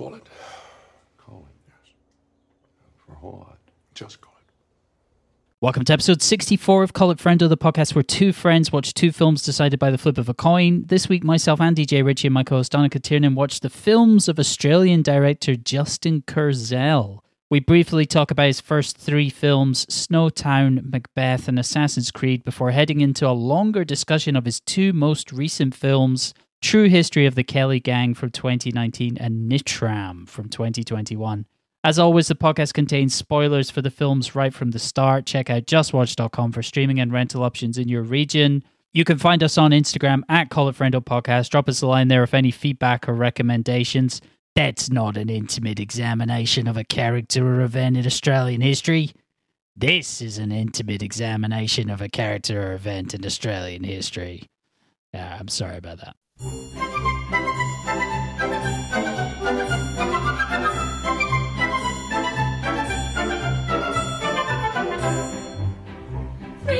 Call it. Call it, yes. For a whole lot. Just call it. Welcome to episode 64 of Call It Friendo, the podcast where two friends watch two films decided by the flip of a coin. This week, myself and DJ Ritchie and my co host Donica Tiernan watched the films of Australian director Justin Kurzel. We briefly talk about his first three films, Snowtown, Macbeth, and Assassin's Creed, before heading into a longer discussion of his two most recent films, True History of the Kelly Gang from 2019 and Nitram from 2021. As always, the podcast contains spoilers for the films right from the start. Check out justwatch.com for streaming and rental options in your region. You can find us on Instagram at Call It Friendo Podcast. Drop us a line there if any feedback or recommendations. That's not an intimate examination of a character or event in Australian history. This is an intimate examination of a character or event in Australian history. Yeah, I'm sorry about that. Free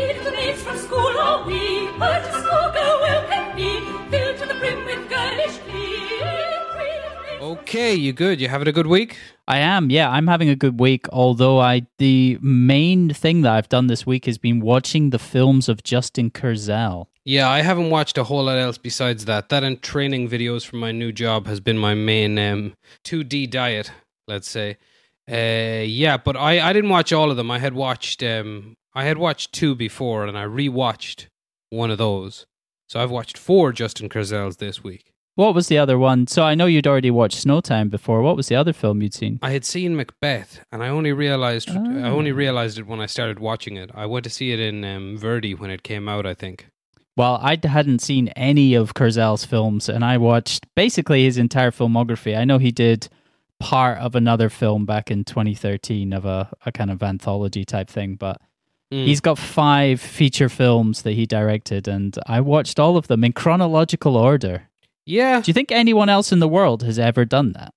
little maids from school are we, but a schoolgirl well can be, filled to the brim with girlish glee. Free little maids from Okay, you good? You having a good week? I am, yeah, I'm having a good week. Although I, the main thing that I've done this week has been watching the films of Justin Kurzel. Yeah, I haven't watched a whole lot else besides that. That and training videos for my new job has been my main um, 2D diet, let's say. Uh, yeah, but I, I didn't watch all of them. I had watched um, I had watched two before, and I rewatched one of those. So I've watched four Justin Kurzels this week. What was the other one? So I know you'd already watched Snowtown before. What was the other film you'd seen? I had seen Macbeth, and I only realized I Ah. only realized it when I started watching it. I went to see it in um, Verdi when it came out. I think. Well, I hadn't seen any of Kurzel's films, and I watched basically his entire filmography. I know he did part of another film back in 2013 of a, a kind of anthology type thing, but Mm. he's got five feature films that he directed, and I watched all of them in chronological order. Yeah. Do you think anyone else in the world has ever done that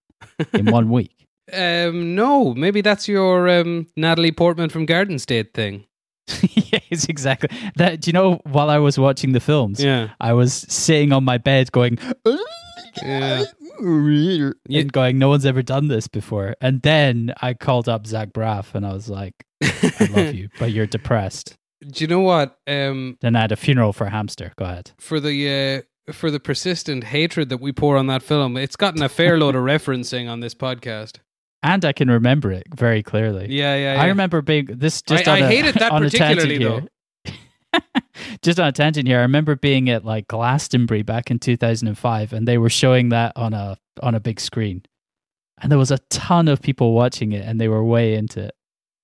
in one week? Um, no, maybe that's your um, Natalie Portman from Garden State thing. it's exactly that. Do you know while I was watching the films, Yeah. I was sitting on my bed going, Yeah. and going, no one's ever done this before. And then I called up Zach Braff and I was like, I love you, but you're depressed. Do you know what? Um, Then I had a funeral for a hamster. Go ahead. for the uh, for the persistent hatred that we pour on that film, it's gotten a fair load of referencing on this podcast. And I can remember it very clearly. Yeah, yeah. I remember being this just I- on I a- hated that on a tangent particularly, here. just on a tangent here, I remember being at like Glastonbury back in 2005 and they were showing that on a on a big screen. And there was a ton of people watching it and they were way into it.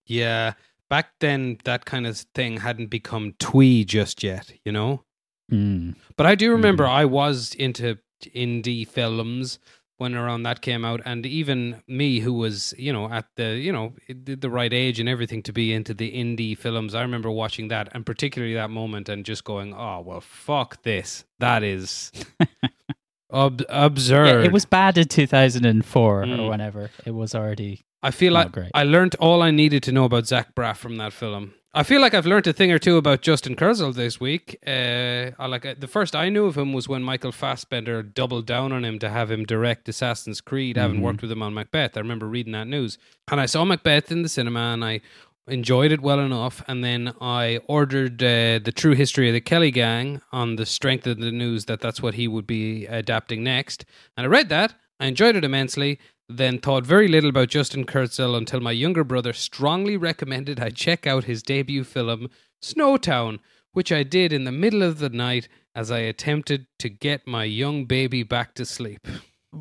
Yeah. Back then, that kind of thing hadn't become twee just yet, you know. Mm. But I do remember Mhm. I was into indie films when around that came out, and even me, who was you know at the you know the, right age and everything to be into the indie films, I remember watching that and particularly that moment and just going, "Oh well, fuck this. That is ab- absurd." Yeah, it was bad in 2004 Mm. or whenever. It was already I feel like great. I learned all I needed to know about Zach Braff from that film. I feel like I've learned a thing or two about Justin Kurzel this week. Uh, I like uh, the first I knew of him was when Michael Fassbender doubled down on him to have him direct Assassin's Creed. I haven't Mhm. worked with him on Macbeth. I remember reading that news, and I saw Macbeth in the cinema, and I enjoyed it well enough. And then I ordered uh, the True History of the Kelly Gang on the strength of the news that that's what he would be adapting next. And I read that. I enjoyed it immensely then thought very little about Justin Kurzel until my younger brother strongly recommended I check out his debut film, Snowtown, which I did in the middle of the night as I attempted to get my young baby back to sleep.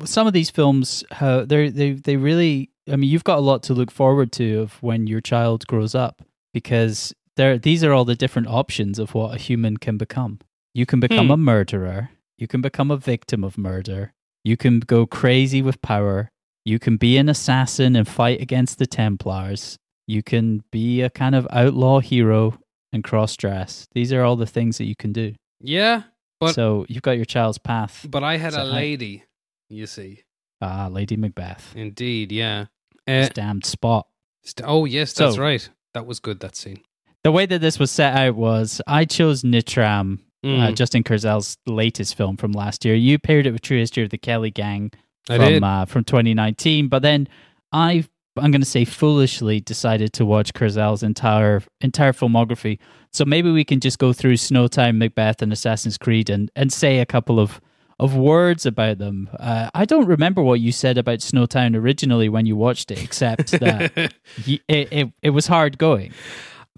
some of these films how they they they really I mean you've got a lot to look forward to of when your child grows up because there these are all the different options of what a human can become. You can become Hmm. a murderer, you can become a victim of murder, you can go crazy with power, you can be an assassin and fight against the Templars, you can be a kind of outlaw hero and cross dress. These are all the things that you can do. Yeah, but so you've got your child's path. but I had a I- lady, you see. Ah, Lady Macbeth. Indeed, yeah. This Uh, damned spot. st- oh yes, that's So- right. That was good. That scene. The way that this was set out was I chose Nitram, uh, Mm. Justin Kurzel's latest film from last year. You paired it with True History of the Kelly Gang. From uh, from 2019. But then I I'm going to say foolishly decided to watch Kurzel's entire entire filmography. So maybe we can just go through Snowtown, Macbeth, and Assassin's Creed, and and say a couple of of words about them. Uh, I don't remember what you said about Snowtown originally when you watched it, except that y- it, it it was hard going.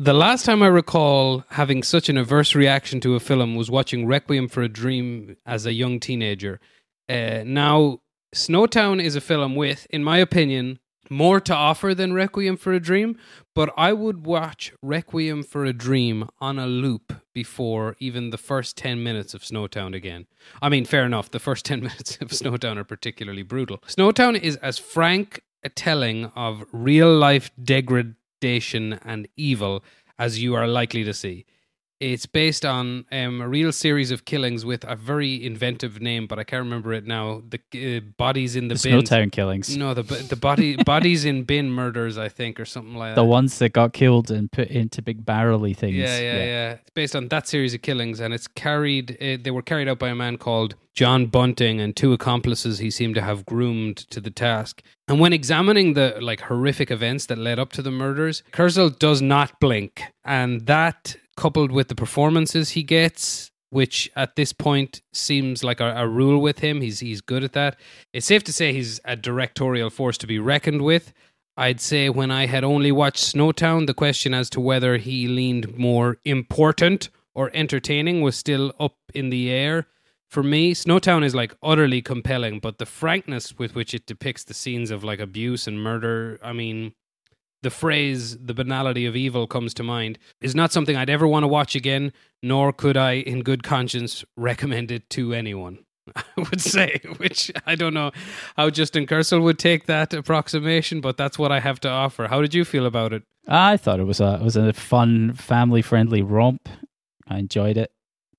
The last time I recall having such an adverse reaction to a film was watching Requiem for a Dream as a young teenager. Uh, now, Snowtown is a film with, in my opinion, more to offer than Requiem for a Dream, but I would watch Requiem for a Dream on a loop before even the first 10 minutes of Snowtown again. I mean, fair enough, the first 10 minutes of Snowtown are particularly brutal. Snowtown is as frank a telling of real life degradation and evil as you are likely to see. It's based on um, a real series of killings with a very inventive name, but I can't remember it now. The uh, bodies in the, The bins. Snowtown killings. No, the the body bodies in bin murders, I think, or something like The that. The ones that got killed and put into big barrely things. Yeah, yeah, yeah, It's based on that series of killings, and it's carried. Uh, they were carried out by a man called John Bunting and two accomplices he seemed to have groomed to the task. And when examining the like horrific events that led up to the murders, Kurzel does not blink, and that coupled with the performances he gets. Which at this point seems like a, a rule with him. He's he's good at that. It's safe to say he's a directorial force to be reckoned with. I'd say when I had only watched Snowtown, the question as to whether he leaned more important or entertaining was still up in the air. For me, Snowtown is like utterly compelling, but the frankness with which it depicts the scenes of like abuse and murder, I mean, the phrase the banality of evil comes to mind is not something I'd ever want to watch again, nor could I, in good conscience, recommend it to anyone. I would say, which I don't know how Justin Kurzel would take that approximation, but that's what I have to offer. How did you feel about it? I thought it was a it was a fun, family friendly romp. I enjoyed it.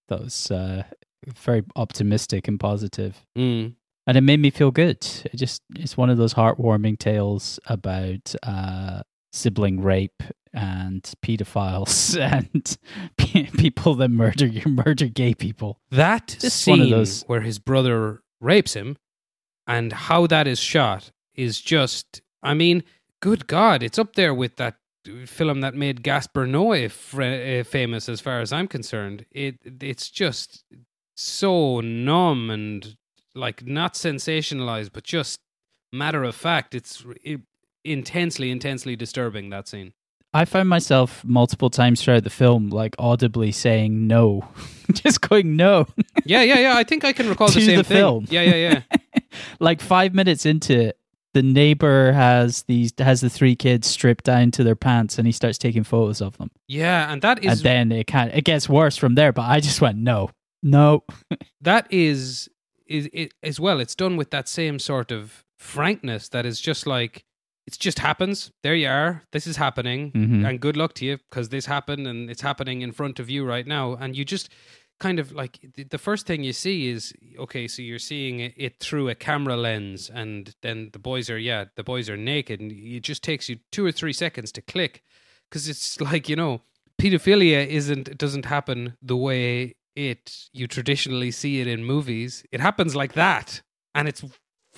That was uh, very optimistic and positive, Mm. and it made me feel good. It just it's one of those heartwarming tales about uh, sibling rape and pedophiles and people that murder you murder gay people. That Just one of scene those- where his brother rapes him and how that is shot is just, I mean, good God, it's up there with that film that made Gaspar Noé fr- uh, famous as far as I'm concerned. It It's just so numb and like not sensationalized, but just matter of fact. It's it, intensely, intensely disturbing, that scene. I found myself multiple times throughout the film, like audibly saying no, just going no. Yeah, yeah, yeah. I think I can recall the same the thing. film. Yeah, yeah, yeah. like five minutes into it, the neighbor has these has the three kids stripped down to their pants, and he starts taking photos of them. Yeah, and that is, and then it can it gets worse from there. But I just went no, no. that is is it as well it's done with that same sort of frankness that is just like it just happens. There you are. This is happening. Mhm. and good luck to you because this happened and it's happening in front of you right now. And you just kind of like the- first thing you see is okay so you're seeing it- through a camera lens and then the boys are yeah the boys are naked. And it just takes you two or three seconds to click because it's like you know pedophilia isn't it doesn't happen the way it you traditionally see it in movies. It happens like that. And it's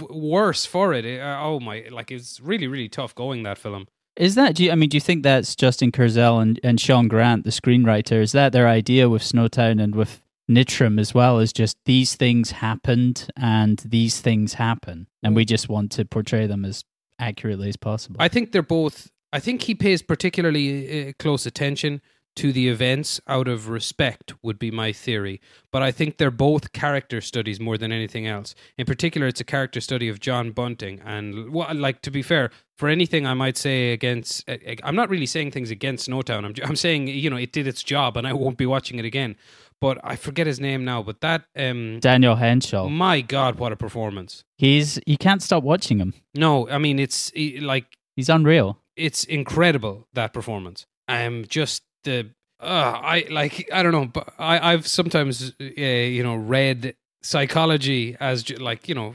f- worse for it It- uh, oh my like it's really really tough going that film Is that? Do you, I mean, do you think that's Justin Kurzel and, and Shaun Grant, the screenwriter? Is that their idea with Snowtown and with Nitram as well? Is just these things happened and these things happen, and we just want to portray them as accurately as possible. i think they're both i think he pays particularly uh, close attention to the events out of respect would be my theory but i think they're both character studies more than anything else in particular it's a character study of john bunting and well, like to be fair for anything i might say against i'm not really saying things against snowtown i'm, I'm saying you know it did its job and i won't be watching it again but i forget his name now but that um Daniel Henshall. my god what a performance He's you can't stop watching him. no i mean it's like He's unreal. it's incredible that performance. I'm just the uh, I like I don't know, but I I've sometimes uh, you know read psychology as like you know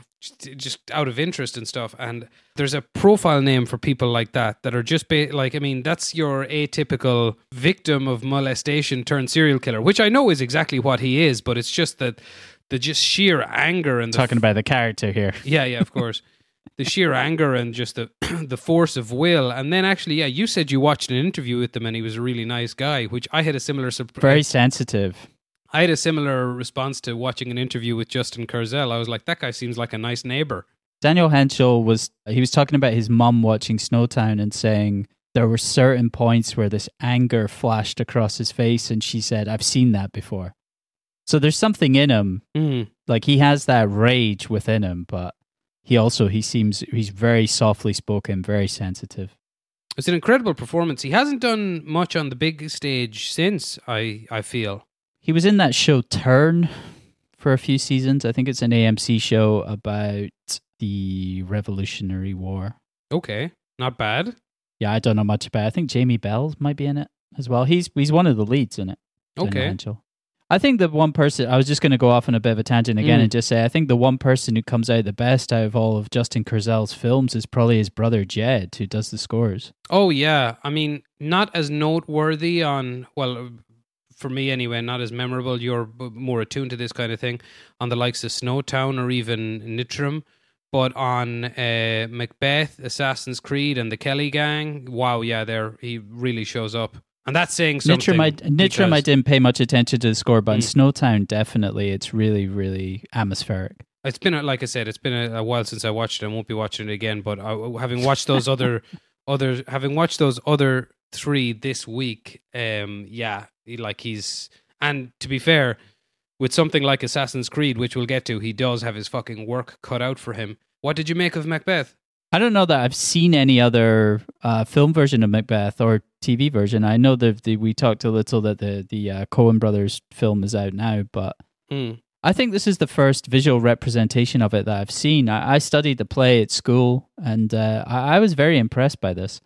just, out of interest and stuff, and there's a profile name for people like that that are just ba- like I mean that's your atypical victim of molestation turned serial killer, which I know is exactly what he is, but it's just that the just sheer anger and the Talking about the character here. yeah, yeah, of course. the sheer anger and just the the force of will, and then actually, yeah, you said you watched an interview with him, and he was a really nice guy, which I had a similar surprise. Very sensitive. I had a similar response to watching an interview with Justin Kurzel. I was like, that guy seems like a nice neighbor. Daniel Henshall was he was talking about his mum watching Snowtown and saying there were certain points where this anger flashed across his face and she said, I've seen that before. So there's something in him. Mm. Like he has that rage within him, but he also he seems he's very softly spoken, very sensitive. It's an incredible performance. He hasn't done much on the big stage since. I I feel. He was in that show Turn for a few seasons. I think it's an AMC show about the Revolutionary War. Okay, not bad. Yeah, I don't know much about. It. I think Jamie Bell might be in it as well. He's he's one of the leads in it. Okay. I think the one person I was just going to go off on a bit of a tangent again Mm. and just say I think the one person who comes out the best out of all of Justin Kurzel's films is probably his brother Jed, who does the scores. Oh yeah, I mean, not as noteworthy on well, for me anyway, not as memorable. You're more attuned to this kind of thing on the likes of Snowtown or even Nitram, but on uh, Macbeth, Assassin's Creed, and the Kelly Gang. Wow, yeah, there he really shows up, and that's saying something. Nitram, I, didn't pay much attention to the score, but in Mm. Snowtown, definitely, it's really, really atmospheric. It's been like I said, it's been a, a while since I watched it. I won't be watching it again. But I, having watched those other, other, having watched those other three this week, um, yeah, like he's and to be fair, with something like Assassin's Creed, which we'll get to, he does have his fucking work cut out for him. What did you make of Macbeth? I don't know that I've seen any other uh, film version of Macbeth or TV version. I know that the, we talked a little that the the uh, Coen Brothers film is out now, but Hmm. I think this is the first visual representation of it that I've seen. I, I studied the play at school, and uh, I, I was very impressed by this.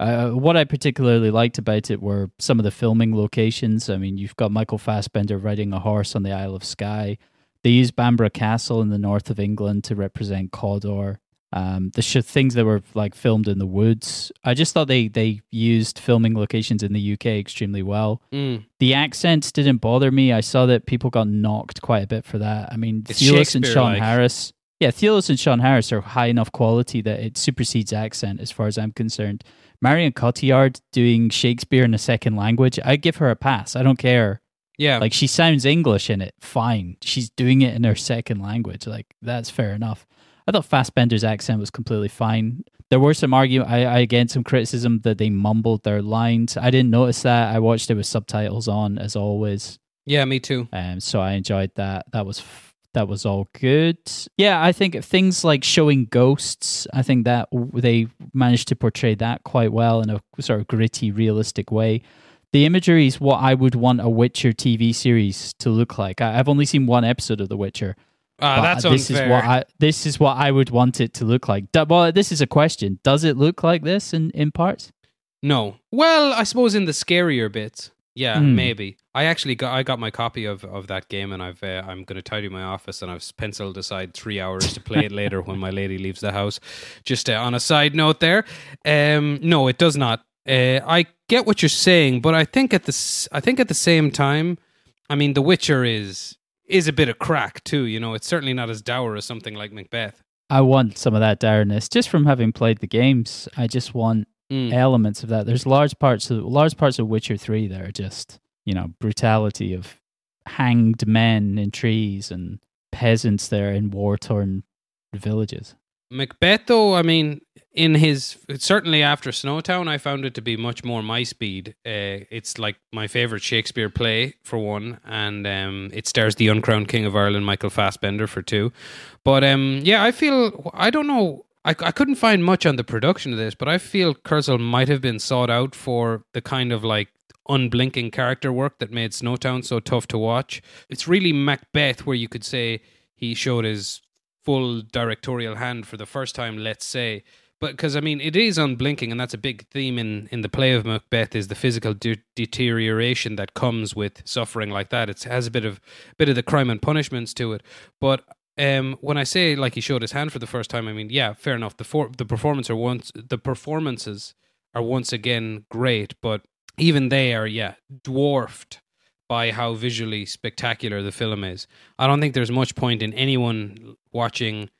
Uh, what I particularly liked about it were some of the filming locations. I mean, you've got Michael Fassbender riding a horse on the Isle of Skye. They use Bamburgh Castle in the north of England to represent Cawdor. Um, the sh- things that were like filmed in the woods. I just thought they they used filming locations in the UK extremely well. Hmm. The accents didn't bother me. I saw that people got knocked quite a bit for that. I mean, It's Thewlis and Sean Harris. Yeah, Thewlis and Sean Harris are high enough quality that it supersedes accent as far as I'm concerned. Marion Cotillard doing Shakespeare in a second language, I give her a pass. I don't care. Yeah, Like she sounds English in it, fine. She's doing it in her second language. Like that's fair enough. I thought Fassbender's accent was completely fine. There were some argument, I, I again some criticism that they mumbled their lines. I didn't notice that. I watched it with subtitles on as always, yeah, me too. um, so I enjoyed that. That was f- that was all good. Yeah, I think things like showing ghosts. I think that they managed to portray that quite well in a sort of gritty, realistic way. The imagery is what I would want a Witcher TV series to look like. I, I've only seen one episode of The Witcher. But that's this unfair. is what I this is what I would want it to look like. Well, this is a question. Does it look like this in in parts? No. Well, I suppose in the scarier bits. Yeah, Hmm. maybe. I actually got I got my copy of, of that game and I've uh, I'm going to tidy my office and I've penciled aside 3 hours to play it later when my lady leaves the house. Just uh, on a side note there. Um no, it does not. Uh, I get what you're saying, but I think at the I think at the same time, I mean The Witcher is is a bit of crack too, you know. It's certainly not as dour as something like Macbeth. I want some of that dourness just from having played the games. I just want Mm. elements of that. There's large parts of large parts of Witcher Three that are just you know brutality of hanged men in trees and peasants there in war torn villages. Macbeth, though, I mean, in his certainly after Snowtown, I found it to be much more my speed. Uh, it's like my favorite Shakespeare play for one, and um, it stars the uncrowned King of Ireland, Michael Fassbender, for two. But um, yeah, I feel I don't know. I, I couldn't find much on the production of this, but I feel Kurzel might have been sought out for the kind of like unblinking character work that made Snowtown so tough to watch. It's really Macbeth where you could say he showed his full directorial hand for the first time, let's say. But because I mean, it is unblinking, and that's a big theme in, in the play of Macbeth is the physical de- deterioration that comes with suffering like that. It has a bit of bit of the crime and punishments to it. But um, when I say like he showed his hand for the first time, I mean, yeah, fair enough. The for- the performance are once the performances are once again great, but even they are yeah dwarfed by how visually spectacular the film is. I don't think there's much point in anyone watching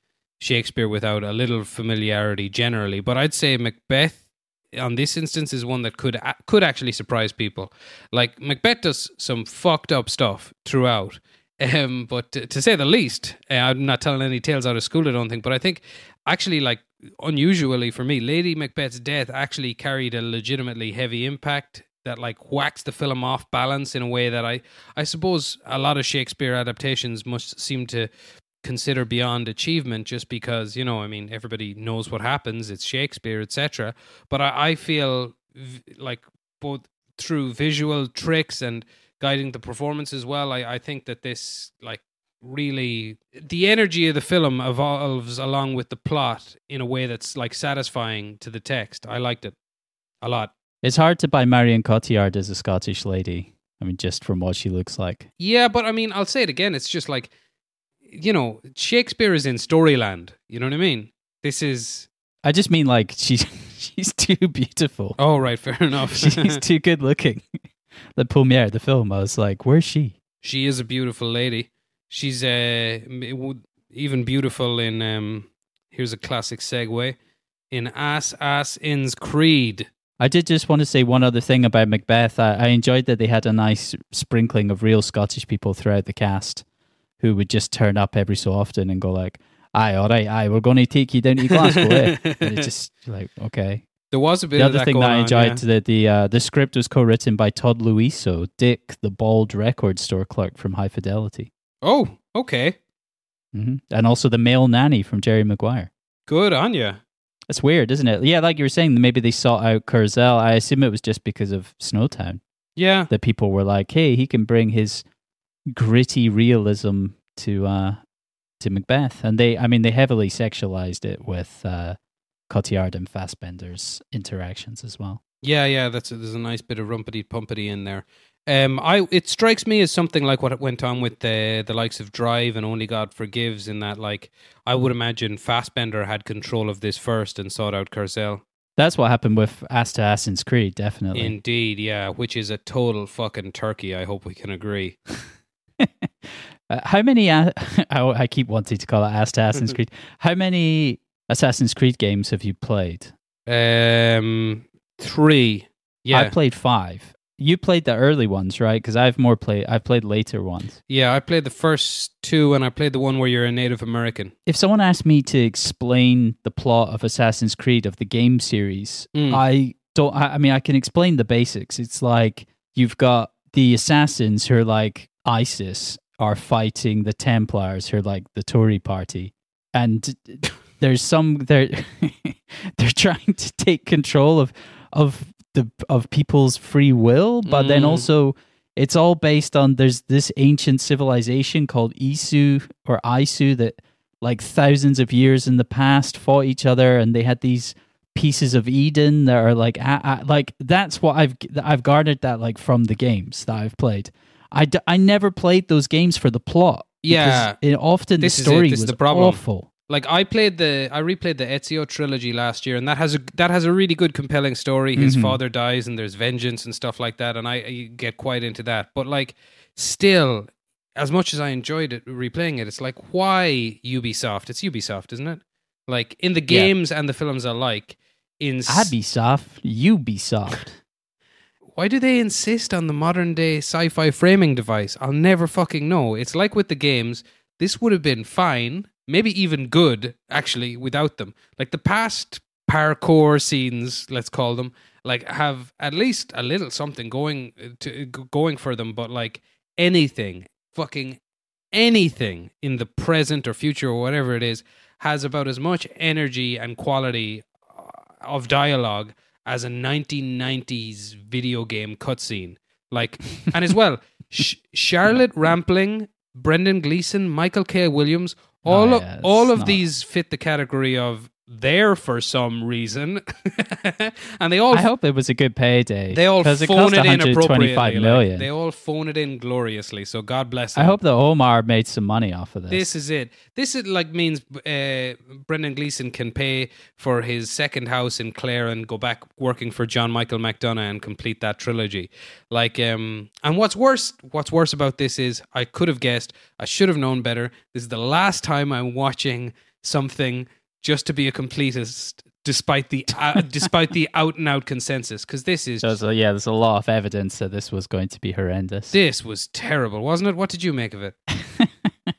Shakespeare without a little familiarity generally, but I'd say Macbeth on this instance is one that could could actually surprise people. Like Macbeth does some fucked up stuff throughout. Um, but to, to say the least, uh, I'm not telling any tales out of school. I don't think, but I think actually, like unusually for me, Lady Macbeth's death actually carried a legitimately heavy impact that like whacks the film off balance in a way that I I suppose a lot of Shakespeare adaptations must seem to consider beyond achievement just because you know I mean everybody knows what happens it's Shakespeare etc but I, I feel v- like both through visual tricks and guiding the performance as well I, I think that this like really the energy of the film evolves along with the plot in a way that's like satisfying to the text. I liked it a lot It's hard to buy Marion Cotillard as a Scottish lady. I mean, just from what she looks like. Yeah, but I mean, I'll say it again. It's just like, you know, Shakespeare is in Storyland. You know what I mean? This is. I just mean like she's she's too beautiful. Oh, right. Fair enough. she's too good looking. the premiere, the film, I was like, where's she? she is a beautiful lady. She's uh, even beautiful in. um Here's a classic segue in Ass Ass In's Creed. I did just want to say one other thing about Macbeth. I, I enjoyed that they had a nice sprinkling of real Scottish people throughout the cast who would just turn up every so often and go like, aye, all right, aye, we're going to take you down to Glasgow. eh? and it's just like, okay. There was a bit the other that thing that I on, enjoyed yeah. that the uh, the script was co-written by Todd Louiso, Dick, the bald record store clerk from High Fidelity, Oh, okay. Mm-hmm. and also the male nanny from Jerry Maguire. Good on you. That's weird, isn't it? Yeah, like you were saying, maybe they sought out Kurzel. I assume it was just because of Snowtown Yeah. that people were like, "Hey, he can bring his gritty realism to uh, to Macbeth," and they, I mean, they heavily sexualized it with uh, Cotillard and Fassbender's interactions as well. Yeah, yeah, that's a, there's a nice bit of rumpity pumpity in there. Um, I it strikes me as something like what went on with the the likes of Drive and Only God Forgives. In that, like, I would imagine Fassbender had control of this first and sought out Kurzel. That's what happened with Assassin's Creed, definitely. Indeed, yeah, which is a total fucking turkey. I hope we can agree. Uh, how many? Uh, I, I keep wanting to call it Assassin's Creed. How many Assassin's Creed games have you played? Um, three. Yeah, I played five. You played the early ones, right? Because I've more played. I've played later ones. yeah. I played the first two, and I played the one where you're a Native American. If someone asked me to explain the plot of Assassin's Creed of the game series, Mm. I don't. I, I mean, I can explain the basics. It's like you've got the assassins who are like ISIS are fighting the Templars who are like the Tory party, and there's some they're they're trying to take control of of the of people's free will, but then Mm. also it's all based on there's this ancient civilization called Isu or Isu that like thousands of years in the past fought each other and they had these pieces of Eden that are like a, a- like that's what I've I've garnered that like from the games that I've played. I, d- I never played those games for the plot. Yeah. it, often This the is it. story This is was the problem. awful. Like I played the I replayed the Ezio trilogy last year, and that has a that has a really good compelling story. His Mhm. father dies, and there's vengeance and stuff like that, and I, I get quite into that. But like, still, as much as I enjoyed it replaying it, it's like why Ubisoft? It's Ubisoft, isn't it? Like in the Yeah. games and the films alike. In Ubisoft, Ubisoft. why do they insist on the modern day sci-fi framing device? I'll never fucking know. It's like with the games. This would have been fine, maybe even good, actually, without them. Like the past parkour scenes, let's call them, like have at least a little something going uh, to going for them. But like anything, fucking anything in the present or future or whatever it is, has about as much energy and quality uh, of dialogue as a 1990s video game cutscene. Like, and as well, Sh- Charlotte Rampling, Brendan Gleeson, Michael K. Williams, all Oh, of, yeah, it's all of not- these fit the category of there for some reason, and they all I hope it was a good payday. they all 'cause it phone cost it in appropriately. million. Like, they all phone it in gloriously. So God bless I hope that Omar made some money off of this. This is it. This is like means uh, Brendan Gleeson can pay for his second house in Clare and go back working for John Michael McDonagh and complete that trilogy. Like, um, and what's worse, what's worse about this is I could have guessed. I should have known better. This is the last time I'm watching something just to be a completist, despite the uh, despite the out and out consensus. Because this is So, so, yeah, there's a lot of evidence that this was going to be horrendous. this was terrible, wasn't it? What did you make of it?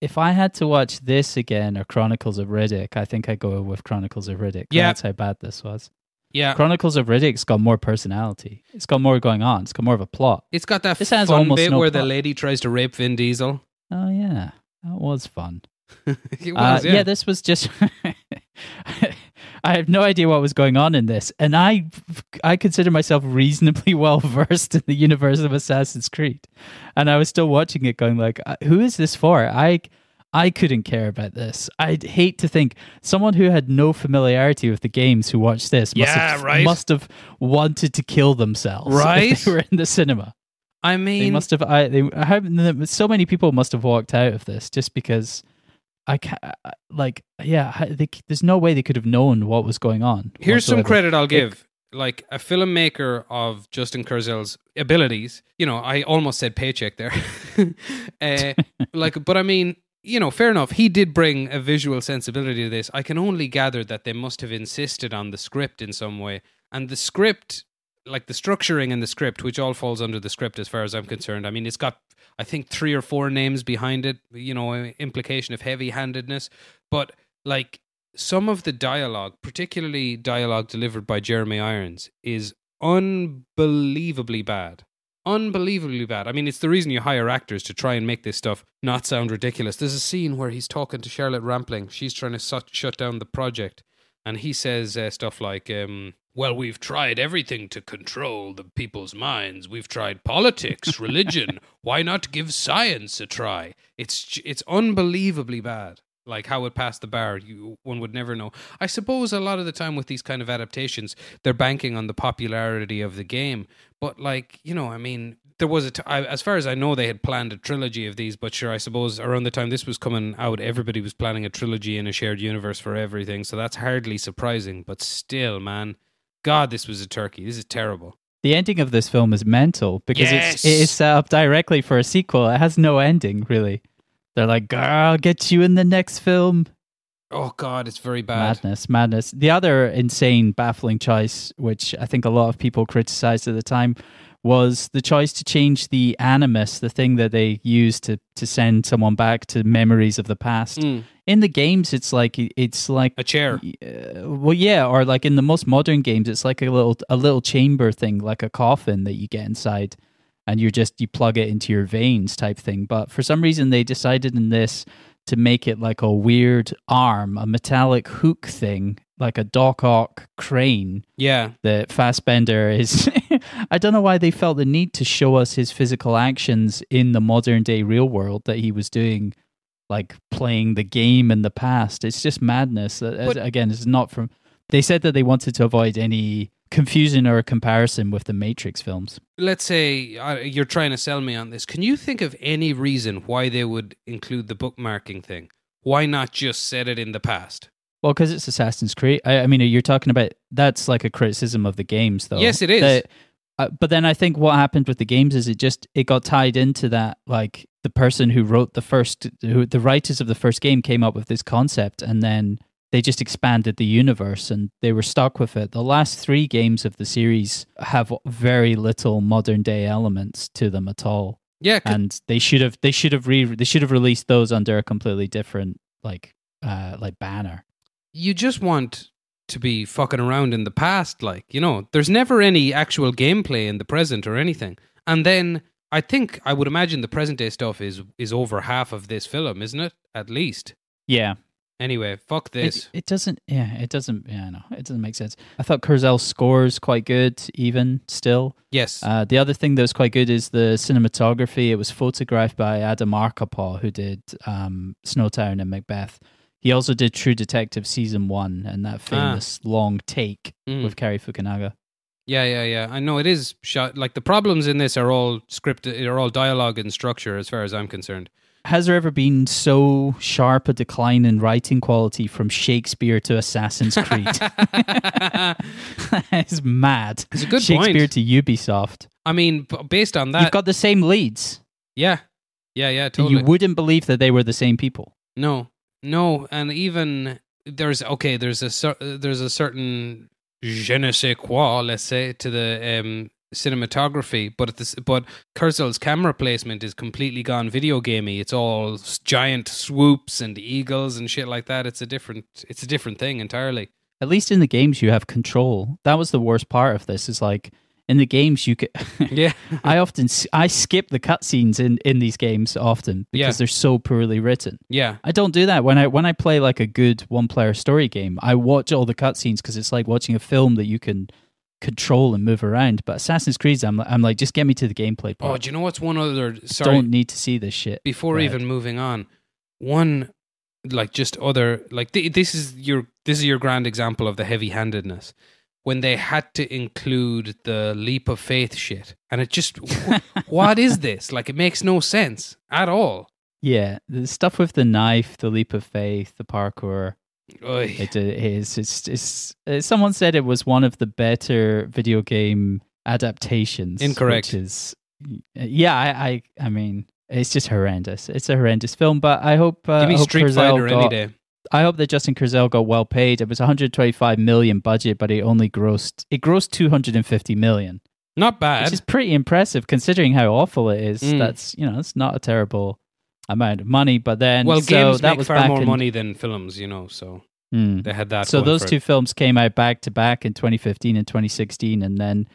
if I had to watch this again or Chronicles of Riddick, I think I'd go with Chronicles of Riddick. Yeah. That's how bad this was. Yeah, Chronicles of Riddick's got more personality. It's got more going on. It's got more of a plot. it's got that This has almost bit no where the lady tries to rape Vin Diesel. Oh, yeah. That was fun. it Uh, yeah. yeah. this was just. I have no idea what was going on in this, and I, I consider myself reasonably well versed in the universe of Assassin's Creed, and I was still watching it, going like, uh, "Who is this for?" I, I couldn't care about this. I'd hate to think someone who had no familiarity with the games who watched this must Yeah, have, right. must have wanted to kill themselves, if Right? they were in the cinema. I They mean, must have. I, they, I so many people must have walked out of this just because I can't. Like, yeah, they, there's no way they could have known what was going on. here's some credit I'll give. Like a filmmaker of Justin Kurzel's abilities, you know, I almost said paycheck there. uh, like, but I mean, you know, fair enough. He did bring a visual sensibility to this. I can only gather that they must have insisted on the script in some way, and the script, like the structuring in the script, which all falls under the script as far as I'm concerned. I mean, it's got, I think, three or four names behind it. You know, implication of heavy-handedness, but like some of the dialogue, particularly dialogue delivered by Jeremy Irons, is unbelievably bad. Unbelievably bad. I mean, it's the reason you hire actors to try and make this stuff not sound ridiculous. There's a scene where he's talking to Charlotte Rampling. She's trying to shut shut down the project, and he says uh, stuff like, um, "Well, we've tried everything to control the people's minds. We've tried politics, religion. Why not give science a try?" It's it's unbelievably bad like how it passed the bar you one would never know i suppose a lot of the time with these kind of adaptations they're banking on the popularity of the game but like you know i mean there was a t- I, as far as i know they had planned a trilogy of these but sure i suppose around the time this was coming out everybody was planning a trilogy in a shared universe for everything so that's hardly surprising but still man god this was a turkey this is terrible The ending of this film is mental because it's, it Yes. is set up directly for a sequel. It has no ending, really. They're like, "Girl, I'll get you in the next film." oh god it's very bad Madness, madness. The other insane, baffling choice, which I think a lot of people criticized at the time, was the choice to change the animus, the thing that they use to to send someone back to memories of the past. Mm, In the games, it's like it's like a chair uh, well, yeah, or like in the most modern games, it's like a little a little chamber thing, like a coffin that you get inside, and you just you plug it into your veins type thing. But for some reason, they decided in this to make it like a weird arm, a metallic hook thing, like a Doc Ock crane yeah that Fassbender is. I don't know why they felt the need to show us his physical actions in the modern day real world that he was doing, like playing the game in the past. It's just madness. But- Again, it's not from. They said that they wanted to avoid any confusion or comparison with the Matrix films. let's say uh, you're trying to sell me on this. Can you think of any reason why they would include the bookmarking thing? Why not just set it in the past? Well, because it's Assassin's Creed. I, I mean, you're talking about that's like a criticism of the games, though. Yes, it is. That- uh, but then I think what happened with the games is it just it got tied into that like the person who wrote the first, who the writers of the first game came up with this concept, and then they just expanded the universe and they were stuck with it. The last three games of the series have very little modern day elements to them at all, Yeah, and they should have they should have re they should have released those under a completely different like uh like banner. You just want to be fucking around in the past. Like, you know, there's never any actual gameplay in the present or anything. And then I think I would imagine the present day stuff is is over half of this film, isn't it? At least. Yeah, Anyway, fuck this. It, it doesn't. Yeah, it doesn't. Yeah, no, it doesn't make sense. I thought Kurzel's scores quite good, even still. yes. Uh, the other thing that was quite good is the cinematography. It was photographed by Adam Arkapaw, who did um, Snowtown and Macbeth. He also did True Detective season one and that famous long take Mm. with Cary Fukunaga. Yeah, yeah, yeah. I know it is shot. Like the problems in this are all scripted, are all dialogue and structure, as far as I'm concerned. Has there ever been so sharp a decline in writing quality from Shakespeare to Assassin's Creed? it's mad. It's a good Shakespeare point. to Ubisoft. I mean, based on that, You've got the same leads. yeah, yeah, yeah, totally. You wouldn't believe that they were the same people. No, no, and even there's okay. There's a there's a certain je ne sais quoi, let's say, to the um, cinematography, but this, but Kurzel's camera placement is completely gone video gamey. It's all giant swoops and eagles and shit like that. It's a different it's a different thing entirely. At least in the games, you have control. That was the worst part of this. Is like in the games, you could. Yeah, I often I skip the cutscenes in in these games often because Yeah. they're so poorly written. yeah, I don't do that when I when I play like a good one player story game. I watch all the cutscenes because it's like watching a film that you can control and move around. But Assassin's Creed, I'm I'm like, just get me to the gameplay oh, part. Oh, do you know what's one other? Sorry, don't need to see this shit. before even moving on one like just other like th- this is your this is your grand example of the heavy-handedness when they had to include the leap of faith shit and it just, what is this like it makes no sense at all Yeah, the stuff with the knife, the leap of faith, the parkour. Oy. It is. It's, it's, uh, someone said it was one of the better video game adaptations. Incorrect. Is, yeah, I, I, I mean, it's just horrendous. It's a horrendous film, but I hope. Uh, give me street fighter any day I hope that Justin Kurzel got well paid. It was 125 million budget, but it only grossed it grossed 250 million, not bad which is pretty impressive considering how awful it is. Mm. That's you know, it's not a terrible amount of money. But then, well so games that make was far more in- money than films you know so Hmm. they had that So those two it. films came out back to back in 2015 and 2016, and then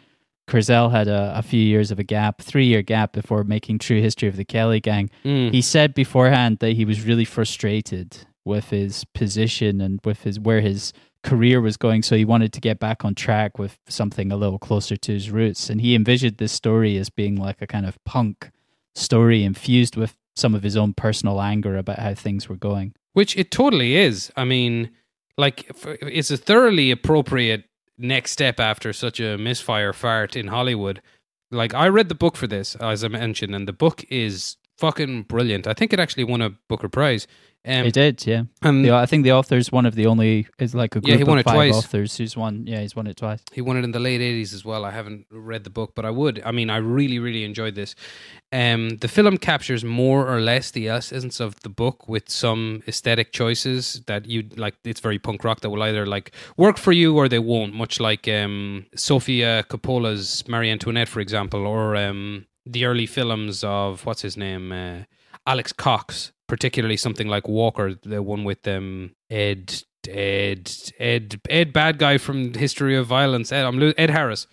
Kurzel had a, a few years of a gap, three year gap before making True History of the Kelly Gang. Mm. He said beforehand that he was really frustrated with his position and with his where his career was going, so he wanted to get back on track with something a little closer to his roots. And he envisioned this story as being like a kind of punk story infused with some of his own personal anger about how things were going. Which it totally is. I mean, like it's a thoroughly appropriate next step after such a misfire fart in Hollywood. Like I read the book for this, as I mentioned, and the book is fucking brilliant. I think it actually won a Booker Prize. Um, He did, yeah. and The, I think the author's one of the only is like a group Yeah, he won of it five twice. authors who's won. Yeah, he's won it twice. He won it in the late eighties as well. I haven't read the book, but I would. I mean, I really, really enjoyed this. Um, the film captures more or less the essence of the book with some aesthetic choices that you like. It's very punk rock that will either like work for you or they won't. Much like um, Sofia Coppola's Marie Antoinette, for example, or um, the early films of what's his name, uh, Alex Cox. Particularly something like Walker, the one with um, Ed Ed Ed Ed bad guy from History of Violence. Ed, I'm Ed Harris.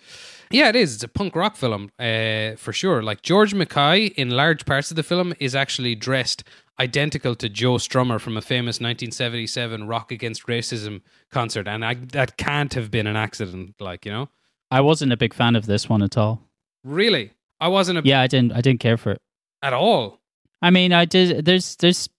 Yeah, it is. It's a punk rock film uh, for sure. Like George Mackay in large parts of the film is actually dressed identical to Joe Strummer from a famous 1977 Rock Against Racism concert, and I, that can't have been an accident. Like you know, I wasn't a big fan of this one at all. really, I wasn't a, Yeah, I didn't. I didn't care for it. at all. I mean, I did. There's there's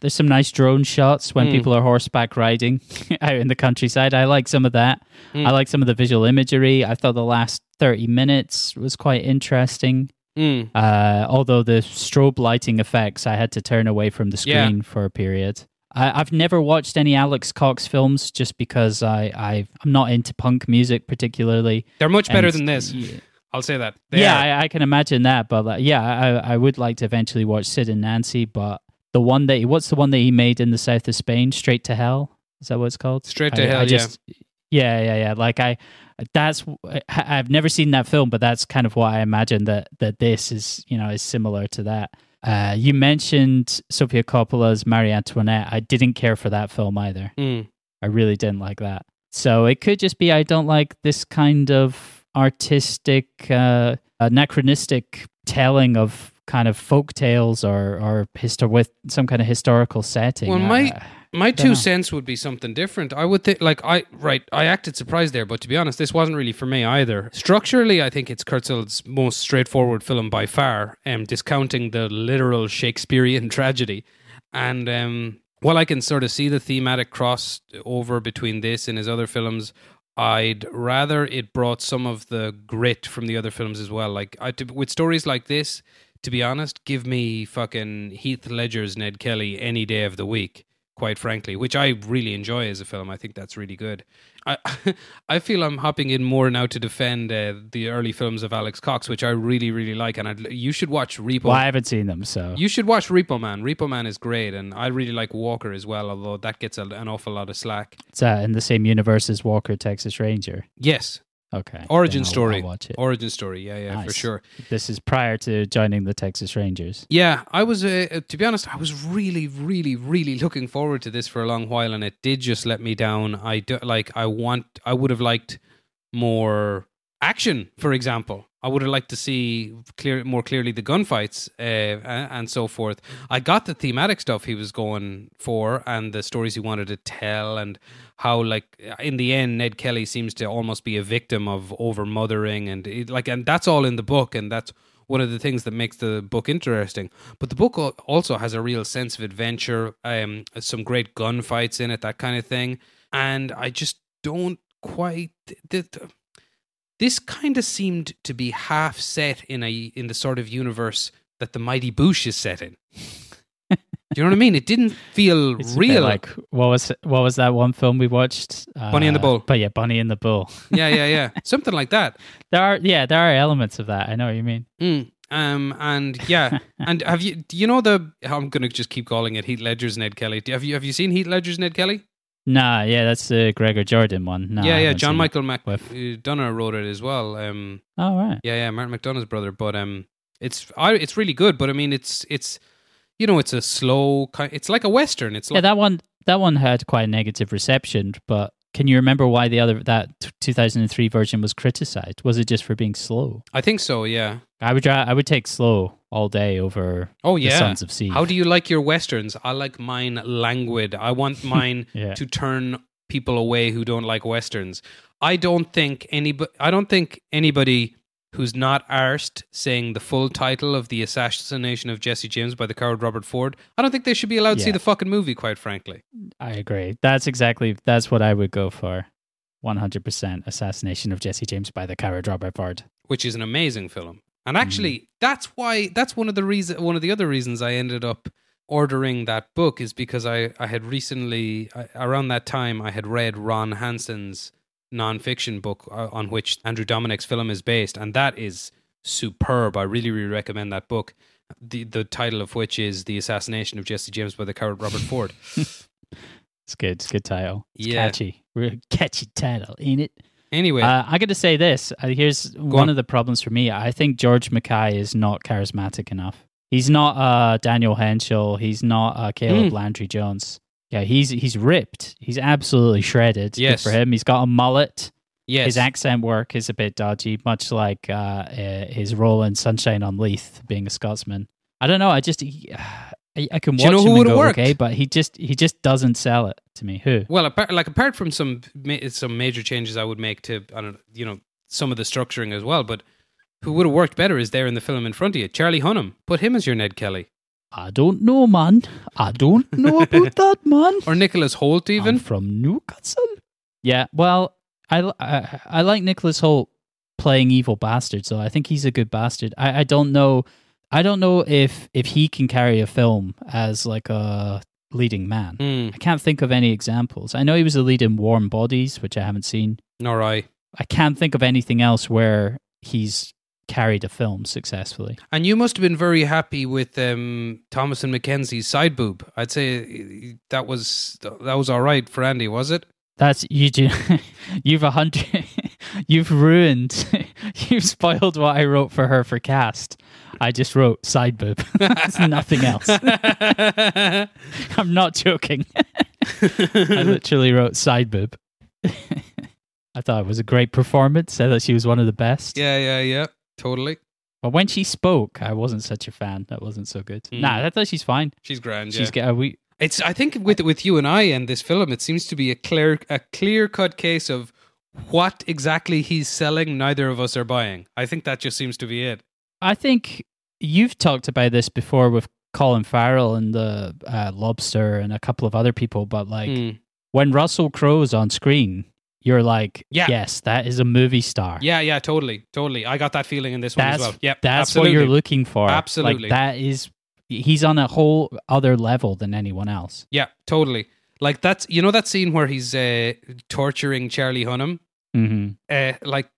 there's some nice drone shots when Mm. people are horseback riding out in the countryside. I like some of that. Mm. I like some of the visual imagery. I thought the last thirty minutes was quite interesting. Mm. Uh, although the strobe lighting effects, I had to turn away from the Yeah. screen for a period. I, I've never watched any Alex Cox films just because I, I I'm not into punk music particularly. They're much better And- than this. Yeah, I'll say that. They yeah. I, I can imagine that. But like, yeah, I, I would like to eventually watch Sid and Nancy. But the one that he, what's the one that he made in the south of Spain, Straight to Hell? Is that what it's called? Straight to I- Hell, I just, yeah, yeah, yeah. Like I, that's I've never seen that film, but that's kind of what I imagine that that this is. You know, is similar to that. Uh, you mentioned Sofia Coppola's Marie Antoinette. I didn't care for that film either. Mm. I really didn't like that. So it could just be I don't like this kind of artistic, uh, anachronistic telling of kind of folk tales or or histor- with some kind of historical setting. Well, my- I- My two cents would be something different. I would think, like, I right, I acted surprised there, but to be honest, this wasn't really for me either. Structurally, I think it's Kurzel's most straightforward film by far, um, discounting the literal Shakespearean tragedy. And um, while I can sort of see the thematic cross over between this and his other films, I'd rather it brought some of the grit from the other films as well. Like I, to, with stories like this, to be honest, give me fucking Heath Ledger's Ned Kelly any day of the week. Quite frankly, which I really enjoy as a film. I think that's really good. I I feel I'm hopping in more now to defend uh, the early films of Alex Cox, which I really really like, and I'd, you should watch Repo. Well, I haven't seen them, so You should watch Repo Man. Repo Man is great, and I really like Walker as well. Although that gets a, an awful lot of slack. it's uh, in the same universe as Walker Texas Ranger. Yes, Okay, origin I'll- story. I'll watch it. Origin story. Yeah, yeah, for sure. This is prior to joining the Texas Rangers. Yeah, I was. Uh, to be honest, I was really, really, really looking forward to this for a long while, and it did just let me down. I do, like. I want. I would have liked more action, for example. I would have liked to see clear, more clearly the gunfights uh, and, so forth. I got the thematic stuff he was going for, and the stories he wanted to tell, and how, like, in the end, Ned Kelly seems to almost be a victim of over mothering, and it, like, and that's all in the book, and that's one of the things that makes the book interesting. But the book also has a real sense of adventure, um, some great gunfights in it, that kind of thing. And I just don't quite. This kind of seemed to be half set in a in the sort of universe that the Mighty Boosh is set in. Do you know what I mean? It didn't feel It's real. like what was what was that one film we watched? Uh, Bunny and the Bull. But yeah, Bunny and the Bull. yeah, yeah, yeah, something like that. There are yeah, there are elements of that. I know what you mean. Mm. Um and yeah, and have you do you know the? I'm gonna just keep calling it Heath Ledger's Ned Kelly. Have you have you seen Heath Ledger's Ned Kelly? Nah, yeah, that's the Gregor Jordan one. I yeah, yeah. John. Michael Mac With- wrote it as well. Um, Oh right. yeah, yeah. Martin McDonagh's brother, but um, it's I it's really good. But I mean, it's it's you know, it's a slow. ki- It's like a western. It's Yeah, like that one that one had quite a negative reception, but can you remember why the other that t- 2003 version was criticized? Was it just for being slow? I think so. Yeah. I would I would take slow all day over Oh the yeah. Sons of Sea. How do you like your westerns? I like mine languid. I want mine Yeah. to turn people away who don't like westerns. I don't think anybody. I don't think anybody who's not arsed saying the full title of the assassination of Jesse James by the coward Robert Ford. I don't think they should be allowed to see the fucking movie. Quite frankly. I agree. That's exactly that's what I would go for. 100% assassination of Jesse James by the coward Robert Ford. which is an amazing film. And actually, that's why that's one of the reason one of the other reasons I ended up ordering that book is because I I had recently I, around that time I had read Ron Hansen's nonfiction book uh, on which Andrew Dominik's film is based, and that is superb. I really really recommend that book. The the title of which is The Assassination of Jesse James by the Coward Robert Ford. It's good. It's a good title. It's Yeah. catchy. Real catchy title, ain't it? Anyway, Uh, I got to say this. Uh, here's one on. of the problems for me. I think George Mackay is not charismatic enough. He's not uh, Daniel Henshall. He's not uh, Caleb Mm. Landry Jones. Yeah, he's he's ripped. He's absolutely shredded. Good Yes. for him. He's got a mullet. yes, His accent work is a bit dodgy, much like uh, uh, his role in Sunshine on Leith, being a Scotsman. I don't know. I just he, I, I can Do you watch know him who and would've go worked? okay, but he just he just doesn't sell it to me. Who? Well, apart, like apart from some some major changes I would make to I don't you know some of the structuring as well, but who would have worked better is there in the film in front of you, Charlie Hunnam. Put him as your Ned Kelly I don't know, man. I don't know about that, man. or Nicholas Hoult even. I'm from Newcastle. Yeah, well, I, I, I like Nicholas Hoult playing evil bastards, so I think he's a good bastard. I, I don't know, I don't know if if he can carry a film as like a leading man. Hmm, I can't think of any examples. I know he was a lead in Warm Bodies, which I haven't seen. nor I. I can't think of anything else where he's carried a film successfully. And you must have been very happy with um, Thomasin McKenzie's side boob. I'd say that was that was all right for Andy, was it? That's you. do- You've a hundred. You've ruined. You've spoiled what I wrote for her for cast. I just wrote side boob. It's nothing else. I'm not joking. I literally wrote side boob. I thought it was a great performance. I thought she was one of the best. yeah, yeah, yeah, totally. But when she spoke, I wasn't such a fan. That wasn't so good. Mm. Nah, I thought she's fine. She's grand. She's yeah. get. We It's I think with with you and I and this film, it seems to be a clear a clear cut case of what exactly he's selling. Neither of us are buying. I think that just seems to be it. I think you've talked about this before with Colin Farrell and the uh, Lobster and a couple of other people, but like Mm. when Russell Crowe's on screen, you're like, Yeah. yes, that is a movie star. Yeah, yeah, totally, totally. I got that feeling in this one as well. Yep, that's absolutely. what you're looking for. Absolutely. like that is he's on a whole other level than anyone else. Yeah, totally. Like that's you know that scene where he's uh, torturing Charlie Hunnam. hmm Uh, like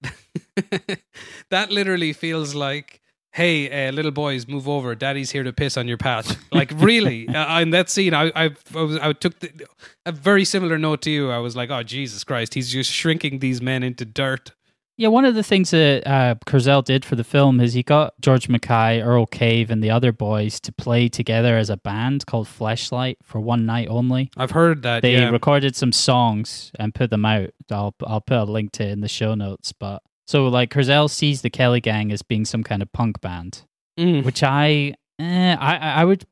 that literally feels like, hey, uh, little boys, move over. Daddy's here to piss on your patch. Like really, uh, in that scene, I I, I, was, I took the, a very similar note to you. I was like, oh Jesus Christ, he's just shrinking these men into dirt. Yeah, one of the things that uh, Kurzel did for the film is he got George Mackay, Earl Cave, and the other boys to play together as a band called Fleshlight for one night only. I've heard that. They yeah. recorded some songs and put them out. I'll I'll put a link to it in the show notes. But so like Kurzel sees the Kelly Gang as being some kind of punk band, Mm. which I eh, I I I would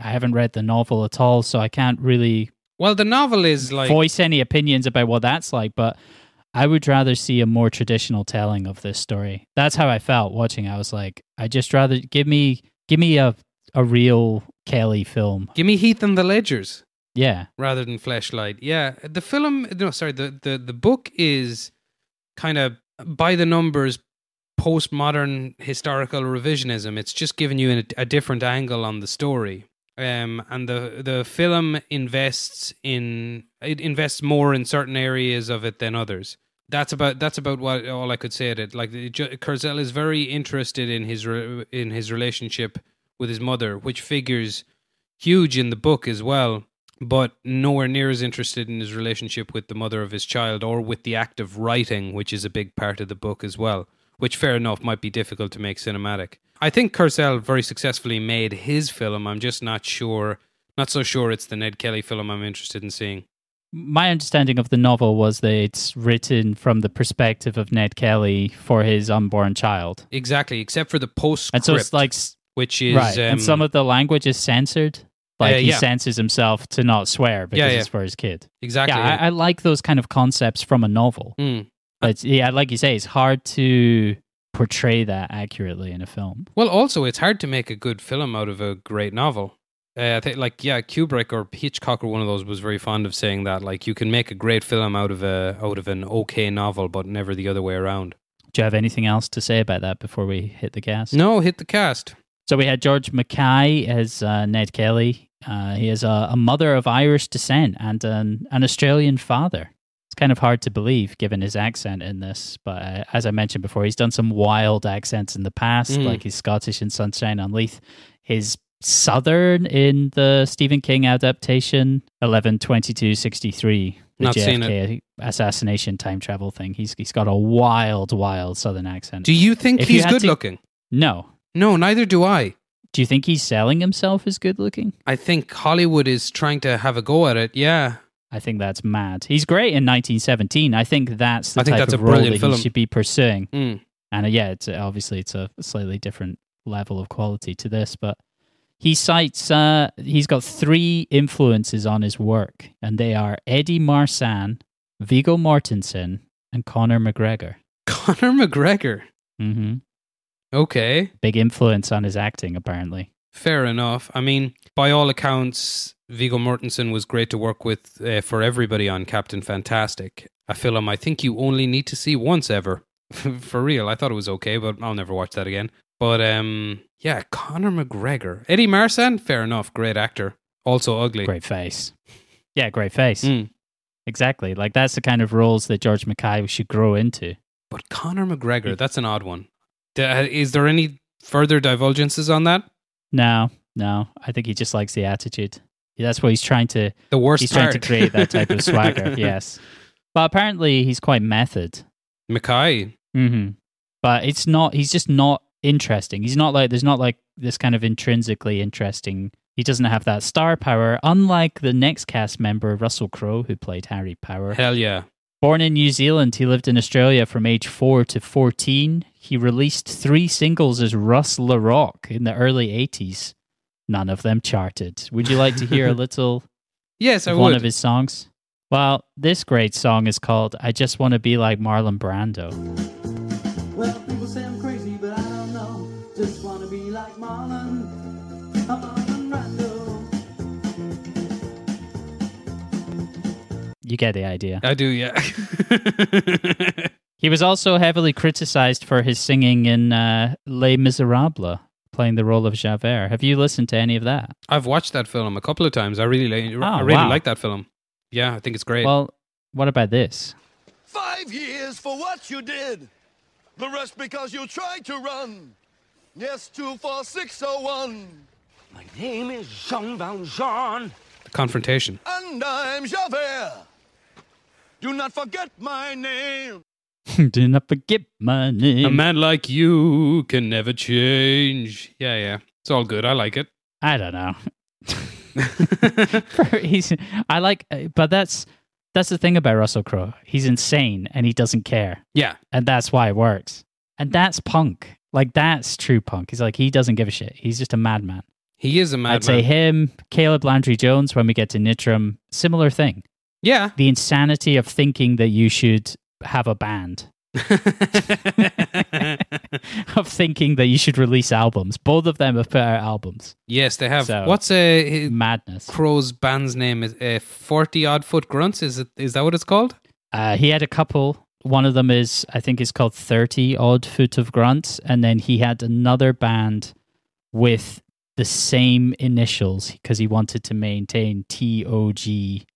I haven't read the novel at all, so I can't really Well, the novel is like voice any opinions about what that's like, but I would rather see a more traditional telling of this story. That's how I felt watching. I was like, I just rather give me give me a a real Kelly film. give me Heath and the Ledgers. Yeah. rather than fleshlight yeah the film no sorry the the, the book is kind of by the numbers postmodern historical revisionism it's just giving you a, a different angle on the story. Um and the the film invests in it invests more in certain areas of it than others. That's about that's about what all I could say at it. Like Kurzel is very interested in his re, in his relationship with his mother, which figures huge in the book as well, but nowhere near as interested in his relationship with the mother of his child or with the act of writing, which is a big part of the book as well. Which, fair enough, might be difficult to make cinematic. I think Kurzel very successfully made his film. I'm just not sure, not so sure it's the Ned Kelly film I'm interested in seeing. My understanding of the novel was that it's written from the perspective of Ned Kelly for his unborn child. Exactly, except for the postscript, And so it's like which is right, um, and some of the language is censored. Like Uh, he senses himself to not swear because yeah. it's for his kid. exactly. Yeah, I, I like those kind of concepts from a novel. Mm. But yeah, like you say, it's hard to portray that accurately in a film. Well, also, it's hard to make a good film out of a great novel. Uh, I think, like, yeah, Kubrick or Hitchcock or one of those was very fond of saying that. Like, you can make a great film out of a out of an okay novel, but never the other way around. Do you have anything else to say about that before we hit the cast? No, hit the cast. So we had George Mackay as uh, Ned Kelly. Uh, he is a, a mother of Irish descent and an, an Australian father. It's kind of hard to believe given his accent in this, but uh, as I mentioned before, he's done some wild accents in the past, Mm. like his Scottish in Sunshine on Leith. His Southern in the Stephen King adaptation, 112263, the Not seen JFK assassination time travel thing. He's He's got a wild, wild Southern accent. Do you think If he's had good to- looking? no. No, neither do I. Do you think he's selling himself as good looking? I think Hollywood is trying to have a go at it. Yeah, I think that's mad. He's great in 1917. I think that's the I think type that's of a role that film. he should be pursuing. mm. And uh, yeah, it's obviously it's a slightly different level of quality to this, but he cites uh, he's got three influences on his work, and they are Eddie Marsan, Viggo Mortensen, and Conor McGregor. Conor McGregor. hmm Okay, Big influence on his acting, apparently. fair enough. I mean, by all accounts, Viggo Mortensen was great to work with uh, for everybody on Captain Fantastic, a film I think you only need to see once ever. for real, I thought it was okay, but I'll never watch that again. But um, yeah, Conor McGregor, Eddie Marsan, fair enough, great actor, also ugly. Great face. Yeah, great face. Mm. Exactly. Like that's the kind of roles that George Mackay should grow into. But Conor McGregor, that's an odd one. Uh, Is there any further divulgences on that? No, no. I think he just likes the attitude. That's what he's trying to. The worst He's trying to create that type of swagger. yes, but apparently he's quite method. Mackay. hmm But it's not. He's just not interesting. He's not like. There's not like this kind of intrinsically interesting. He doesn't have that star power, unlike the next cast member, Russell Crowe, who played Harry Power. Hell yeah. Born in New Zealand, he lived in Australia from age 4 to 14. He released three singles as Russ Le Roq in the early 80s. None of them charted. Would you like to hear a little Yes, I of one would. of his songs? Well, this great song is called I Just Want to Be Like Marlon Brando. You get the idea. I do, yeah. He was also heavily criticized for his singing in uh, Les Miserables, playing the role of Javert. Have you listened to any of that? I've watched that film a couple of times. I really, like, I Oh, really wow. like that film. Yeah, I think it's great. Well, what about this? Five years for what you did. The rest because you tried to run. Yes, two four six oh one. My name is Jean Valjean. the confrontation. And I'm Javert. Do not forget my name. Do not forget my name. A man like you can never change. Yeah, yeah. It's all good. I like it. I don't know. He's, I like, uh, but that's that's the thing about Russell Crowe. He's insane and he doesn't care, yeah. and that's why it works. And that's punk. Like that's true punk. He's like he doesn't give a shit. He's just a madman. He is a madman. I'd say him, Caleb Landry Jones. When we get to Nitram, similar thing. Yeah. The insanity of thinking that you should have a band, of thinking that you should release albums. Both of them have put out albums. yes, they have. So- What's uh, Madness. Crowe's band's name? Is uh, Forty Odd Foot Grunts? Is it? Is that what it's called? Uh, he had a couple. One of them is, I think, it's called Thirty Odd Foot of Grunts, and then he had another band with the same initials because he wanted to maintain T O G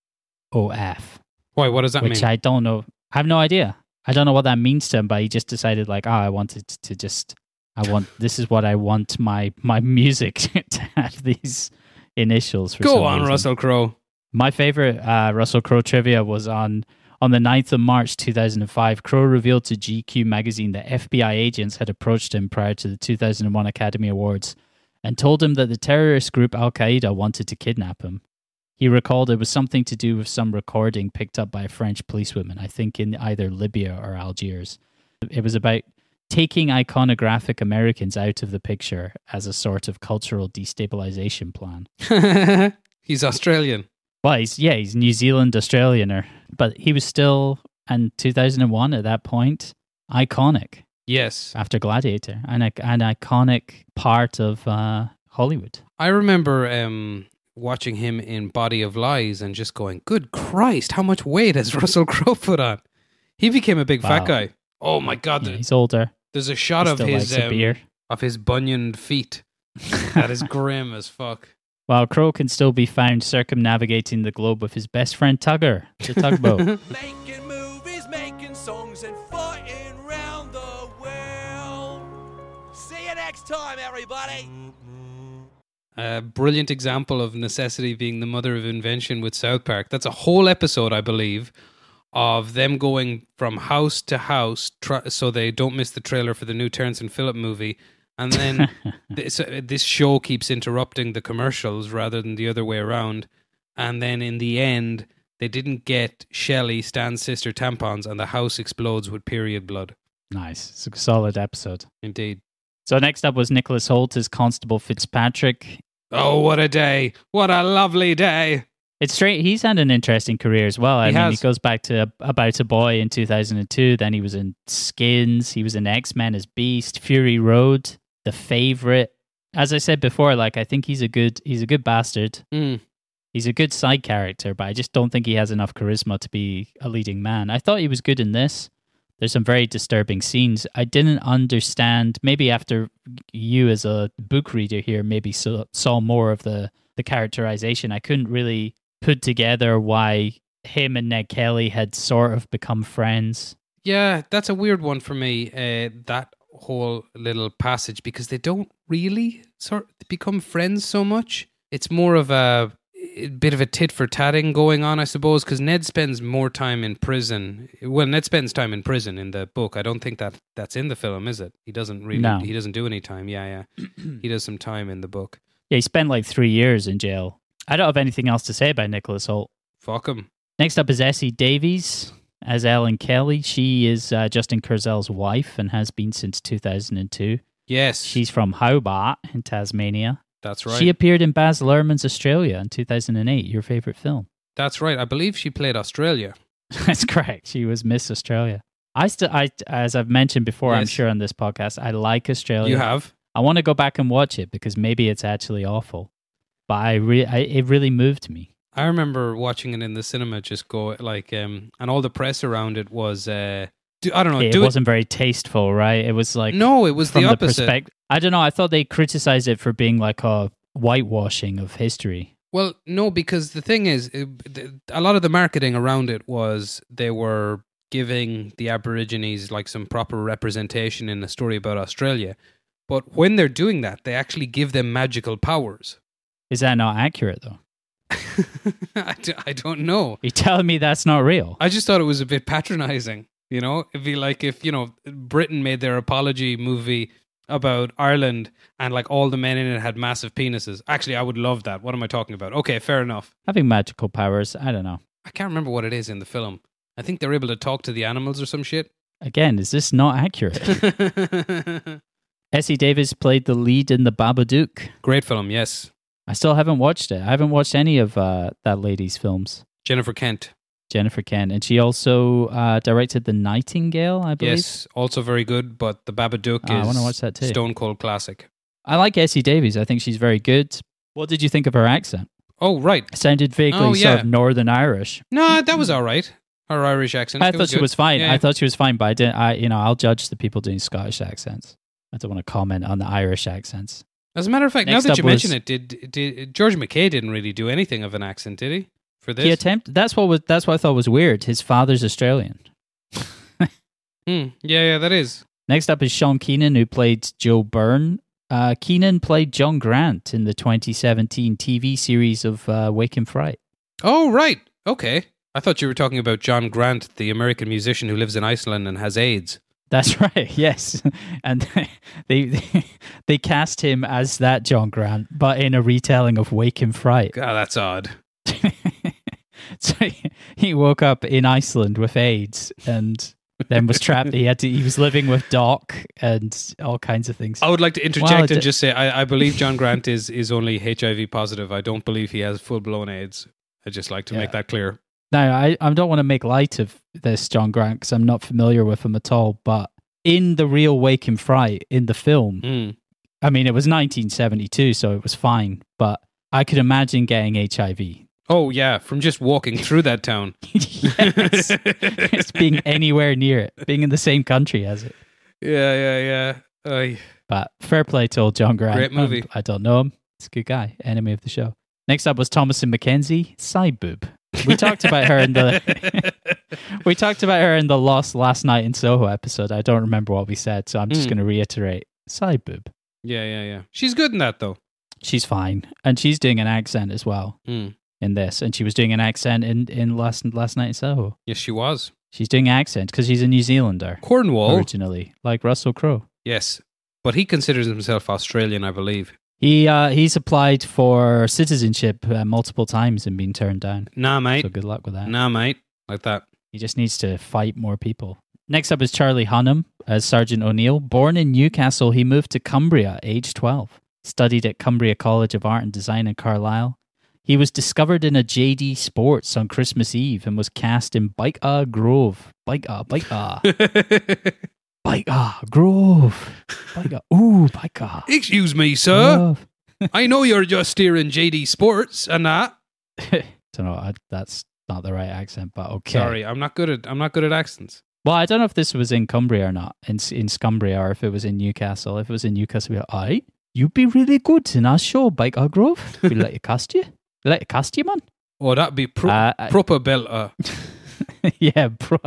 O F, Why? What does that which mean? I don't know. I have no idea. I don't know what that means to him, but he just decided, like, oh, I wanted to just, I want this is what I want my my music to have these initials. For Go on, reason. Russell Crowe. My favorite uh, Russell Crowe trivia was on on the 9th of March 2005. Crowe revealed to GQ magazine that FBI agents had approached him prior to the 2001 Academy Awards and told him that the terrorist group Al Qaeda wanted to kidnap him. He recalled it was something to do with some recording picked up by a French policewoman, I think in either Libya or Algiers. It was about taking iconographic Americans out of the picture as a sort of cultural destabilization plan. He's Australian. Well, he's yeah, he's New Zealand Australianer, but he was still in 2001 at that point iconic Yes, after Gladiator, an an iconic part of uh, Hollywood. I remember um, watching him in Body of Lies and just going, "Good Christ, how much weight has Russell Crowe put on?" He became a big Wow. fat guy. Oh my God! Yeah, he's older. There's a shot He of his um, beer. of his bunioned feet. That is grim as fuck. While Crowe can still be found circumnavigating the globe with his best friend Tugger, the tugboat. Making movies, making songs, and fighting round the world. See you next time, everybody. A brilliant example of necessity being the mother of invention with South Park. That's a whole episode, I believe, of them going from house to house tr- so they don't miss the trailer for the new Terrance and Phillip movie. And then this, uh, this show keeps interrupting the commercials rather than the other way around. And then in the end, they didn't get Shelley, Stan's sister, tampons, and the house explodes with period blood. nice, it's a solid episode. Indeed. So next up was Nicholas Holt as Constable Fitzpatrick. Oh, what a day! What a lovely day! It's straight. He's had an interesting career as well. I He mean, has. he goes back to About a Boy in 2002. Then he was in Skins. He was in X Men as Beast, Fury Road, The Favorite. As I said before, like I think he's a good he's a good bastard. Mm. He's a good side character, but I just don't think he has enough charisma to be a leading man. I thought he was good in this. There's some very disturbing scenes. I didn't understand. Maybe after you, as a book reader here, maybe saw, saw more of the the characterization. I couldn't really put together why him and Ned Kelly had sort of become friends. Yeah, that's a weird one for me. Uh, that whole little passage because they don't really sort become friends so much. It's more of a bit of a tit for tatting going on, I suppose. Because Ned spends more time in prison. Well, Ned spends time in prison in the book. I don't think that that's in the film, is it? He doesn't really. No. He doesn't do any time. Yeah, yeah. he does some time in the book. Yeah, he spent like three years in jail. I don't have anything else to say about Nicholas Hoult. Fuck him. Next up is Essie Davis as Ellen Kelly. She is uh, Justin Kurzel's wife and has been since 2002. Yes, She's from Hobart in Tasmania. That's right. She appeared in Baz Luhrmann's Australia in 2008, your favorite film. that's right. I believe she played Australia. That's correct. She was Miss Australia. I still, I, as I've mentioned before, I'm sure on this podcast, I like Australia. You have. I want to go back and watch it because maybe it's actually awful. But I, re- I it really moved me. I remember watching it in the cinema, just go like, um, and all the press around it was, uh, do, I don't know, it do wasn't very tasteful, right? It was like No, it was from the the, opposite. perspective. I don't know. I thought they criticized it for being like a whitewashing of history. Well, no, because the thing is, it, a lot of the marketing around it was they were giving the Aborigines like some proper representation in a story about Australia. But when they're doing that, they actually give them magical powers. Is that not accurate though? I, d- I don't know. You're telling me that's not real? I just thought it was a bit patronizing. You know, it'd be like if, you know, Britain made their apology movie about Ireland and like all the men in it had massive penises. Actually, I would love that. What am I talking about? Okay, fair enough. Having magical powers, I don't know. I can't remember what it is in the film. I think they're able to talk to the animals or some shit. Again, is this not accurate? Essie Davis played the lead in The Babadook. Great film, yes. I still haven't watched it. I haven't watched any of uh, that lady's films. Jennifer Kent. Jennifer Kent, and she also uh, directed The Nightingale, I believe. Yes, also very good, but The Babadook Ah, I is wanna watch that too. stone cold classic. I like Essie Davis. I think she's very good. What did you think of her accent? Oh, right. It sounded vaguely Oh, sort of Northern Irish. No, that was all right. Her Irish accent. I it thought she good. was fine. Yeah. I thought she was fine, but I didn't. I, you know, I'll judge the people doing Scottish accents. I don't want to comment on the Irish accents. As a matter of fact, Next now that you mention was- it, did, did George Mackay didn't really do anything of an accent, did he? For this? He attempt. That's what was. That's what I thought was weird. His father's Australian. Hmm. Yeah, yeah, that is. Next up is Sean Keenan, who played Joe Byrne. Uh, Keenan played John Grant in the 2017 TV series of uh, Wake in Fright. Oh, right. Okay. I thought you were talking about John Grant, the American musician who lives in Iceland and has AIDS. That's right. Yes, and they, they they cast him as that John Grant, but in a retelling of Wake in Fright. God, that's odd. so he, woke up in Iceland with AIDS and then was trapped. He had to. He was living with Doc and all kinds of things. I would like to interject Wow, and d- just say I, I believe John Grant is, is only HIV positive. I don't believe he has full blown AIDS. I just like to make that clear. Now, I, I don't want to make light of this John Grant because I'm not familiar with him at all. But in the real Wake in Fright in the film, Mm. I mean, it was 1972, so it was fine. But I could imagine getting HIV. Oh yeah, from just walking through that town. yes, it's being anywhere near it, being in the same country as it. Yeah, yeah, yeah. Aye. But fair play to old John Grant. Great movie. I don't know him. He's a good guy. Enemy of the show. Next up was Thomasin McKenzie, side boob. We talked about her in the we talked about her in the Lost Last Night in Soho episode. I don't remember what we said, so I'm just Mm. going to reiterate. Side boob. yeah, yeah, yeah. She's good in that though. She's fine, and she's doing an accent as well Mm. In this, and she was doing an accent in in Last Last Night in Soho. Yes, she was. She's doing accent because she's a New Zealander Cornwall. originally, like Russell Crowe. Yes, but he considers himself Australian, I believe. He uh, he's applied for citizenship uh, multiple times and been turned down. Nah, mate. So good luck with that. Nah, mate. Like that. He just needs to fight more people. Next up is Charlie Hunnam as Sergeant O'Neill. Born in Newcastle, he moved to Cumbria at age 12. Studied at Cumbria College of Art and Design in Carlisle. He was discovered in a JD Sports on Christmas Eve and was cast in Bike Ah Grove. Bike Ah, Bike Ah, Bike Ah Grove. Bike Ah, ooh, Bike Ah. Excuse me, sir. I know you're just here in JD Sports and that. don't know. I, that's not the right accent, but okay. Sorry, I'm not good at I'm not good at accents. Well, I don't know if this was in Cumbria or not, in in Scumbria, or if it was in Newcastle. If it was in Newcastle, we'd be like, aye, you'd be really good in our show, Bike Ah Grove. We'd let you cast you. Let you cast you, man. Oh, that'd be pro- Uh, proper belter. yeah, bro.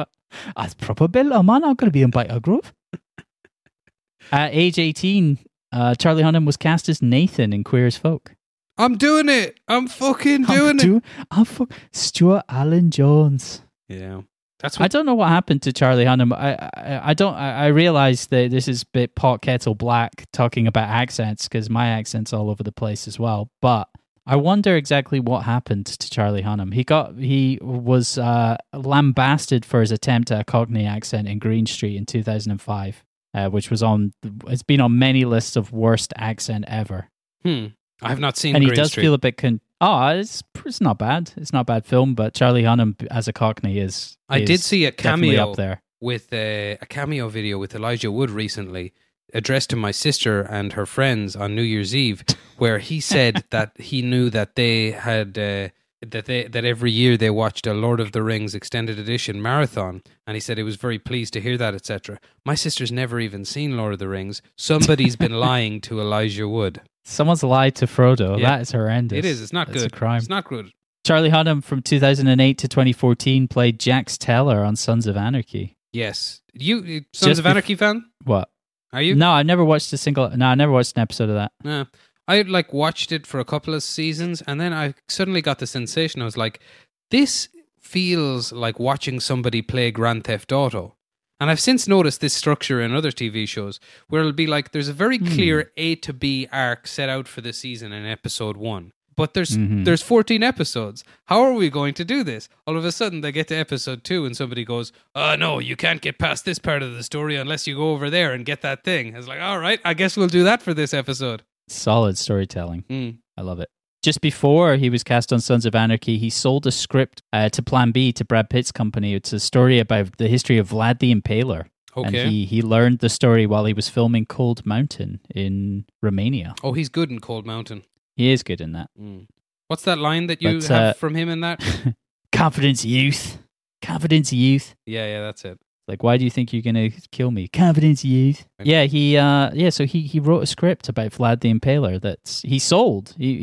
That's proper oh, man. I'm going to be in Byker Grove. At age 18, uh, Charlie Hunnam was cast as Nathan in Queer as Folk. I'm doing it. I'm fucking I'm doing it. I'm fuck- Stuart Alan Jones. Yeah, that's I don't know what happened to Charlie Hunnam. I I, I don't. I, I realize that this is a bit pot kettle black talking about accents because my accent's all over the place as well. But I wonder exactly what happened to Charlie Hunnam. He got he was uh, lambasted for his attempt at a Cockney accent in Green Street in 2005, uh, which was on. It's been on many lists of worst accent ever. Hmm. I have not seen and he does Street. feel a bit. Con- oh, it's it's not bad. It's not a bad film, but Charlie Hunnam as a Cockney is. I is did see a cameo up there. with uh, a cameo video with Elijah Wood recently, addressed to my sister and her friends on New Year's Eve, where he said that he knew that they had uh, that they that every year they watched a Lord of the Rings extended edition marathon, and he said he was very pleased to hear that, etc. My sister's never even seen Lord of the Rings. Somebody's been lying to Elijah Wood. Someone's lied to Frodo. Yeah. That is horrendous. It is. It's not That's good. a crime. It's not good. Charlie Hunnam from 2008 to 2014 played Jax Teller on Sons of Anarchy. Yes. You you Sons Just of bef- Anarchy fan? What? Are you? No, I've never watched a single. No, I never watched an episode of that. Yeah. I like watched it for a couple of seasons and then I suddenly got the sensation I was like, this feels like watching somebody play Grand Theft Auto. And I've since noticed this structure in other TV shows where it'll be like there's a very hmm. clear A to B arc set out for the season in episode one. But there's Mhm. there's 14 episodes. How are we going to do this? All of a sudden they get to episode two and somebody goes, "Oh no, you can't get past this part of the story unless you go over there and get that thing." It's like, all right, I guess we'll do that for this episode. Solid storytelling. Mm. I love it. Just before he was cast on Sons of Anarchy, he sold a script uh, to Plan B to Brad Pitt's company. It's a story about the history of Vlad the Impaler. Okay. And he, he learned the story while he was filming Cold Mountain in Romania. Oh, he's good in Cold Mountain. He is good in that. Mm. What's that line that you But, have uh, from him in that? Confidence youth. Confidence youth. yeah, yeah, that's it. Like, why do you think you're gonna kill me? Confidence youth. Yeah, he uh yeah, so he he wrote a script about Vlad the Impaler that he sold. He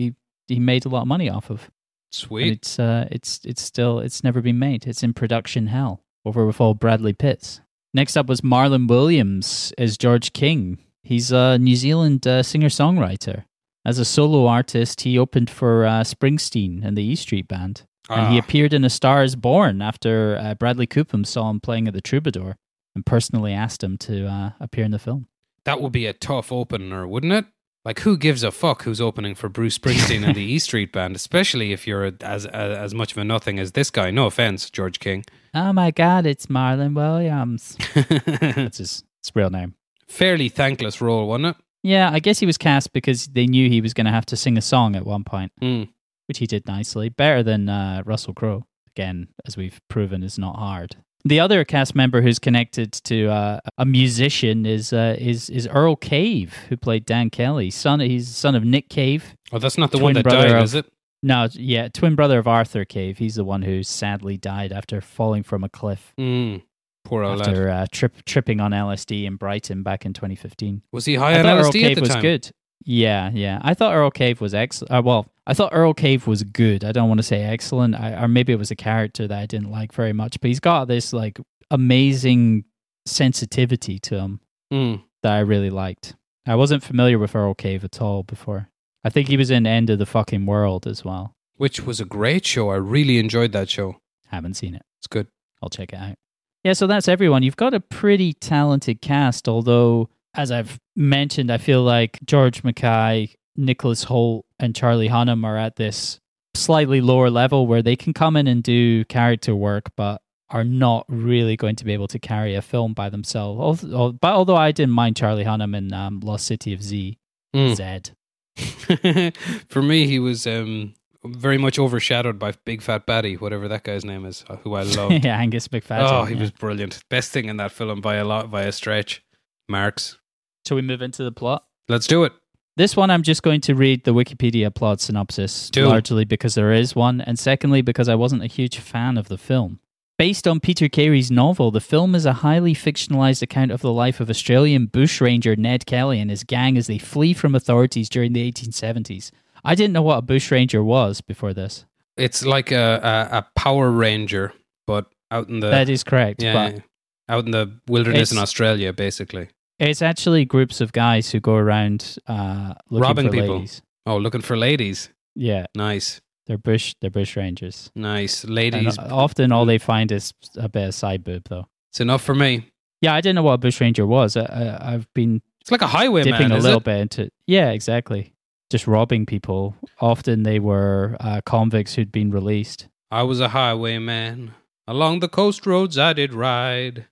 he, he made a lot of money off of. And Sweet. it's uh it's it's still it's never been made. It's in production hell over with all Bradley Pitts. Next up was Marlon Williams as George King. He's a New Zealand uh, singer songwriter. As a solo artist, he opened for uh, Springsteen and the E Street Band, and he Ah. appeared in A Star Is Born after uh, Bradley Coopham saw him playing at the Troubadour and personally asked him to uh, appear in the film. That would be a tough opener, wouldn't it? Like, who gives a fuck who's opening for Bruce Springsteen and the E Street Band, especially if you're as, as as much of a nothing as this guy? No offense, George King. Oh my God, it's Marlon Williams. That's his, his real name. Fairly thankless role, wasn't it? Yeah, I guess he was cast because they knew he was going to have to sing a song at one point, Mm. which he did nicely. Better than uh, Russell Crowe. Again, as we've proven, is not hard. The other cast member who's connected to uh, a musician is uh, is is Earl Cave, who played Dan Kelly. Son, he's the son of Nick Cave. Oh, that's not the one that died, of- is it? No, yeah, twin brother of Arthur Cave. He's the one who sadly died after falling from a cliff Mm. Poor old after uh, trip, tripping on LSD in Brighton back in 2015. Was he high I on thought Earl LSD Cave at the was time? good. Yeah, yeah. I thought Earl Cave was excellent. Uh, well, I thought Earl Cave was good. I don't want to say excellent, I, or maybe it was a character that I didn't like very much. But he's got this like amazing sensitivity to him Mm. that I really liked. I wasn't familiar with Earl Cave at all before. I think he was in End of the Fucking World as well. Which was a great show. I really enjoyed that show. Haven't seen it. It's good. I'll check it out. Yeah, so that's everyone. You've got a pretty talented cast, although, as I've mentioned, I feel like George Mackay, Nicholas Hoult, and Charlie Hunnam are at this slightly lower level where they can come in and do character work, but are not really going to be able to carry a film by themselves. Although, but although I didn't mind Charlie Hunnam in um, Lost City of Z, Mm. Zed. For me, he was um, very much overshadowed by Big Fat Batty, whatever that guy's name is, uh, who I love. yeah, Angus Macfadyen. oh, he yeah. was brilliant. Best thing in that film by a lot, by a stretch. Marks. Shall we move into the plot? Let's do it. This one, I'm just going to read the Wikipedia plot synopsis, Do. largely because there is one, and secondly, because I wasn't a huge fan of the film. Based on Peter Carey's novel, the film is a highly fictionalized account of the life of Australian bushranger Ned Kelly and his gang as they flee from authorities during the 1870s. I didn't know what a bushranger was before this. It's like a, a, a Power Ranger, but out in the that is correct, yeah, but yeah. out in the wilderness in Australia, basically. it's actually groups of guys who go around uh, looking Robbing for people. ladies. Oh, looking for ladies. Yeah, Nice, they're bush, they're bushrangers. nice And ladies. often, all they find is a bit of side boob, though. It's enough for me. Yeah, I didn't know what a bushranger was. I, I, I've been It's like a highwayman, dipping a is little it? bit into. Yeah, exactly. Just robbing people. Often they were uh, convicts who'd been released. I was a highwayman. Along the coast roads I did ride,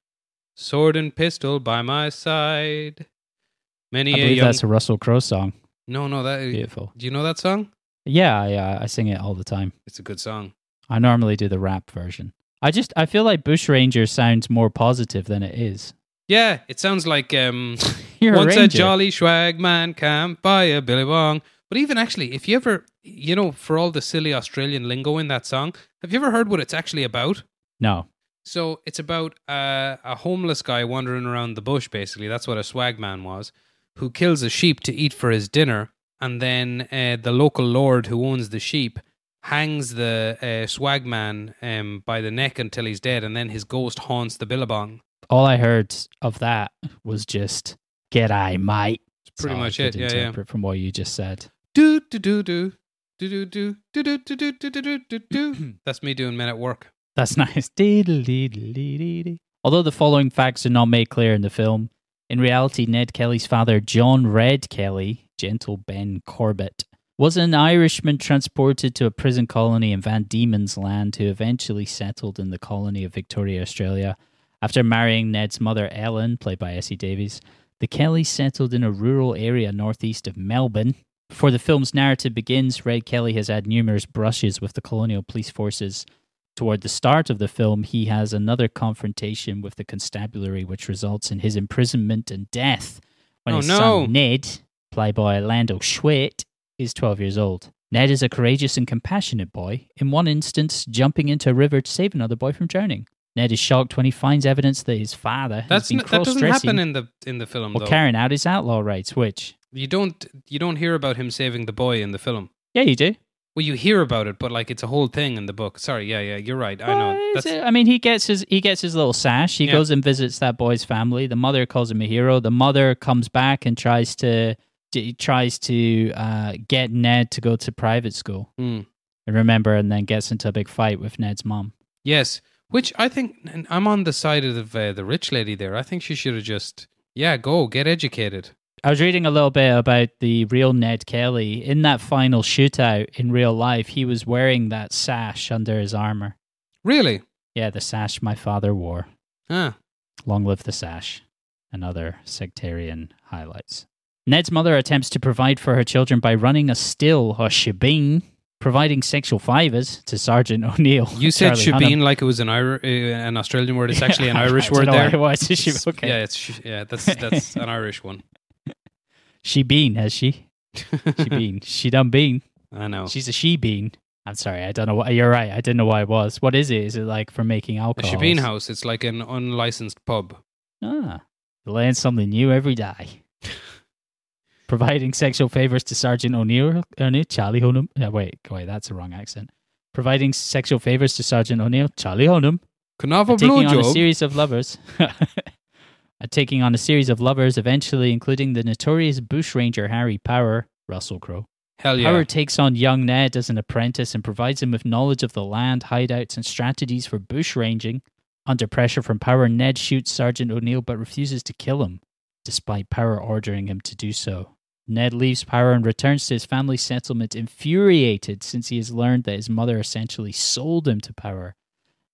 sword and pistol by my side. Many I a believe young... that's a Russell Crowe song. No, no, that. Beautiful. Do you know that song? Yeah, I, uh, I sing it all the time. It's a good song. I normally do the rap version. I just I feel like bushranger sounds more positive than it is. Yeah, it sounds like um, You're once a a, jolly swag man camped by a billabong. But even actually, if you ever you know, for all the silly Australian lingo in that song, have you ever heard what it's actually about? No. So it's about uh, a homeless guy wandering around the bush, basically. That's what a swag man was, who kills a sheep to eat for his dinner. And then uh, the local lord who owns the sheep hangs the uh, swag man um, by the neck until he's dead. And then his ghost haunts the billabong. All I heard of that was just "G'day, mate." It's pretty That's all I much it. Yeah, yeah. From what you just said. Do, do. Do, do, do, do, do, do, do, do, do, do, do. That's me doing men at work. That's nice. Although the following facts are not made clear in the film, in reality, Ned Kelly's father, John Red Kelly, gentle Ben Corbett, was an Irishman transported to a prison colony in Van Diemen's Land who eventually settled in the colony of Victoria, Australia. After marrying Ned's mother, Ellen, played by Essie Davis, the Kellys settled in a rural area northeast of Melbourne. Before the film's narrative begins, Red Kelly has had numerous brushes with the colonial police forces. Toward the start of the film, he has another confrontation with the constabulary, which results in his imprisonment and death when Oh, his no. son Ned, played by Orlando Schwerdt, is 12 years old. Ned is a courageous and compassionate boy, in one instance, jumping into a river to save another boy from drowning. Ned is shocked when he finds evidence that his father has That's been n- that doesn't happen in the in the film or though. carrying out his outlaw rights, which, You don't you don't hear about him saving the boy in the film. yeah, you do. Well, you hear about it, but like it's a whole thing in the book. Sorry, yeah, yeah, you're right. I know. That's, I mean, he gets his he gets his little sash. He Yeah. goes and visits that boy's family. The mother calls him a hero. The mother comes back and tries to d- tries to uh, get Ned to go to private school. And remember, and then gets into a big fight with Ned's mom. yes, which I think and I'm on the side of uh, the rich lady there. I think she should have just yeah, go get educated. I was reading a little bit about the real Ned Kelly. In that final shootout in real life, he was wearing that sash under his armor. Really? Yeah, the sash my father wore. Ah, Long live the sash. And other sectarian highlights. Ned's mother attempts to provide for her children by running a still or shebeen, providing sexual favors to Sergeant O'Neill. you said Hunnam. like it was an Irish, uh, an Australian word. It's actually an Irish word there. why it's a sheb- okay. Yeah, it's yeah. That's that's an Irish one. She been, has she? she been. she done been. I know. She's a she bean. I'm sorry, I don't know what you're right. I didn't know why it was. What is it? Is it like for making alcohol? A shebeen house. It's like an unlicensed pub. Ah, you learn something new every day. Providing sexual favors to Sergeant O'Neill, O'Neill Charlie Hunnam. Uh, wait, wait, that's the wrong accent. Providing sexual favors to Sergeant O'Neill, Charlie Hunnam, Can I have a taking on a series of lovers. Taking on a series of lovers, eventually including the notorious bushranger Harry Power, Russell Crowe. Hell yeah. Power takes on young Ned as an apprentice and provides him with knowledge of the land, hideouts, and strategies for bushranging. Under pressure from Power, Ned shoots Sergeant O'Neill but refuses to kill him, despite Power ordering him to do so. Ned leaves Power and returns to his family settlement infuriated since he has learned that his mother essentially sold him to Power.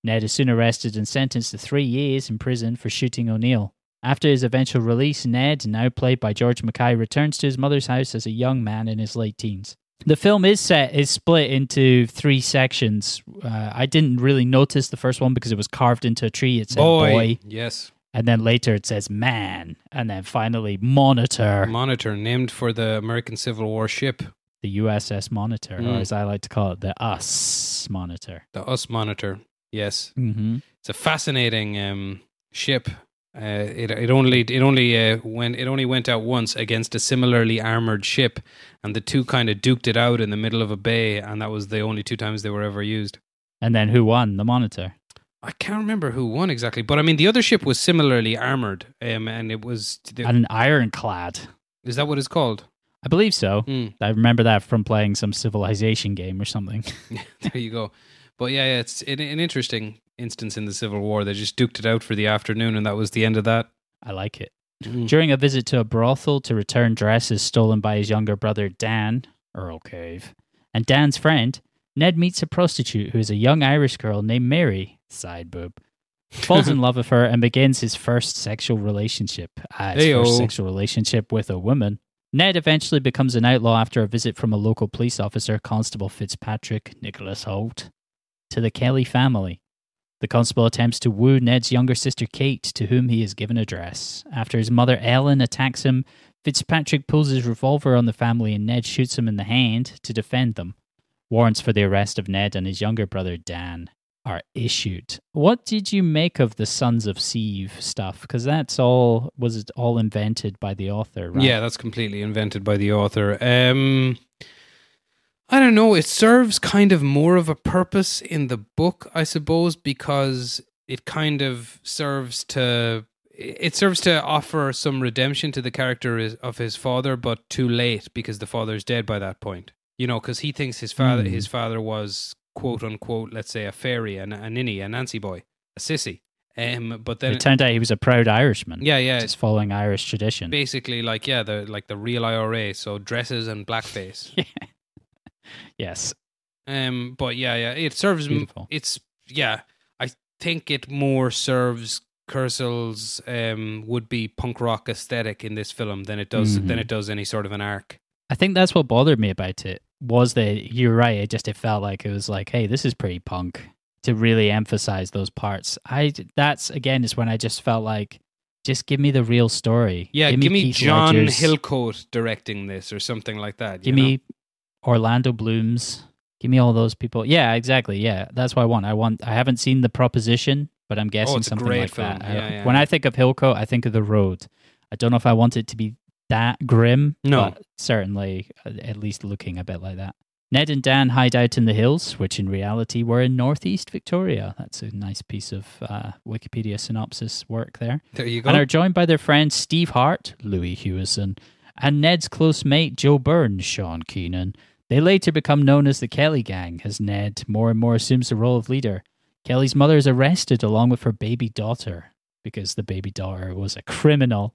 Ned is soon arrested and sentenced to three years in prison for shooting O'Neill. After his eventual release, Ned, now played by George Mackay, returns to his mother's house as a young man in his late teens. The film is set is split into three sections. Uh, I didn't really notice the first one because it was carved into a tree. It said boy. boy, Yes. And then later it says man, and then finally monitor, Monitor named for the American Civil War ship, the USS Monitor, or Mm. as I like to call it, the US Monitor. the US Monitor. Yes. Mm-hmm. It's a fascinating um, ship. Uh, it it only it only uh, went it only went out once against a similarly armored ship, and the two kind of duked it out in the middle of a bay, and that was the only two times they were ever used. And then who won? The Monitor. I can't remember who won exactly, but I mean the other ship was similarly armored, um, and it was the, An ironclad. is that what it's called? I believe so. Hmm. I remember that from playing some Civilization game or something. there you go. But yeah, yeah it's an, an interesting instance in the Civil War. They just duked it out for the afternoon, and that was the end of that. I like it. Mm. During a visit to a brothel to return dresses stolen by his younger brother Dan, Earl Cave, and Dan's friend, Ned meets a prostitute who is a young Irish girl named Mary, side boob, falls in love with her and begins his first sexual relationship. Uh, his Heyo. first sexual relationship with a woman. Ned eventually becomes an outlaw after a visit from a local police officer, Constable Fitzpatrick Nicholas Hoult, to the Kelly family. The constable attempts to woo Ned's younger sister Kate, to whom he is given a dress. After his mother Ellen attacks him, Fitzpatrick pulls his revolver on the family and Ned shoots him in the hand to defend them. warrants for the arrest of Ned and his younger brother Dan are issued. What did you make of the Sons of Sieve stuff? Because that's all was it all invented by the author, right? Yeah, that's completely invented by the author. Um, I don't know. It serves kind of more of a purpose in the book, I suppose, because it kind of serves to it serves to offer some redemption to the character of his father, but too late because the father's dead by that point. You know, because he thinks his father Mm. his father was quote unquote, let's say, a fairy, a, a ninny, a Nancy boy, a sissy. Um, but then it turned out he was a proud Irishman. yeah, yeah, just following Irish tradition. basically like yeah, the like the real IRA, so dresses and blackface. yes, Um, but yeah, yeah, it serves. Beautiful. It's yeah, I think it more serves Kurzel's um would be punk rock aesthetic in this film than it does than Mhm. it does any sort of an arc. I think that's what bothered me about it was that you're right. It just it felt like it was like, hey, this is pretty punk to really emphasize those parts. I that's again is when I just felt like, just give me the real story. Yeah, give me, Keith John Rogers, Hillcoat directing this or something like that. you Give know? me Orlando Blooms. Give me all those people. Yeah, exactly. Yeah, that's what I want. I want. I haven't seen the proposition, but I'm oh, guessing Oh, something like film. that. I- Yeah, yeah. When I think of Hillcoat, I think of the road. I don't know if I want it to be that grim. No. certainly uh, at least looking a bit like that. Ned and Dan hide out in the hills, which in reality were in northeast Victoria. That's a nice piece of uh, Wikipedia synopsis work there There you go. and are joined by their friends Steve Hart, Louis Hewison, and Ned's close mate Joe Byrne, Sean Keenan. They later become known as the Kelly Gang as Ned more and more assumes the role of leader. Kelly's mother is arrested along with her baby daughter because the baby daughter was a criminal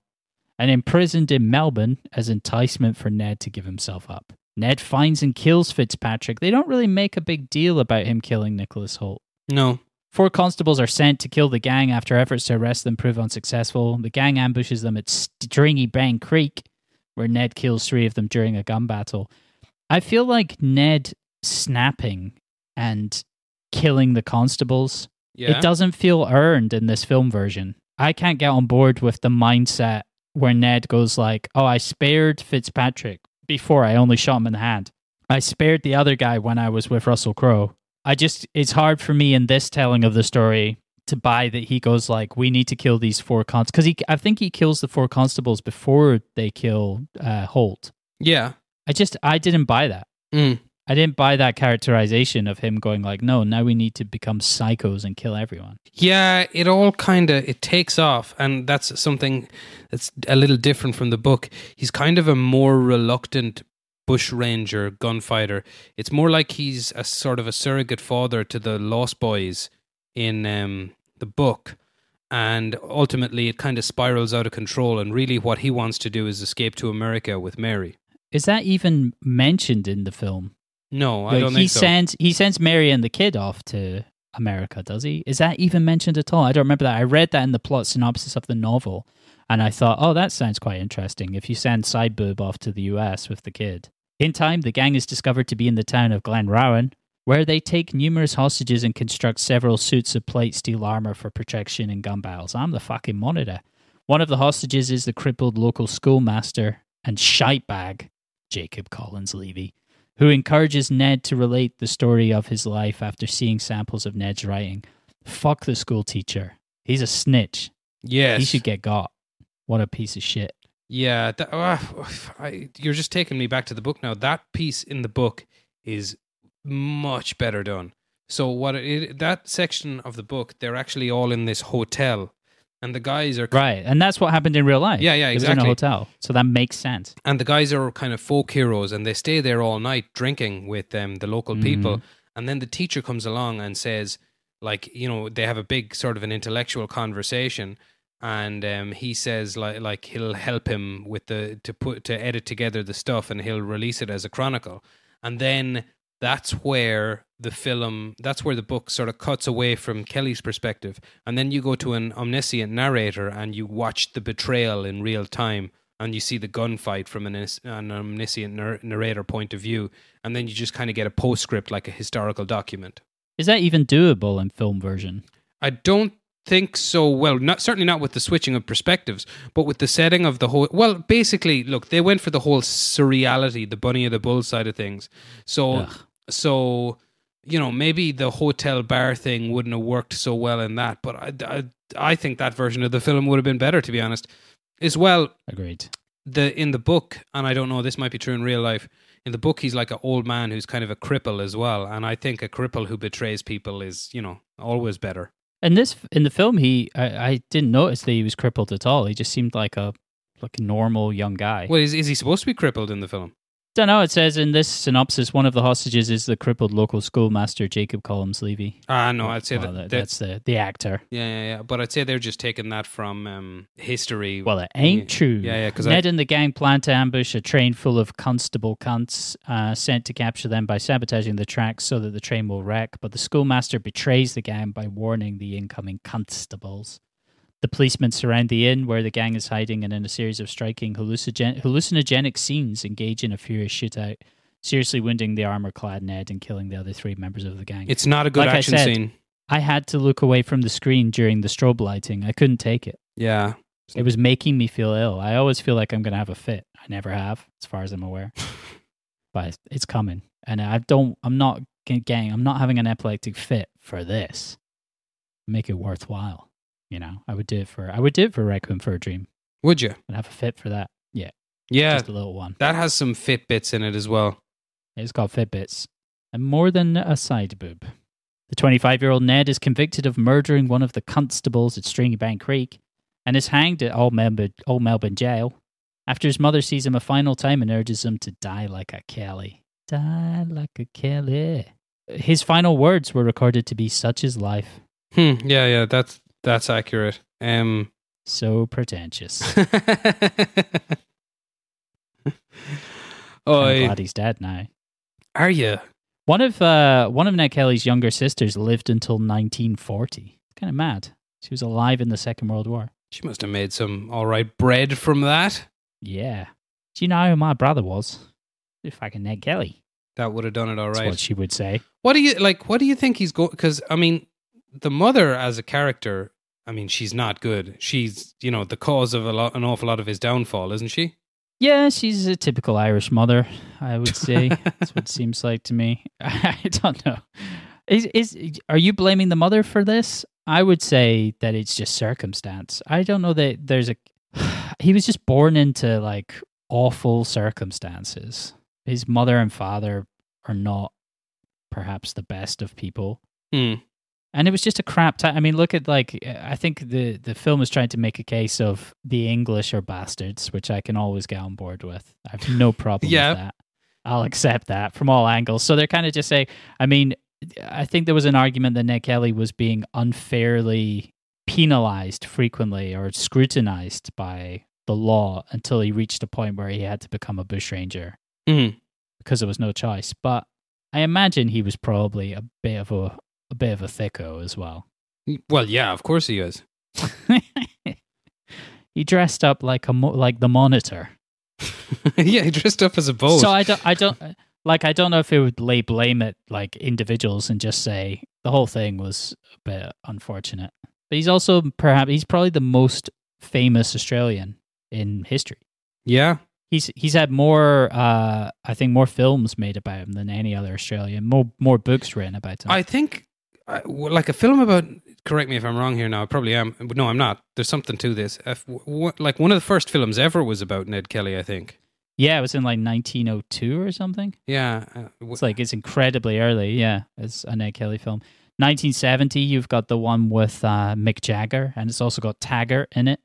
and imprisoned in Melbourne as enticement for Ned to give himself up. Ned finds and kills Fitzpatrick. They don't really make a big deal about him killing Nicholas Hoult. no, Four constables are sent to kill the gang after efforts to arrest them prove unsuccessful. The gang ambushes them at Stringybark Creek, where Ned kills three of them during a gun battle. I feel like Ned snapping and killing the constables, yeah, it doesn't feel earned in this film version. I can't get on board with the mindset where Ned goes like, "Oh, I spared Fitzpatrick before I only shot him in the hand. I spared the other guy when I was with Russell Crowe." I just it's hard for me in this telling of the story to buy that he goes like, "We need to kill these four cons," because he I think he kills the four constables before they kill uh, Hoult. yeah, I just I didn't buy that. Mm. I didn't buy that characterization of him going like, "No, now we need to become psychos and kill everyone." Yeah, it all kind of it takes off, and that's something that's a little different from the book. He's kind of a more reluctant bushranger gunfighter. It's more like he's a sort of a surrogate father to the Lost Boys in um, the book, and ultimately it kind of spirals out of control. And really, what he wants to do is escape to America with Mary. Is that even mentioned in the film? No, I Like, don't he think so. sends he sends Mary and the kid off to America, does he? Is that even mentioned at all? I don't remember that. I read that in the plot synopsis of the novel, and I thought, oh, that sounds quite interesting. If you send side boob off to the U.S. with the kid. In time, the gang is discovered to be in the town of Glenrowan, where they take numerous hostages and construct several suits of plate steel armor for protection in gun battles. I'm the fucking monitor. One of the hostages is the crippled local schoolmaster and shitebag, Jacob Collins Levy, who encourages Ned to relate the story of his life after seeing samples of Ned's writing. Fuck the school teacher. He's a snitch. yes, He should get got. What a piece of shit. Yeah, that, uh, I, you're just taking me back to the book now. That piece in the book is much better done. So what it, that section of the book, they're actually all in this hotel, and the guys are Right. And that's what happened in real life. Yeah, yeah, was in a hotel. So that makes sense. and the guys are kind of folk heroes, and they stay there all night drinking with um, the local people. And then the teacher comes along and says, like, you know, they have a big sort of an intellectual conversation, and um, he says like like he'll help him with the to put to edit together the stuff, and he'll release it as a chronicle. And then that's where the film that's where the book sort of cuts away from Kelly's perspective. And then you go to an omniscient narrator and you watch the betrayal in real time and you see the gunfight from an, an omniscient nar- narrator point of view. And then you just kind of get a postscript like a historical document. Is that even doable in film version? I don't think so well. Not certainly not with the switching of perspectives but with the setting of the whole well basically look they went for the whole surreality the bunny of the bull side of things. So Ugh. So, you know, maybe the hotel bar thing wouldn't have worked so well in that, but I, I, I think that version of the film would have been better, to be honest. As well, Agreed. the in the book, and I don't know, this might be true in real life. In the book, he's like an old man who's kind of a cripple as well, and I think a cripple who betrays people is, you know, always better. In this, in the film, he I, I didn't notice that he was crippled at all. He just seemed like a like a normal young guy. Well, is, is he supposed to be crippled in the film? Don't know. It says in this synopsis, one of the hostages is the crippled local schoolmaster Jacob Collins Levy. Ah, no, I'd say Well, that, that- that- that's the the actor. yeah, yeah, yeah. But I'd say they're just taking that from um, history. Well, it ain't Yeah. true. Yeah, yeah. Because Ned I- and the gang plan to ambush a train full of constable cunts uh, sent to capture them by sabotaging the tracks so that the train will wreck. But the schoolmaster betrays the gang by warning the incoming constables. The policemen surround the inn where the gang is hiding, and in a series of striking hallucinogen- hallucinogenic scenes, engage in a furious shootout, seriously wounding the armor-clad Ned and killing the other three members of the gang. it's not a good Like I action said- scene. I had to look away from the screen during the strobe lighting. I couldn't take it. Yeah. It was making me feel ill. I always feel like I'm going to have a fit. I never have, as far as I'm aware. but it's- coming, and I don't. I'm not gang. I'm not having an epileptic fit for this. Make it worthwhile. You know, I would do it for. I would do it for Requiem for a Dream. Would you? I'd have a fit for that. Yeah, Yeah. just a little one. That has some Fitbits in it as well. It's got Fitbits and more than a side boob. The 25 year old Ned is convicted of murdering one of the constables at Stringybark Creek and is hanged at Old Melbourne, Old Melbourne Jail after his mother sees him a final time and urges him to die like a Kelly. Die like a Kelly. His final words were recorded to be such is life. Hmm. Yeah, yeah. That's that's accurate. Um. So pretentious. oh, I'm glad he's dead now. are you? One of uh, one of Ned Kelly's younger sisters lived until 1940. Kind of mad. She was alive in the Second World War. She must have made some all right bread from that. Yeah. Do you know who my brother was? Fucking Ned Kelly. That would have done it all right. That's what she would say. What do you like? What do you think he's going? Because I mean, the mother as a character, I mean, she's not good. She's you know the cause of a lot, an awful lot of his downfall, isn't she? Yeah, she's a typical Irish mother, I would say. That's what it seems like to me. I don't know. Is is are you blaming the mother for this? I would say that it's just circumstance. I don't know that there's a he was just born into like awful circumstances. His mother and father are not perhaps the best of people. Hmm. And it was just a crap time. I mean, look at like I think the the film is trying to make a case of the English are bastards, which I can always get on board with. I have no problem Yeah. with that. I'll accept that from all angles. So they're kind of just saying. I mean, I think there was an argument that Nick Kelly was being unfairly penalized frequently or scrutinized by the law until he reached a point where he had to become a bushranger Hmm. because there was no choice. But I imagine he was probably a bit of a a bit of a thicko as well. Well, yeah, of course he is. he dressed up like a mo- like the monitor. yeah, he dressed up as a boat. So I don't I don't like I don't know if it would lay blame at like individuals and just say the whole thing was a bit unfortunate. But he's also perhaps he's probably the most famous Australian in history. yeah, He's he's had more uh I think more films made about him than any other Australian. More more books written about him. I think I- like a film about. Correct me if I'm wrong here. Now I probably am. No, I'm not. There's something to this. If, w- w- like one of the first films ever was about Ned Kelly. I think. yeah, it was in like 1902 or something. Yeah. uh, w- It's like it's incredibly early. Yeah, it's a Ned Kelly film. 1970, you've got the one with uh, Mick Jagger, and it's also got Taggart in it.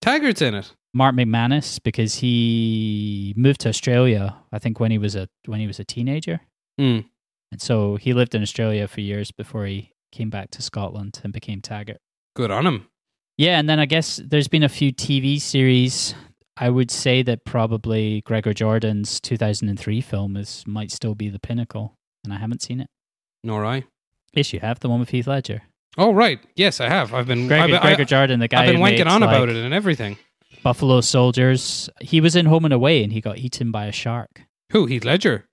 Taggart's in it. Mark McManus, because he moved to Australia, I think when he was a when he was a teenager, Hmm. And so he lived in Australia for years before he came back to Scotland and became Taggart. Good on him. Yeah, and then I guess there's been a few TV series. I would say that probably Gregor Jordan's 2003 film is might still be the pinnacle, and I haven't seen it. Nor I. Yes, you have the one with Heath Ledger. Oh right. Yes, I have. I've been. Gregor, I've been, Gregor I, Jordan, the guy I've been wanking on about like, it and everything. Buffalo Soldiers. He was in Home and Away, and he got eaten by a shark. Who? Heath Ledger.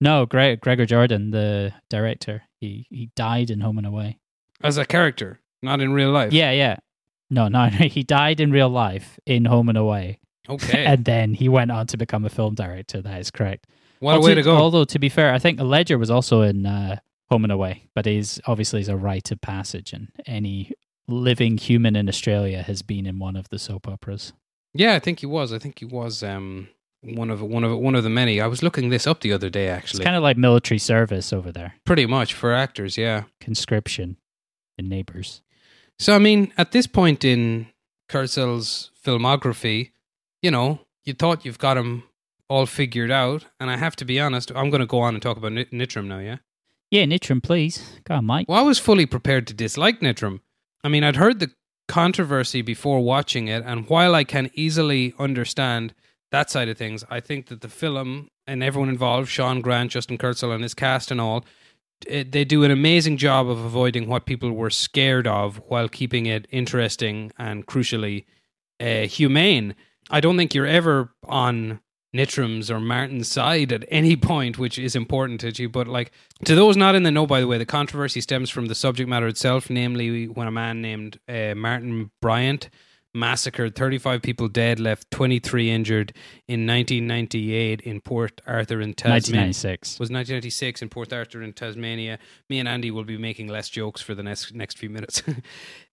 No, Gre- Gregor Jordan, the director. He he died in Home and Away. As a character, not in real life. Yeah, yeah. No, no, he died in real life in Home and Away, Okay. and then he went on to become a film director. That is correct. What a Although- way to go. Although to be fair, I think Ledger was also in uh, Home and Away, but he's obviously is a rite of passage, and any living human in Australia has been in one of the soap operas. Yeah, I think he was. I think he was um, one of one of one of the many. I was looking this up the other day, Actually, It's kind of like military service over there, Pretty much for actors, yeah. conscription in Neighbours. So I mean, at this point in Kurzel's filmography, you know, you thought you've got him all figured out, and I have to be honest. I'm going to go on and talk about Nit- Nitram now, yeah. Yeah, Nitram, please. Go on, Mike. Well, I was fully prepared to dislike Nitram. I mean, I'd heard the controversy before watching it, and while I can easily understand that side of things, I think that the film and everyone involved, Shaun Grant, Justin Kurzel, and his cast and all, it, they do an amazing job of avoiding what people were scared of while keeping it interesting and crucially uh, humane. I don't think you're ever on Nitram's or Martin's side at any point, which is important to you. But like to those not in the know, by the way, the controversy stems from the subject matter itself, namely when a man named uh, Martin Bryant massacred 35 people dead, left 23 injured in 1998 in Port Arthur in Tasmania. 1996. Was 1996 in Port Arthur in Tasmania. Me and Andy will be making less jokes for the next next few minutes. uh,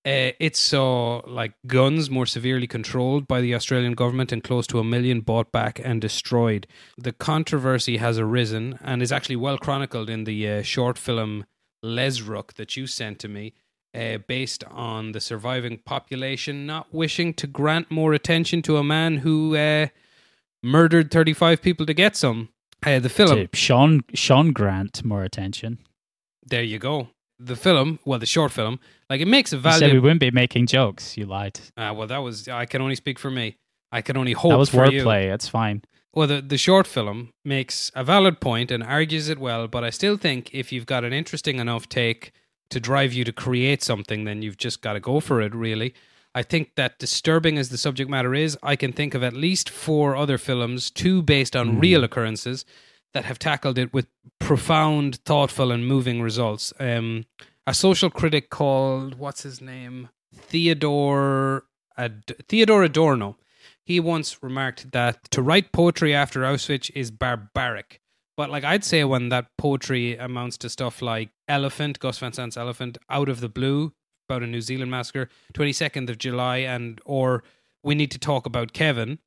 it saw like guns more severely controlled by the Australian government and close to a million bought back and destroyed. The controversy has arisen and is actually well chronicled in the uh, short film Lesrook that you sent to me. Uh, based on the surviving population not wishing to grant more attention to a man who uh, murdered 35 people to get some. Uh, the film, To Sean Shaun Grant more attention. there you go. The film, well, the short film, like it makes a said we wouldn't be making jokes. You lied. Uh, well, that was I can only speak for me. I can only hope that was wordplay. It's fine. Well, the, the short film makes a valid point and argues it well, but I still think if you've got an interesting enough take to drive you to create something, then you've just got to go for it, really. I think that disturbing as the subject matter is, I can think of at least four other films, two based on real occurrences, that have tackled it with profound, thoughtful, and moving results. Um, a social critic called, what's his name? Theodore, Ad- Theodor Adorno he once remarked that to write poetry after Auschwitz is barbaric. But like I'd say when that poetry amounts to stuff like Elephant, Gus Van Sant's Elephant, Out of the Blue, about a New Zealand massacre, 22nd of July, and or We Need to Talk About Kevin,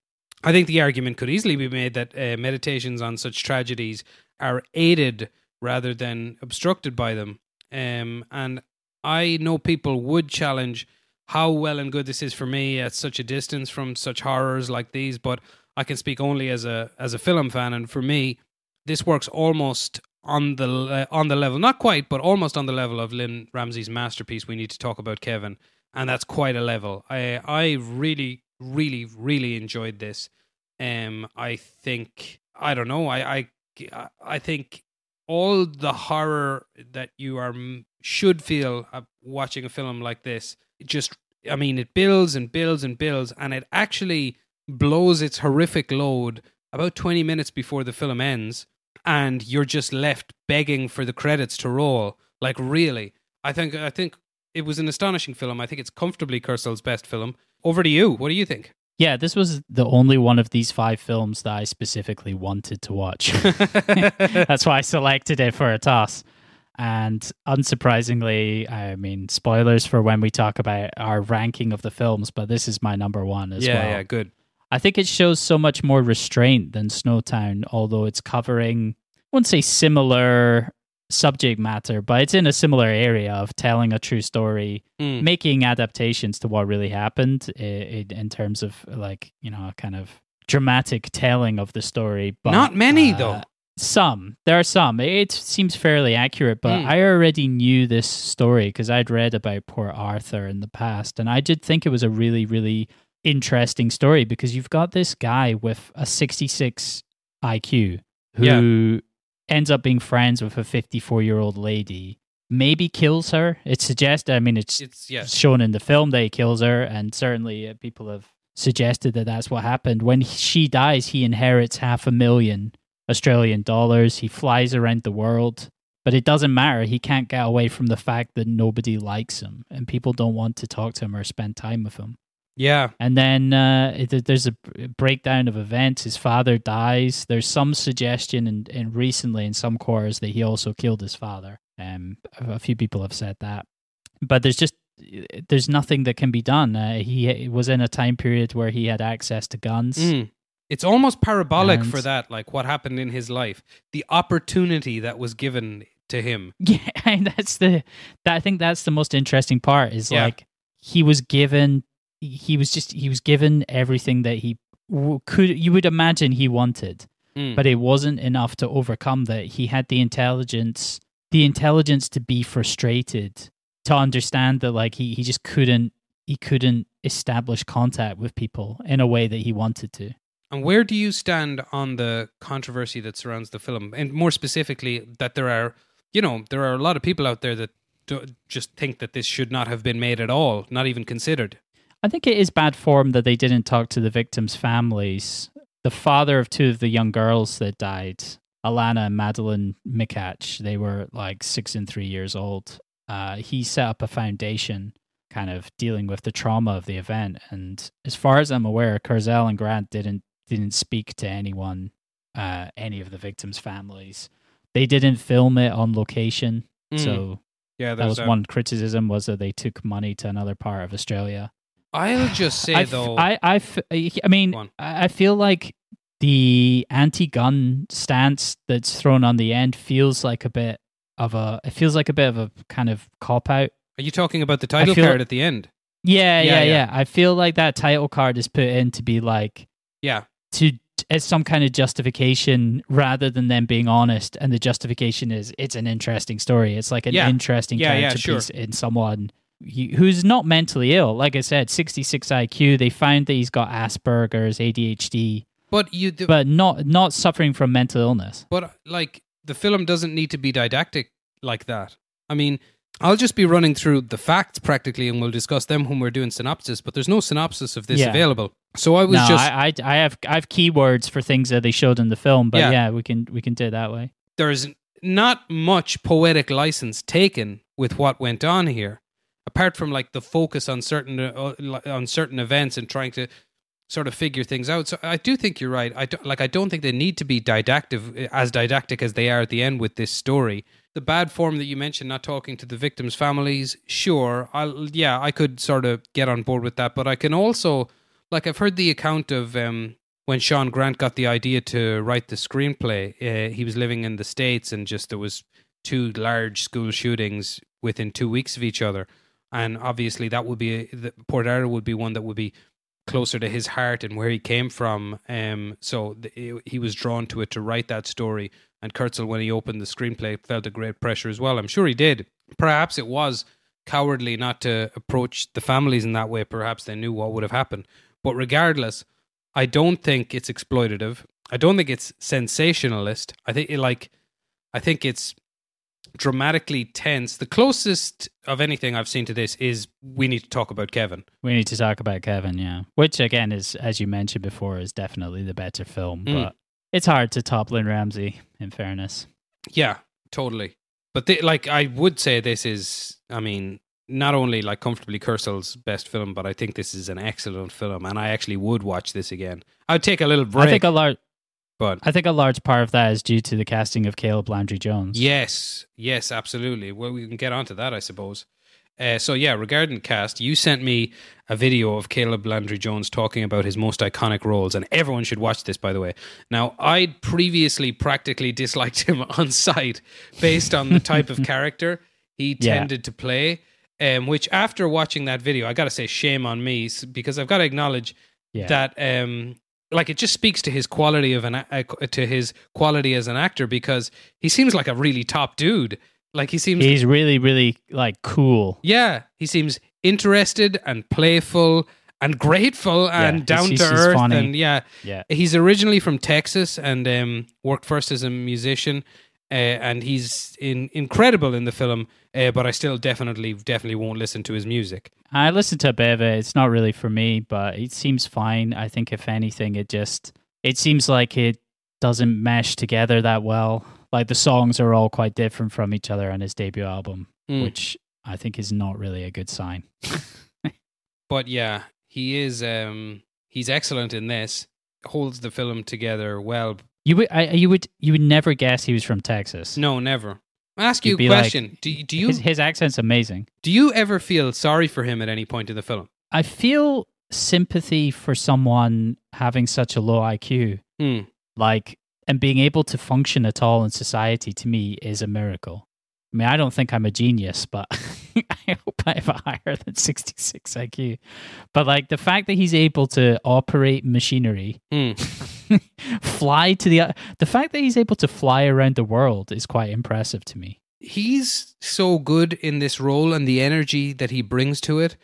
I think the argument could easily be made that uh, meditations on such tragedies are aided rather than obstructed by them. Um, and I know people would challenge how well and good this is for me at such a distance from such horrors like these, but I can speak only as a as a film fan, and for me, this works almost on the le- on the level, not quite, but almost on the level of Lynne Ramsay's masterpiece. We need to talk about Kevin, and that's quite a level. I I really really really enjoyed this. Um, I think I don't know. I I I think all the horror that you are should feel uh, watching a film like this just i mean it builds and builds and builds and it actually blows its horrific load about 20 minutes before the film ends and you're just left begging for the credits to roll. Like really. I think i think it was an astonishing film. I think it's comfortably Kurzel's best film. Over to you. What do you think? Yeah, this was the only one of these five films that I specifically wanted to watch. That's why I selected it for a toss. And unsurprisingly, I mean, spoilers for when we talk about our ranking of the films, but this is my number one as yeah well. yeah good I think it shows so much more restraint than Snowtown, although it's covering, I wouldn't say similar subject matter, but it's in a similar area of telling a true story, Mm. making adaptations to what really happened i i in terms of like, you know, a kind of dramatic telling of the story. But, Not many, uh, though. Some. There are some. It seems fairly accurate, but Mm. I already knew this story because I'd read about Port Arthur in the past, and I did think it was a really, really interesting story because you've got this guy with a 66 IQ who ends up being friends with a 54 year old lady, maybe kills her. It's suggested, I mean, it's, it's yeah shown in the film that he kills her, and certainly uh, people have suggested that that's what happened. When she dies, he inherits half a million Australian dollars. He flies around the world, but it doesn't matter. He can't get away from the fact that nobody likes him and people don't want to talk to him or spend time with him. Yeah. And then uh, it, there's a breakdown of events. His father dies. There's some suggestion, and in, in recently in some quarters, that he also killed his father. Um, a few people have said that, but there's just there's nothing that can be done. Uh, he was in a time period where he had access to guns. Mm. It's almost parabolic And- for that, like what happened in his life, the opportunity that was given to him. Yeah, and that's the that I think that's the most interesting part is Yeah. like he was given he was just he was given everything that he w- could you would imagine he wanted Mm. but it wasn't enough to overcome that he had the intelligence the intelligence to be frustrated to understand that like he, he just couldn't he couldn't establish contact with people in a way that he wanted to And where do you stand on the controversy that surrounds the film? And more specifically, that there are, you know, there are a lot of people out there that just think that this should not have been made at all, not even considered. I think it is bad form that they didn't talk to the victims' families. The father of two of the young girls that died, Alannah and Madeline Mikac, they were like six and three years old. Uh, he set up a foundation kind of dealing with the trauma of the event. And as far as I'm aware, Kurzel and Grant didn't didn't speak to anyone, uh, any of the victims' families. They didn't film it on location. Mm. So Yeah, that was that. one criticism was that they took money to another part of Australia. I'll just say I f- though, I, I, f- I mean. I feel like the anti-gun stance that's thrown on the end feels like a bit of a. It feels like a bit of a kind of cop out. are you talking about the title feel- card at the end? Yeah, Yeah, yeah, yeah, yeah. I feel like that title card is put in to be like Yeah, to as some kind of justification rather than them being honest. And the justification is it's an interesting story. It's like an Yeah. interesting Yeah, yeah, sure. piece in someone who's not mentally ill. Like I said, 66 IQ. They found that he's got Asperger's, ADHD, but you, do, but not not suffering from mental illness. but like the film doesn't need to be didactic like that. I mean, I'll just be running through the facts practically, and we'll discuss them when we're doing synopsis. But there's no synopsis of this Yeah. available, so I was no, just I, I I have I have keywords for things that they showed in the film, but Yeah. yeah, we can we can do it that way. there's not much poetic license taken with what went on here apart from like the focus on certain uh, on certain events and trying to sort of figure things out. So i do think you're right. I don't, like i don't think they need to be didactic as didactic as they are at the end with this story. The bad form that you mentioned not talking to the victims families sure i'll yeah i could sort of get on board with that. But i can also like i've heard the account of um when Shaun Grant got the idea to write the screenplay, uh, he was living in the states, and just there was two large school shootings within two weeks of each other, and obviously that would be the, Port would be one that would be closer to his heart and where he came from. Um, so the, he was drawn to it to write that story. And Kurzel, when he opened the screenplay, felt a great pressure as well. I'm sure he did. Perhaps it was cowardly not to approach the families in that way. Perhaps they knew what would have happened. But regardless, I don't think it's exploitative. I don't think it's sensationalist. I think like I think it's dramatically tense. The closest of anything I've seen to this is we need to talk about Kevin. We need to talk about Kevin, yeah. Which again is, as you mentioned before, is definitely the better film. Mm. But it's hard to top Lynne Ramsay, in fairness. Yeah, totally. But they, like I would say this is I mean not only like comfortably Kurzel's best film, but I think this is an excellent film and I actually would watch this again. I'd take a little break. I think a large but I think a large part of that is due to the casting of Caleb Landry Jones. Yes, yes, absolutely. Well, we can get onto that, I suppose. Uh, so yeah, regarding cast, you sent me a video of Caleb Landry Jones talking about his most iconic roles, and everyone should watch this. By the way, now I'd previously practically disliked him on sight based on the type of character he Yeah. tended to play. Um, which after watching that video, I got to say shame on me because I've got to acknowledge Yeah. that um like it just speaks to his quality of an uh, to his quality as an actor because he seems like a really top dude like he seems He's really, really like cool. yeah he seems interested and playful and grateful and he's- down he's- to he's earth funny. and yeah Yeah. he's originally from Texas and um, worked first as a musician uh, and he's in, incredible in the film uh, but I still definitely definitely won't listen to his music I listened to a bit of it. It's not really for me, but it seems fine. I think if anything, it just it seems like it doesn't mesh together that well. Like the songs are all quite different from each other on his debut album, Mm. which I think is not really a good sign. but yeah, He is. Um, he's excellent in this. Holds the film together well. You would, I, you would, you would never guess he was from Texas. No, never. I ask you You'd a be like- question. do, you- do you his, his accent's amazing. do you ever feel sorry for him at any point in the film? I feel sympathy for someone having such a low IQ, Hmm. like, and being able to function at all in society. To me, is a miracle. I mean, I don't think I'm a genius, but I hope I have a higher than 66 IQ. But like the fact that he's able to operate machinery, Hmm. fly to the the fact that he's able to fly around the world is quite impressive to me. he's so good in this role and the energy that he brings to it.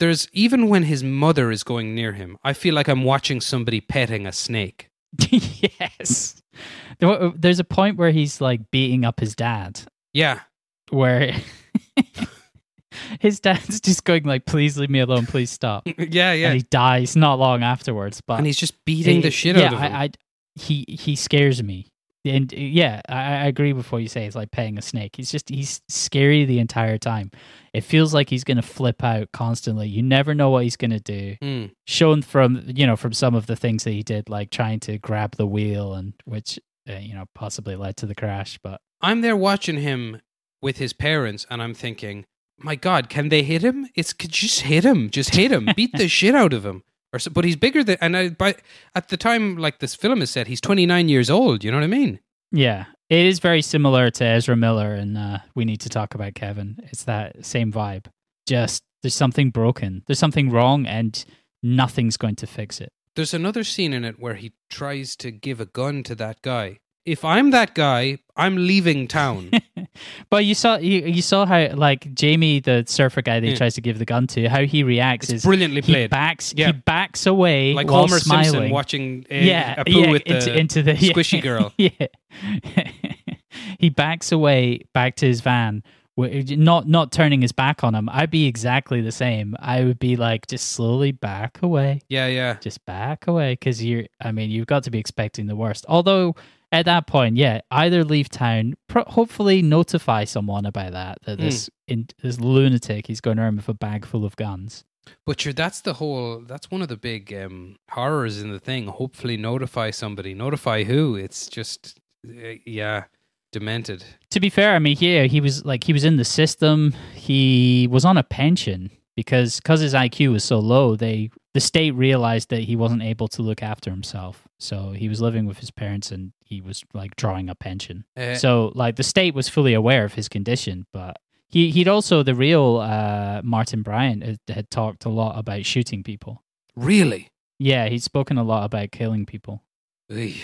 There's even when his mother is going near him, I feel like I'm watching somebody petting a snake. yes. There's a point where he's like beating up his dad, Yeah, where his dad's just going like, "Please leave me alone, please stop," yeah, yeah. and he dies not long afterwards. But and he's just beating the shit yeah, out of him. I, I, he he scares me. And yeah, I, I agree with what you say. It's like petting a snake. He's just he's scary the entire time. It feels like he's gonna flip out constantly. You never know what he's gonna do. Hmm. Shown from you know from some of the things that he did, like trying to grab the wheel, and which uh, you know possibly led to the crash. But I'm there watching him with his parents, and I'm thinking, my God, can they hit him? It's could just hit him, just hit him, beat the shit out of him. Or so, but he's bigger than, and I, by at the time like this film is set, he's 29 years old. You know what I mean? yeah, it is very similar to Ezra Miller, and uh, we need to talk about Kevin. It's that same vibe. Just there's something broken, there's something wrong, and nothing's going to fix it. There's another scene in it where he tries to give a gun to that guy. If I'm that guy, I'm leaving town. But you saw you, you saw how like Jamie, the surfer guy that he Yeah. tries to give the gun to, how he reacts It's is brilliantly he played. backs Yeah. he backs away like while Homer smiling. Simpson watching a, yeah, a poo yeah, with into, the into the squishy girl. yeah, he backs away back to his van, not not turning his back on him. I'd be exactly the same. I would be like, just slowly back away, Yeah, yeah. just back away, because you're. I mean, you've got to be expecting the worst. Although at that point, yeah, either leave town, pro- hopefully notify someone about that that Hmm. this in, this lunatic he's going around with a bag full of guns. But sure, that's the whole. That's one of the big um, horrors in the thing. Hopefully, notify somebody. Notify who? It's just, uh, yeah, demented. to be fair, I mean, yeah, he was like he was in the system. He was on a pension because because his IQ was so low. They the state realized that he wasn't able to look after himself, so he was living with his parents and he was like drawing a pension. Uh, so like the state was fully aware of his condition, but he he'd also the real uh, Martin Bryant had, had talked a lot about shooting people. really? Yeah, he'd spoken a lot about killing people. Ugh.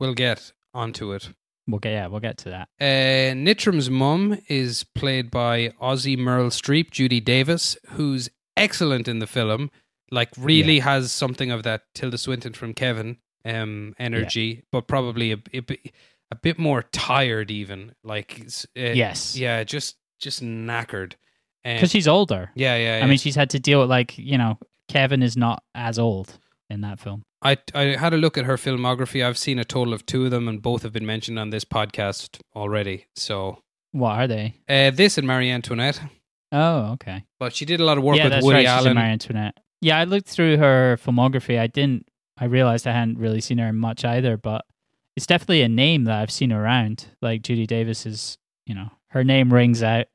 We'll get onto it. We'll get yeah, we'll get to that. Uh, Nitram's mum is played by Ozzy Meryl Streep, Judy Davis, who's excellent in the film. Like, really has something of that Tilda Swinton from Kevin um, energy, but probably a, a, bit- a bit more tired, even. Like, uh, Yes. yeah, just just knackered. Because she's older. yeah, yeah, yeah. I mean, she's had to deal with like you know, Kevin is not as old in that film. I I had a look at her filmography. I've seen a total of two of them, and both have been mentioned on this podcast already. So, What are they? uh, this and Marie Antoinette. Oh, okay. But she did a lot of work yeah, with Woody right. Allen. Marie Antoinette. Yeah, I looked through her filmography. I didn't. I realized I hadn't really seen her in much either, but it's definitely a name that I've seen around. Like Judy Davis is, you know, her name rings out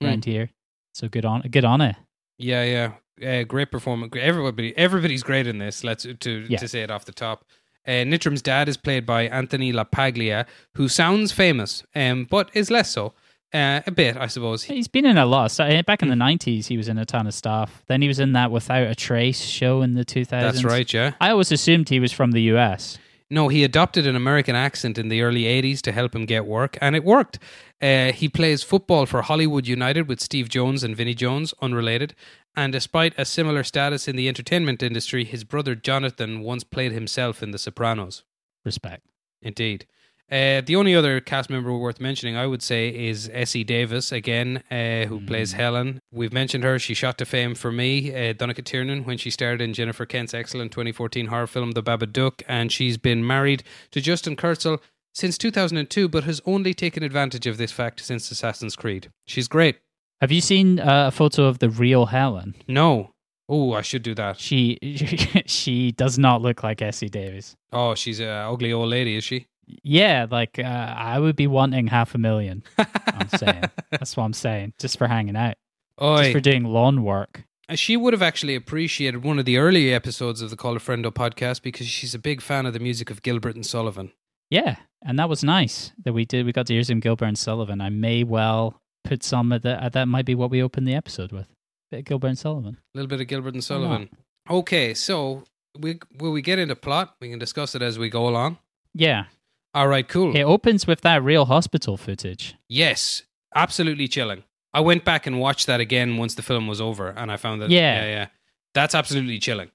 Hmm. around here. So good on, good on it. Yeah, yeah, uh, great performance. Everybody, everybody's great in this. Let's to Yeah. to say it off the top. Uh, Nitram's dad is played by Anthony LaPaglia, who sounds famous, um, but is less so. Uh, a bit, I suppose. He's been in a lot. of stu- Back in the nineties, he was in a ton of stuff. Then he was in that Without a Trace show in the two thousands. That's right, yeah. I always assumed he was from the US. No, he adopted an American accent in the early 80s to help him get work, and it worked. Uh, he plays football for Hollywood United with Steve Jones and Vinnie Jones, unrelated. And despite a similar status in the entertainment industry, his brother Jonathan once played himself in The Sopranos. Respect. Indeed. Uh, the only other cast member worth mentioning, I would say, is Essie Davis, again, uh, who plays Helen. We've mentioned her. She shot to fame for me, uh, Donica Tiernan, when she starred in Jennifer Kent's excellent 2014 horror film, The Babadook. And she's been married to Justin Kurzel since 2002, but has only taken advantage of this fact since Assassin's Creed. She's great. Have you seen uh, a photo of the real Helen? No. Oh, I should do that. She she does not look like Essie Davis. Oh, she's a ugly old lady, is she? Yeah, like uh, I would be wanting half a million. I'm saying that's what I'm saying, just for hanging out, just for doing lawn work. Uh, She would have actually appreciated one of the early episodes of the Call a Friendo podcast because she's a big fan of the music of Gilbert and Sullivan. Yeah, and that was nice that we did. We got to hear some Gilbert and Sullivan. I may well put some of that. Uh, that might be what we open the episode with. A Bit of Gilbert and Sullivan. A little bit of Gilbert and Sullivan. Okay, so we will we get into plot? We can discuss it as we go along. Yeah, All right, cool. it opens with that real hospital footage. Yes, absolutely chilling. I went back and watched that again once the film was over, and I found that Yeah. yeah, yeah, that's absolutely chilling.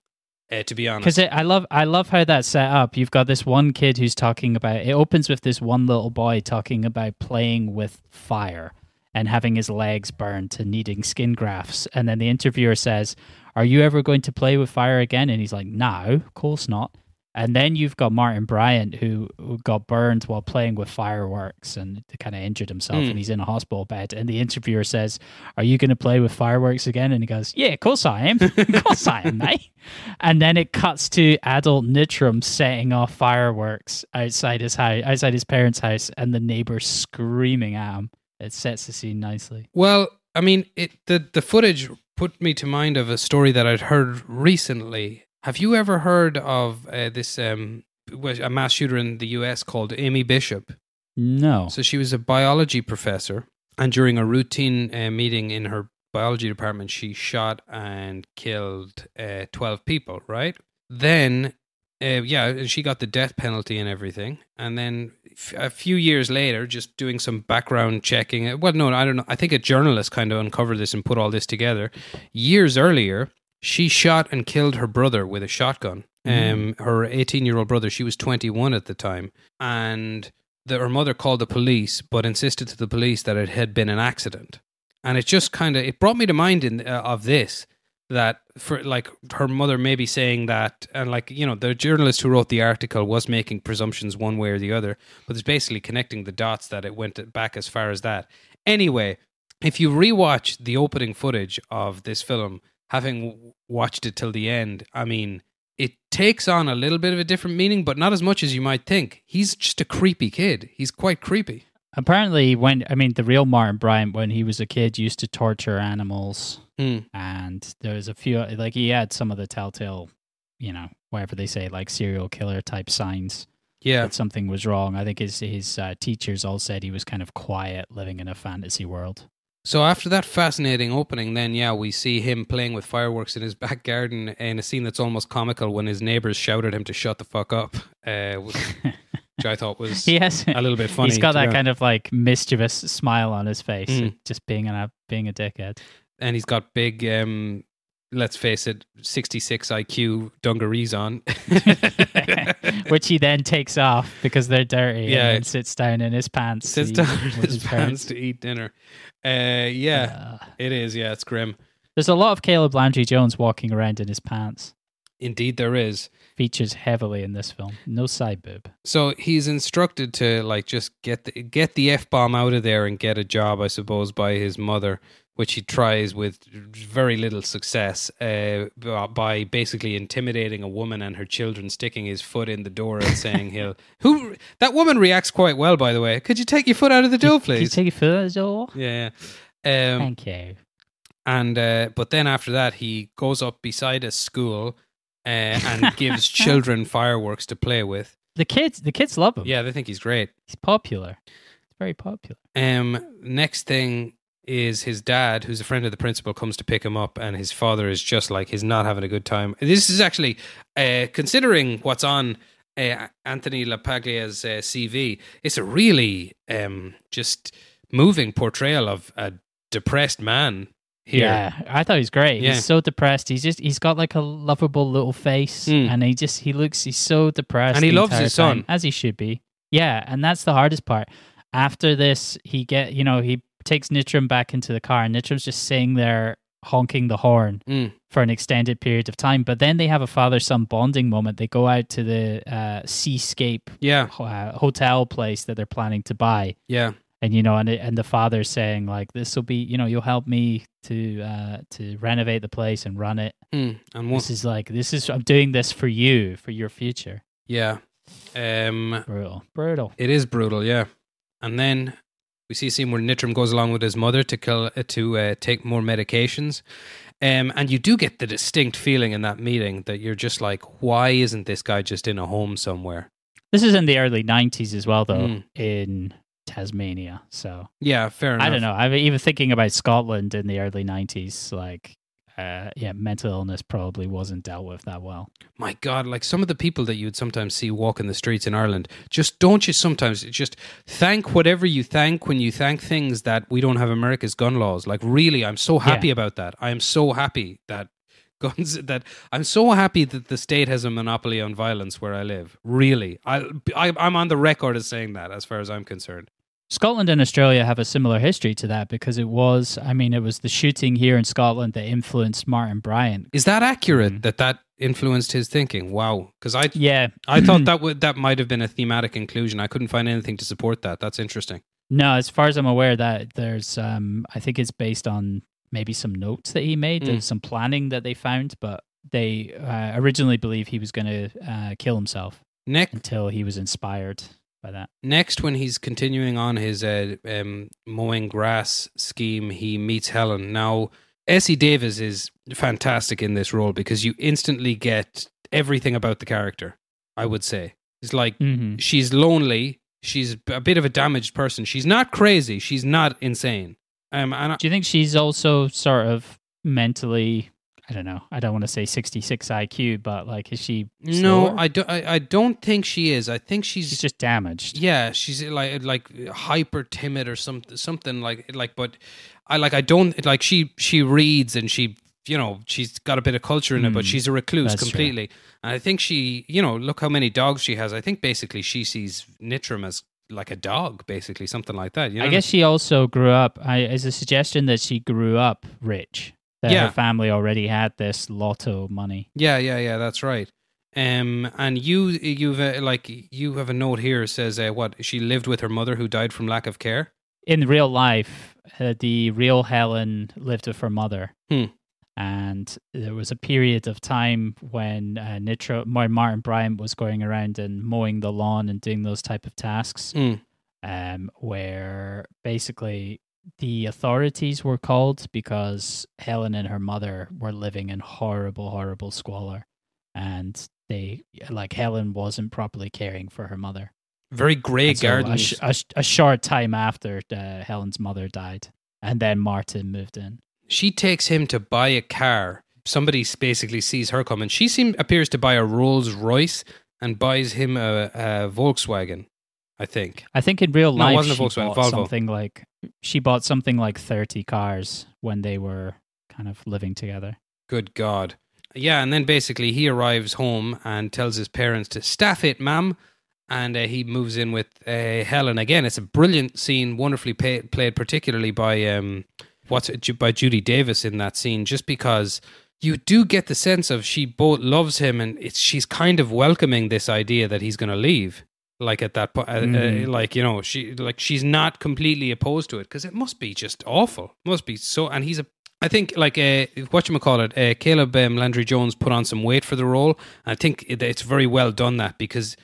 Uh, to be honest, Because I love, I love how that's set up. You've got this one kid who's talking about. It opens with this one little boy talking about playing with fire and having his legs burned to needing skin grafts, and then the interviewer says, "Are you ever going to play with fire again?" And he's like, "No, of course not." And then you've got Martin Bryant who, who got burned while playing with fireworks and kind of injured himself, Hmm. and he's in a hospital bed. And the interviewer says, "Are you going to play with fireworks again?" And he goes, "Yeah, of course I am. of course I am, mate." And then it cuts to adult Nitram setting off fireworks outside his house, outside his parents' house, and the neighbors screaming at him. It sets the scene nicely. Well, I mean, it the the footage put me to mind of a story that I'd heard recently. Have you ever heard of uh, this um was a mass shooter in the U.S. called Amy Bishop? No. So she was a biology professor, and during a routine uh, meeting in her biology department, she shot and killed uh, twelve people. Right then, uh, yeah, and she got the death penalty and everything. And then f- a few years later, just doing some background checking. uh, Well, no, I don't know. I think a journalist kind of uncovered this and put all this together. Years earlier, she shot and killed her brother with a shotgun. Um, her 18 year old brother, she was 21 at the time, and the, her mother called the police, but insisted to the police that it had been an accident. And it just kind of it brought me to mind in, uh, of this that for like her mother maybe saying that, and like you know the journalist who wrote the article was making presumptions one way or the other, but it's basically connecting the dots that it went back as far as that. Anyway, if you rewatch the opening footage of this film, having watched it till the end, I mean, it takes on a little bit of a different meaning, but not as much as you might think. He's just a creepy kid. He's quite creepy. Apparently, when I mean the real Martin Bryant, when he was a kid, used to torture animals, Hmm. and there was a few like he had some of the telltale, you know, whatever they say, like serial killer type signs Yeah. that something was wrong. I think his his uh, teachers all said he was kind of quiet, living in a fantasy world. So after that fascinating opening, then yeah, we see him playing with fireworks in his back garden in a scene that's almost comical when his neighbors shouted at him to shut the fuck up, uh, which I thought was has a little bit funny. He's got that kind of like mischievous smile on his face, Mm. just being a being a dickhead. and he's got big. Um, let's face it, sixty-six IQ dungarees on. Which he then takes off because they're dirty. Yeah. and sits down in his pants. sits down in with his pants parents. to eat dinner. Uh, yeah, Uh, it is. Yeah, it's grim. there's a lot of Caleb Landry Jones walking around in his pants. Indeed, there is. Features heavily in this film. No side boob. So he's instructed to like just get the get the f bomb out of there and get a job, I suppose, by his mother, which he tries with very little success uh, by basically intimidating a woman and her children, sticking his foot in the door and saying he'll. Who that woman reacts quite well, by the way. Could you take your foot out of the door, Can you please? take your foot out of the door? yeah. yeah. Um, Thank you. and uh, but then after that, he goes up beside a school. Uh, and gives children fireworks to play with. The kids, the kids love him. Yeah, they think he's great. he's popular. He's very popular. Um, next thing is his dad, who's a friend of the principal, comes to pick him up, and his father is just like he's not having a good time. This is actually, uh, considering what's on uh, Anthony LaPaglia's uh, CV, it's a really um, just moving portrayal of a depressed man here. Yeah, I thought he was great. Yeah. He's so depressed. He's just he's got like a lovable little face, Mm. and he just he looks he's so depressed, And he loves his time, son. as he should be. Yeah, and that's the hardest part. After this, he get you know he takes Nitram back into the car, and Nitram's just sitting there honking the horn Mm. for an extended period of time. But then they have a father son bonding moment. They go out to the uh, Seascape Yeah, uh, hotel place that they're planning to buy. yeah. and you know, and and the father's saying like, "This will be, you know, you'll help me to uh to renovate the place and run it. Mm, and one, This is like, this is I'm doing this for you, for your future." yeah, um, Brutal, brutal. it is brutal. Yeah, and then we see a scene where Nitram goes along with his mother to kill uh, to uh, take more medications. Um, and you do get the distinct feeling in that meeting that you're just like, why isn't this guy just in a home somewhere? This is in the early '90s as well, though, Mm. in Tasmania. So Yeah, fair enough. I don't know. I'm even thinking about Scotland in the early '90s. Like, uh, yeah, mental illness probably wasn't dealt with that well. my god like some of the people that you'd sometimes see walking the streets in ireland just don't you sometimes just thank whatever you thank when you thank things that we don't have america's gun laws. Like really i'm so happy Yeah. about that. I am so happy that guns that i'm so happy that the state has a monopoly on violence where i live. Really. I, I i'm on the record as saying that as far as i'm concerned Scotland and Australia have a similar history to that because it was, I mean, it was the shooting here in Scotland that influenced Martin Bryant. is that accurate Mhm. that that influenced his thinking? Wow. Because i Yeah, i thought that would that might have been a thematic inclusion. I couldn't find anything to support that. That's interesting. No, as far as I'm aware, that there's, um, I think it's based on maybe some notes that he made, Mm. there's some planning that they found, but they uh, originally believed he was going to uh, kill himself next until he was inspired by that. Next, when he's continuing on his uh, um, mowing grass scheme, he meets Helen. Now, Essie Davis is fantastic in this role because you instantly get everything about the character. I would say it's like Mm-hmm. she's lonely. She's a bit of a damaged person. She's not crazy. She's not insane. Um, and I, Do you think she's also sort of mentally? I don't know. I don't want to say 66 IQ, but like, is she? no. I don't. I, I don't think she is. I think she's she's just damaged. Yeah, she's like like hyper timid or something something like like but I like I don't like she she reads and she you know she's got a bit of culture in it but Mm, she's a recluse that's true. completely. And I think she you know look how many dogs she has. I think basically she sees Nitram as like a dog basically something like that, you know. I guess she also grew up. I is a suggestion that she grew up rich. That Yeah. her family already had this lotto money. Yeah, yeah, yeah, that's right. Um, and you, you've uh, like you have a note here that says uh, what she lived with her mother who died from lack of care. In real life, uh, the real Helen lived with her mother. Hmm. And there was a period of time when uh, Nitro, when Martin Bryant was going around and mowing the lawn and doing those type of tasks. Mm. um, where basically the authorities were called because Helen and her mother were living in horrible, horrible squalor, and they like Helen wasn't properly caring for her mother. Very grey so a, a, sh- a short time after uh, Helen's mother died, and then Martin moved in. she takes him to buy a car. Somebody basically sees her coming. She seem, appears to buy a Rolls Royce and buys him a, a Volkswagen, I think. I think in real No, it life wasn't a Volkswagen, Volvo. something like she bought something like thirty cars when they were kind of living together. Good God. Yeah, and then basically he arrives home and tells his parents to staff it, ma'am. And uh, he moves in with uh, Helen again. It's a brilliant scene, wonderfully pa- played, particularly by um, what's it, by Judy Davis in that scene. Just because you do get the sense of she both loves him and it's she's kind of welcoming this idea that he's going to leave. Like at that point, uh, Mhm. uh, like you know, she like she's not completely opposed to it because it must be just awful. Must be so, and he's a I think like uh, what you call it, uh, Caleb um, Landry Jones put on some weight for the role. I think it, it's very well done that because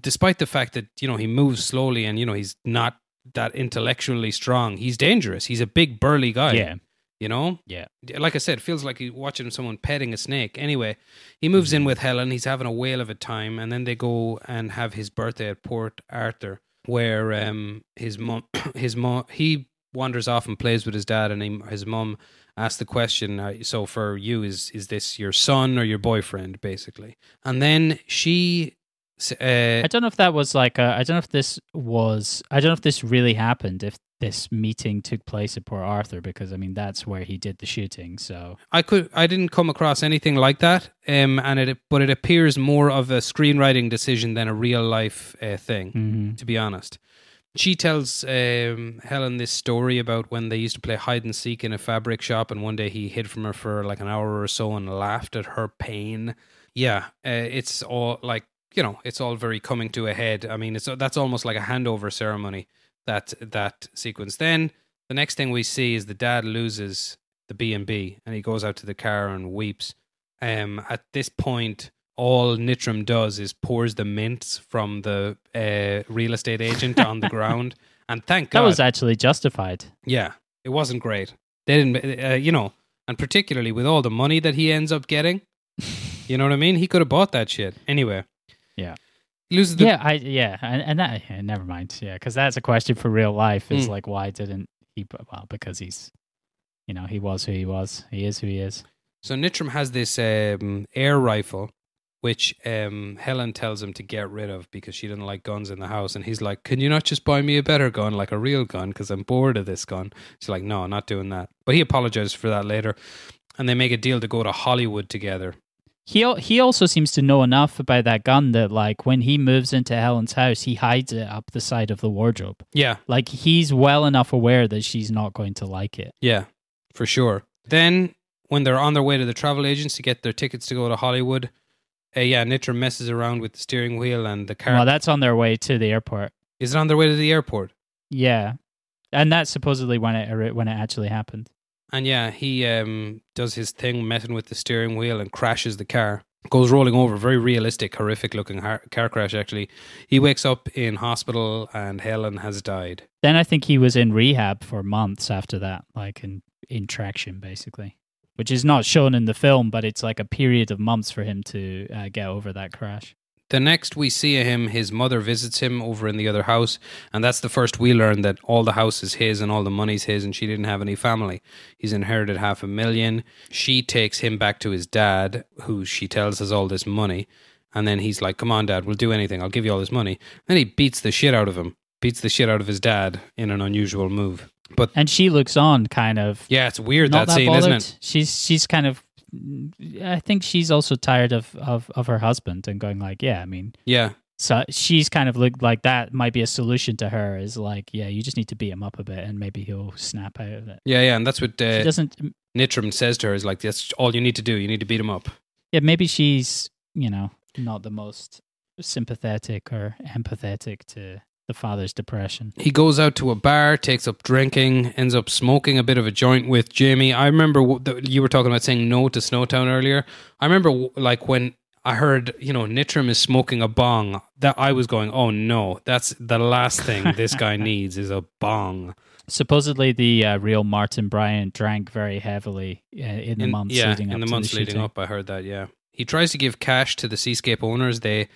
despite the fact that you know he moves slowly and you know he's not that intellectually strong, he's dangerous. He's a big burly guy. Yeah. You know. Yeah. like I said, it feels like you're watching someone petting a snake. Anyway, he moves Mm-hmm. in with Helen. He's having a whale of a time, and then they go and have his birthday at Port Arthur, where um his mom his mom he wanders off and plays with his dad, and he, his mom asks the question. So for you, is is this your son or your boyfriend, basically? And then she. S- Uh, I don't know if that was like I I don't know if this was I don't know if this really happened if this meeting took place at Port Arthur because I mean that's where he did the shooting so I could I didn't come across anything like that, um, and it but it appears more of a screenwriting decision than a real life uh, thing. Mhm. To be honest, she tells um, Helen this story about when they used to play hide and seek in a fabric shop, and one day he hid from her for like an hour or so and laughed at her pain. Yeah, uh, it's all like you know, it's all very coming to a head. I mean, it's that's almost like a handover ceremony that that sequence. Then the next thing we see is the dad loses the B and B, and he goes out to the car and weeps. Um, at this point, all Nitram does is pours the mints from the uh, real estate agent on the ground, and thank God That was actually justified. yeah, it wasn't great. They didn't, uh, you know, and particularly with all the money that he ends up getting, you know what I mean? He could have bought that shit anyway. Yeah. He loses the yeah, I yeah, and, and that yeah, never mind. Yeah, because that's a question for real life. Is Mm. like why didn't he? Well, because he's, you know, he was who he was. He is who he is. So Nitram has this um, air rifle, which um, Helen tells him to get rid of because she didn't like guns in the house. And he's like, "Can you not just buy me a better gun, like a real gun? Because I'm bored of this gun." She's like, "No, not doing that." But he apologizes for that later, and they make a deal to go to Hollywood together. He he also seems to know enough about that gun that like when he moves into Helen's house, he hides it up the side of the wardrobe. Yeah, Like he's well enough aware that she's not going to like it. Yeah, for sure. Then when they're on their way to the travel agents to get their tickets to go to Hollywood, uh, yeah, Nitram messes around with the steering wheel and the car. Well, that's on their way to the airport. Is it on their way to the airport? Yeah, and that's supposedly when it when it actually happened. And yeah, he um, does his thing, messing with the steering wheel and crashes the car. Goes rolling over. Very realistic, horrific looking car crash, actually. He wakes up in hospital and Helen has died. Then I think he was in rehab for months after that, like in in traction, basically, which is not shown in the film, but it's like a period of months for him to uh, get over that crash. The next we see him, his mother visits him over in the other house, and that's the first we learn that all the house is his and all the money's his, and she didn't have any family. He's inherited half a million. She takes him back to his dad, who she tells has all this money, and then he's like, "Come on, dad, we'll do anything. I'll give you all this money." Then he beats the shit out of him, beats the shit out of his dad in an unusual move. But And she looks on, kind of yeah, it's weird that that scene, bothered. isn't it? She's she's kind of. I think she's also tired of, of, of her husband and going like, yeah, I mean, Yeah, so she's kind of looked like that might be a solution to her is like, yeah, you just need to beat him up a bit and maybe he'll snap out of it. yeah, yeah, and that's what She uh, doesn't. Nitram says to her is like, "That's all you need to do. You need to beat him up." Yeah, maybe she's you know not the most sympathetic or empathetic to the father's depression. He goes out to a bar, takes up drinking, ends up smoking a bit of a joint with Jamie. I remember w- you were talking about saying no to Snowtown earlier. I remember w- like when I heard, you know, Nitram is smoking a bong, that I was going, "Oh no, that's the last thing this guy needs is a bong." Supposedly, the uh, real Martin Bryant drank very heavily uh, in the In- months yeah, leading up in the months the leading shooting. up, I heard that. Yeah, he tries to give cash to the Seascape owners. They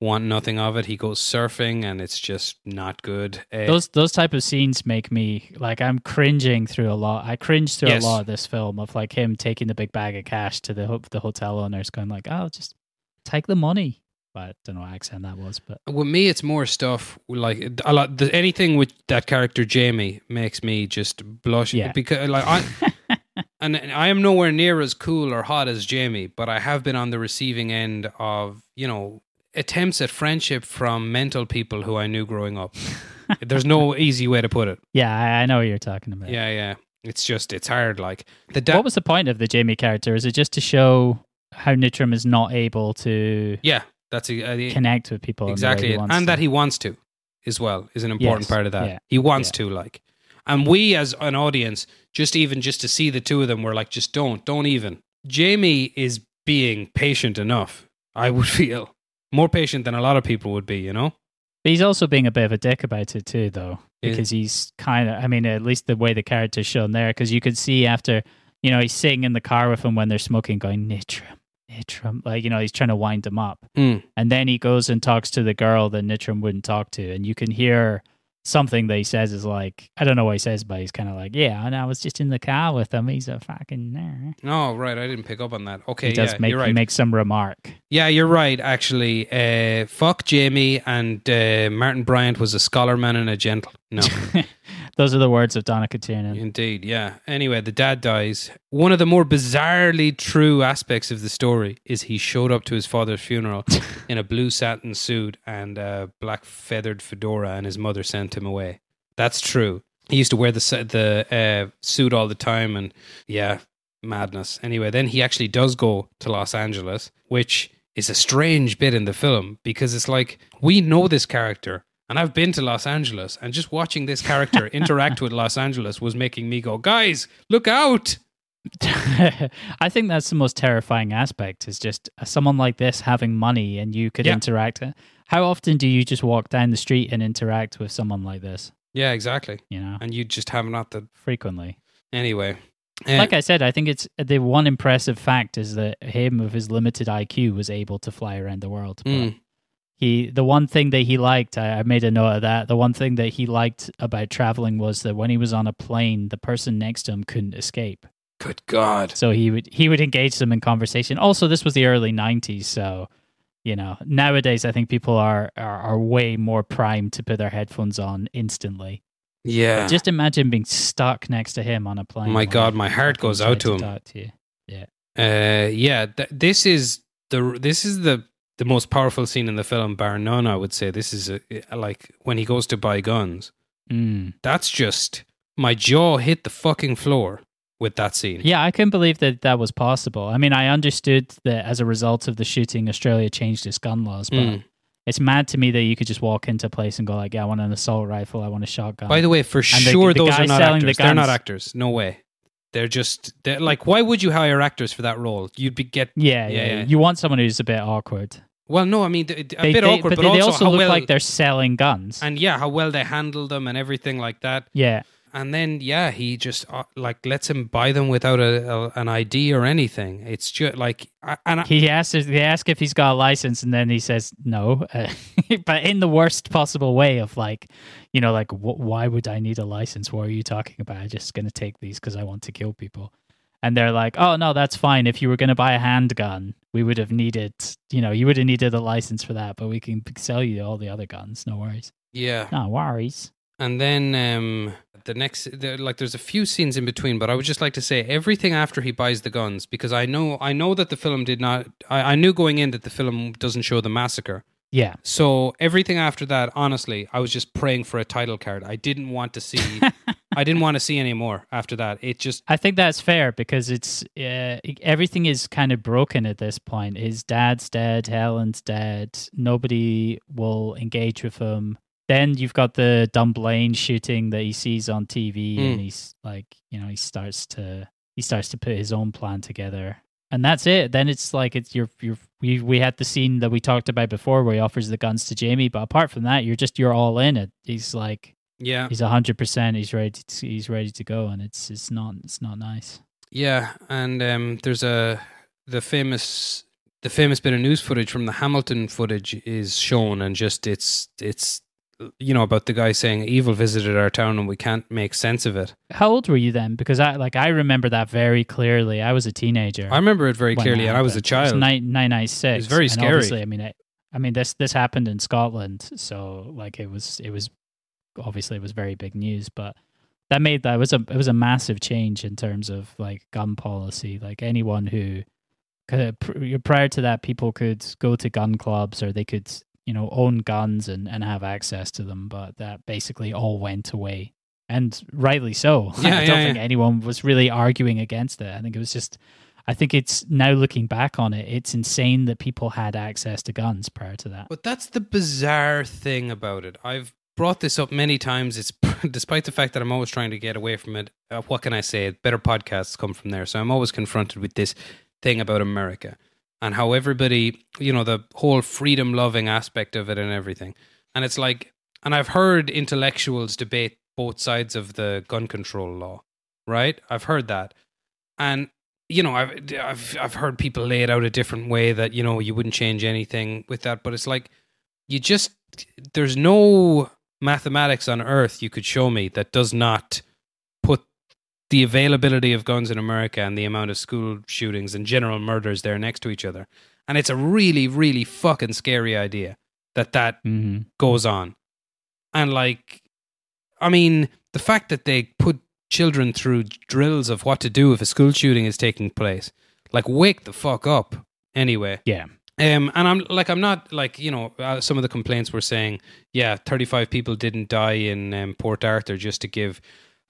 want nothing of it. He goes surfing, and it's just not good. Uh, Those those type of scenes make me like I'm cringing through a lot. I cringe through Yes. a lot of this film of like him taking the big bag of cash to the the hotel owners, going like, "Oh, just take the money." I don't know what accent that was, but With me, it's more stuff like a lot. The, anything with that character Jamie makes me just blush. Yeah. because like I, and I am nowhere near as cool or hot as Jamie, but I have been on the receiving end of you know attempts at friendship from mental people who I knew growing up. There's no easy way to put it. yeah, I, know what you're talking about. Yeah, yeah. It's just it's hard. Like the da- what was the point of the Jamie character? Is it just to show how Nitram is not able to yeah. That's a, uh, connect with people in the way exactly and to? that he wants to as well is an important Yes, part of that yeah, he wants yeah. to like and we as an audience just even just to see the two of them we're like just don't don't even jamie is being patient enough i would feel more patient than a lot of people would be you know But he's also being a bit of a dick about it too, though, Yeah. because he's kind of. I mean, at least the way the character's shown there, because you could see after, you know, he's sitting in the car with him when they're smoking, going Nitram, Nitram, like you know, he's trying to wind him up, Mm. and then he goes and talks to the girl that Nitram wouldn't talk to, and you can hear something that he says is like, I don't know what he says, but he's kind of like, yeah, and I was just in the car with him. He's a fucking. oh right i didn't pick up on that okay he does yeah make you're he makes some remark. yeah you're right actually uh fuck jamie and uh martin bryant was a scholar man and a gentle no Those are the words of Donna Tiernan. Indeed, yeah. Anyway, the dad dies. One of the more bizarrely true aspects of the story is he showed up to his father's funeral in a blue satin suit and a black feathered fedora, and his mother sent him away. That's true. He used to wear the the uh, suit all the time, and yeah, madness. Anyway, then he actually does go to Los Angeles, which is a strange bit in the film because it's like we know this character And I've been to Los Angeles, and just watching this character interact with Los Angeles was making me go, guys, look out! I think that's the most terrifying aspect is just someone like this having money and you could Yeah. interact. How often do you just walk down the street and interact with someone like this? Yeah, exactly. You know, And you just have not the. frequently. Anyway. Uh, Like I said, I think it's the one impressive fact is that him, with his limited IQ, was able to fly around the world. But Mm. He, the one thing that he liked, I, I made a note of that. The one thing that he liked about traveling was that when he was on a plane, the person next to him couldn't escape. good God. So he would he would engage them in conversation. Also, this was the early '90s, so you know nowadays I think people are are, are way more primed to put their headphones on instantly. Yeah. Just imagine being stuck next to him on a plane. Oh my God, my heart goes out to him. talk to you. Uh, yeah, th- this is the this is the the most powerful scene in the film, bar none. I would say this is a, like when he goes to buy guns. Mm. That's just my jaw hit the fucking floor with that scene. Yeah, I couldn't believe that that was possible. I mean, I understood that as a result of the shooting, Australia changed its gun laws, but Mm. it's mad to me that you could just walk into a place and go like, "Yeah, I want an assault rifle. I want a shotgun." By the way, for the- sure, the those are not selling the actors. They're not actors. No way. They're just they're like. Why would you hire actors for that role? You'd be get. yeah, Yeah, yeah, yeah. You want someone who's a bit awkward. Well, no, I mean a They- bit they- awkward, but, they also, also look well like they're selling guns. and yeah, how well they handle them and everything like that. yeah, And then yeah, he just uh, like lets him buy them without a, a an ID or anything. It's just like I- and I, he asks. They ask if he's got a license, and then he says no, uh, but in the worst possible way of like, you know, like wh- why would I need a license? What are you talking about? I'm just gonna take these because I want to kill people. And they're like, oh no, that's fine. If you were gonna buy a handgun, we would have needed, you know, you would have needed a license for that, but we can sell you all the other guns. No worries. yeah. No worries. And then um, the next, the, like, there's a few scenes in between, but I would just like to say everything after he buys the guns because I know, I know that the film did not. I, I knew going in that the film doesn't show the massacre. Yeah. So everything after that, honestly, I was just praying for a title card. I didn't want to see. I didn't want to see any more after that. It just, I think that's fair because it's uh, everything is kind of broken at this point. His dad's dead, Helen's dead. Nobody will engage with him. Then you've got the Dunblane shooting that he sees on TV, Mm. and he's like, you know, he starts to he starts to put his own plan together, and that's it. Then it's like it's your your we we had the scene that we talked about before where he offers the guns to Jamie, but apart from that, you're just you're all in it. He's like yeah, he's hundred percent. He's ready. To, he's ready to go, and it's it's not it's not nice. yeah. And um, there's a the famous. The famous bit of news footage from the Hamilton footage is shown, and just it's it's you know about the guy saying evil visited our town and we can't make sense of it. How old were you then? Because I like I remember that very clearly. I was a teenager. I remember it very clearly, and I was a child. It was nine nine nine six. It was very scary. Obviously, I mean, it, I mean this this happened in Scotland, so like it was it was obviously it was very big news, but that made that was a it was a massive change in terms of like gun policy. Like anyone who could, prior to that, people could go to gun clubs or they could you know own guns and and have access to them, but that basically all went away. And rightly so. Yeah, I yeah, don't think yeah. anyone was really arguing against it. I think it was just I think it's now looking back on it, it's insane that people had access to guns prior to that. But that's the bizarre thing about it. I've brought this up many times. It's despite the fact that I'm always trying to get away from it. Uh, what can I say? Better podcasts come from there. So I'm always confronted with this thing about America and how everybody, you know, the whole freedom loving aspect of it and everything. And it's like, and I've heard intellectuals debate both sides of the gun control law, right? I've heard that. And you know, I've I've I've heard people lay it out a different way that you know you wouldn't change anything with that, but it's like you just there's no mathematics on earth you could show me that does not put the availability of guns in America and the amount of school shootings and general murders there next to each other. And it's a really, really fucking scary idea that that Mm-hmm. goes on. And like, I mean, the fact that they put children through drills of what to do if a school shooting is taking place, like, wake the fuck up. Anyway, Yeah. Um, and I'm like, I'm not like, you know, uh, some of the complaints were saying, yeah, 35 people didn't die in um, Port Arthur just to give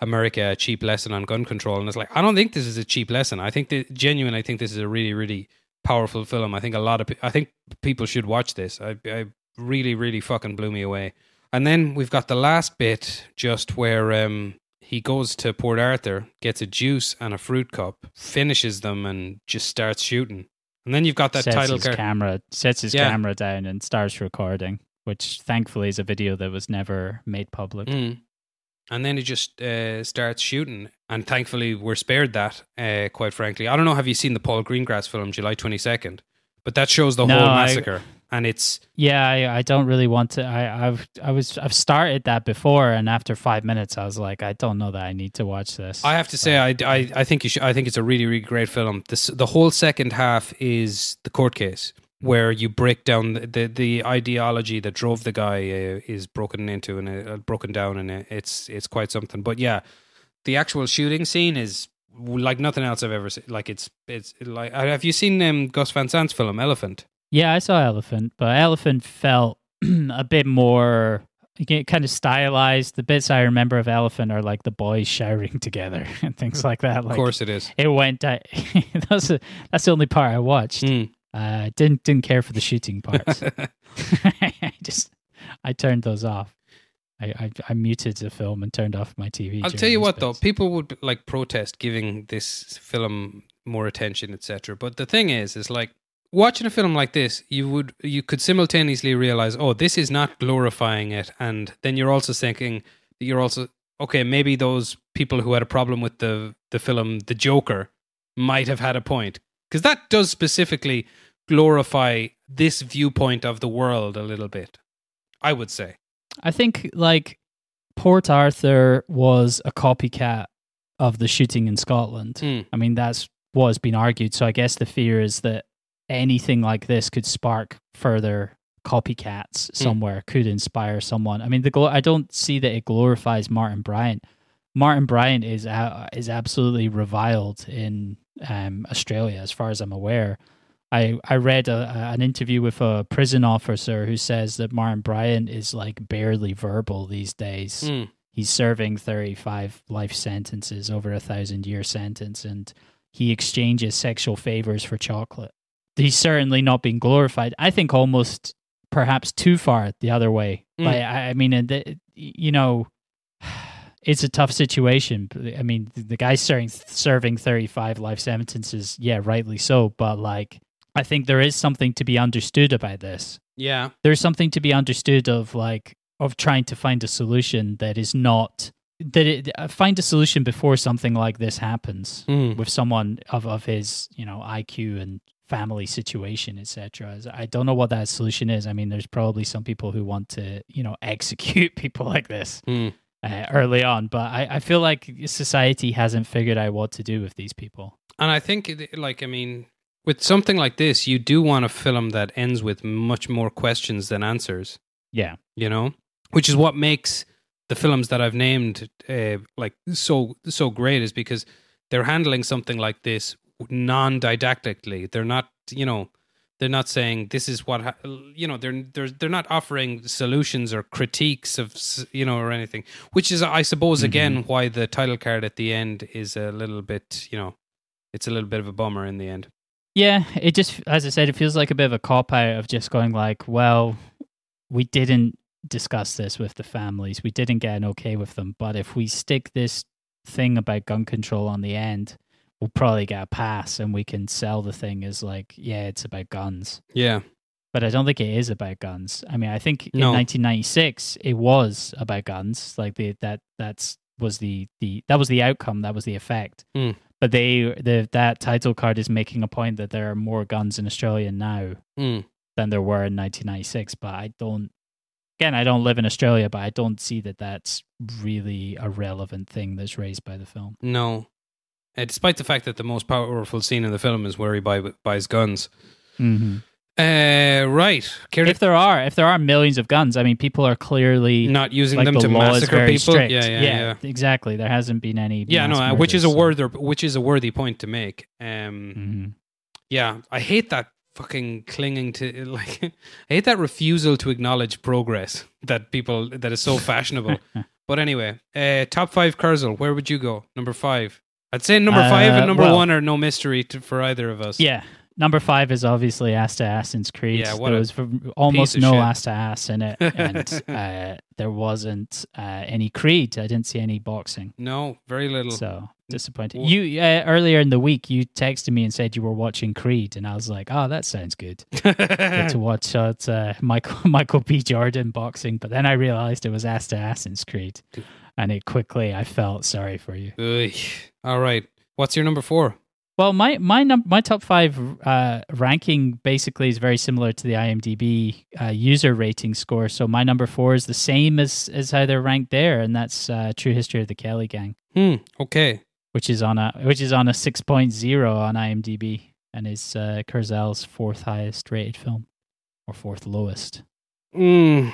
America a cheap lesson on gun control. And it's like, I don't think this is a cheap lesson. I think that genuine, I think this is a really, really powerful film. I think a lot of, I think people should watch this. I, I really, really fucking blew me away. And then we've got the last bit just where um, he goes to Port Arthur, gets a juice and a fruit cup, finishes them, and just starts shooting. And then you've got that sets title his card. camera sets his Yeah. camera down and starts recording, which thankfully is a video that was never made public. Mm. And then he just uh, starts shooting. And thankfully, we're spared that, uh, quite frankly. I don't know, have you seen the Paul Greengrass film, July 22nd? But that shows the No, whole I- massacre. And it's Yeah, I, I don't really want to. I, I've I was I've started that before, and after five minutes, I was like, I don't know that I need to watch this. I have to say, I, I, I think you should. I think it's a really, really great film. This, the whole second half is the court case, where you break down the the, the ideology that drove the guy uh, is broken into and uh, broken down, and it's it's quite something. But yeah, the actual shooting scene is like nothing else I've ever seen. Like it's it's like have you seen um, Gus Van Sant's film Elephant? Yeah, I saw Elephant, but Elephant felt a bit more kind of stylized. The bits I remember of Elephant are like the boys shouting together and things like that. Like, of course, it is. it went. I, that's a, that's the only part I watched. Mm. Uh, didn't didn't care for the shooting parts. I just I turned those off. I, I I muted the film and turned off my TV. I'll tell you what, though, people would like protest giving this film more attention, etc. But the thing is, is like watching a film like this, you would you could simultaneously realize, oh, this is not glorifying it, and then you're also thinking that you're also okay. Maybe those people who had a problem with the the film The Joker might have had a point because that does specifically glorify this viewpoint of the world a little bit. I would say. I think like Port Arthur was a copycat of the shooting in Scotland. Mm. I mean, that's what has been argued. So I guess the fear is that anything like this could spark further copycats somewhere, could inspire someone. I mean, the glo- I don't see that it glorifies Martin Bryant. Martin Bryant is uh, is absolutely reviled in um, Australia, as far as I'm aware. I I read a, a- an interview with a prison officer who says that Martin Bryant is like barely verbal these days Mm. he's serving 35 life sentences over a thousand year sentence and he exchanges sexual favors for chocolate he's certainly not being glorified i think almost perhaps too far the other way Mm. like I, I mean and you know it's a tough situation i mean the guy's serving serving 35 life sentences yeah rightly so but like i think there is something to be understood about this Yeah. there's something to be understood of like of trying to find a solution that is not that it, uh, find a solution before something like this happens Mm. with someone of of his you know IQ and family situation etc i don't know what that solution is. I mean there's probably some people who want to you know execute people like this Mm. uh, early on but I, I feel like society hasn't figured out what to do with these people. And I think, like, I mean, with something like this, you do want a film that ends with much more questions than answers, yeah. You know? Which is what makes the films that I've named, uh, like, so, so great, is because they're handling something like this non didactically. They're not, you know, they're not saying this is what, ha-, you know, they're, they're, they're not offering solutions or critiques of, you know, or anything, which is, I suppose, mm-hmm. again, why the title card at the end is a little bit, you know, it's a little bit of a bummer in the end. Yeah, it just, as I said, it feels like a bit of a cop out of just going like, well, we didn't discuss this with the families. We didn't get an okay with them. But if we stick this thing about gun control on the end, we'll probably get a pass and we can sell the thing as like, yeah, it's about guns. Yeah. But I don't think it is about guns. I mean, I think in No. 1996 it was about guns. Like the that that's was the the that was the outcome. That was the effect. Hmm. But they the that title card is making a point that there are more guns in Australia now Mm. than there were in 1996. But I don't. Again, I don't live in Australia, but I don't see that that's really a relevant thing that's raised by the film. No. Uh, despite the fact that the most powerful scene in the film is where he buy, buys guns. Mm-hmm. Uh, right. Care to- If there are if there are millions of guns, I mean, people are clearly not using like them the to law is massacre very people. strict. Yeah, yeah, yeah. exactly. There hasn't been any. Yeah, no, mass uh, which is a murders, so- worthy, which is a worthy point to make. Um, Mhm. yeah, I hate that fucking clinging to like. I hate that refusal to acknowledge progress that people that is so fashionable. but anyway, uh, top five Kurzel. Where would you go? Number five. I'd say number five Uh, and number well- one are no mystery to, for either of us. Yeah. Number five is obviously Ass to Assassin's Creed. Yeah, what there was almost no shit. Ass to Ass in it, and uh, there wasn't uh, any Creed. I didn't see any boxing, No, very little. so disappointing. Wha- You uh, earlier in the week you texted me and said you were watching Creed, and I was like, "Oh, that sounds good." To watch out uh, Michael Michael B. Jordan boxing, but then I realized it was Ass to Assassin's Creed, and it quickly I felt sorry for you. Ugh. All right. What's your number four? Well, my my num- my top five uh, ranking basically is very similar to the IMDb uh, user rating score. So my number four is the same as as how they're ranked there, and that's uh, True History of the Kelly Gang, Hmm. Okay. which is on a which is on a six point zero on IMDb, and is uh, Kurzel's fourth highest rated film, or fourth lowest. Mm,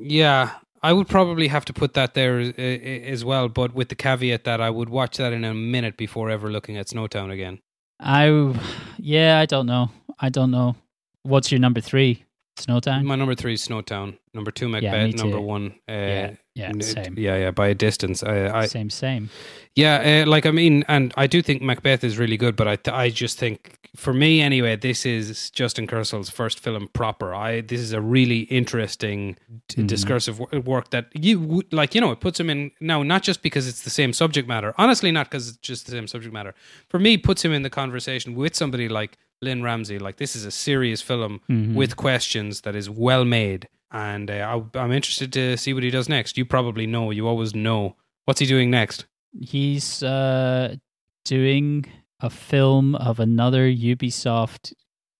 yeah, I would probably have to put that there as well, but with the caveat that I would watch that in a minute before ever looking at Snowtown again. I yeah, I don't know. I don't know. What's your number three? Snowtown. My number three is Snowtown. Number two, Macbeth. number one, uh, yeah, yeah, same, yeah, yeah, by a distance. I, I same, same. Yeah, uh, like I mean, and I do think Macbeth is really good, but I, th- I just think, for me anyway, this is Justin Kurzel's first film proper. I this is a really interesting Mhm. discursive wo- work that you would- like. You know, it puts him in now not just because it's the same subject matter. Honestly, not because it's just the same subject matter. For me, puts him in the conversation with somebody like Lynne Ramsay. Like this is a serious film Mhm. with questions that is well made, and uh, I, I'm interested to see what he does next. You probably know. You always know. What's he doing next? he's uh, doing a film of another Ubisoft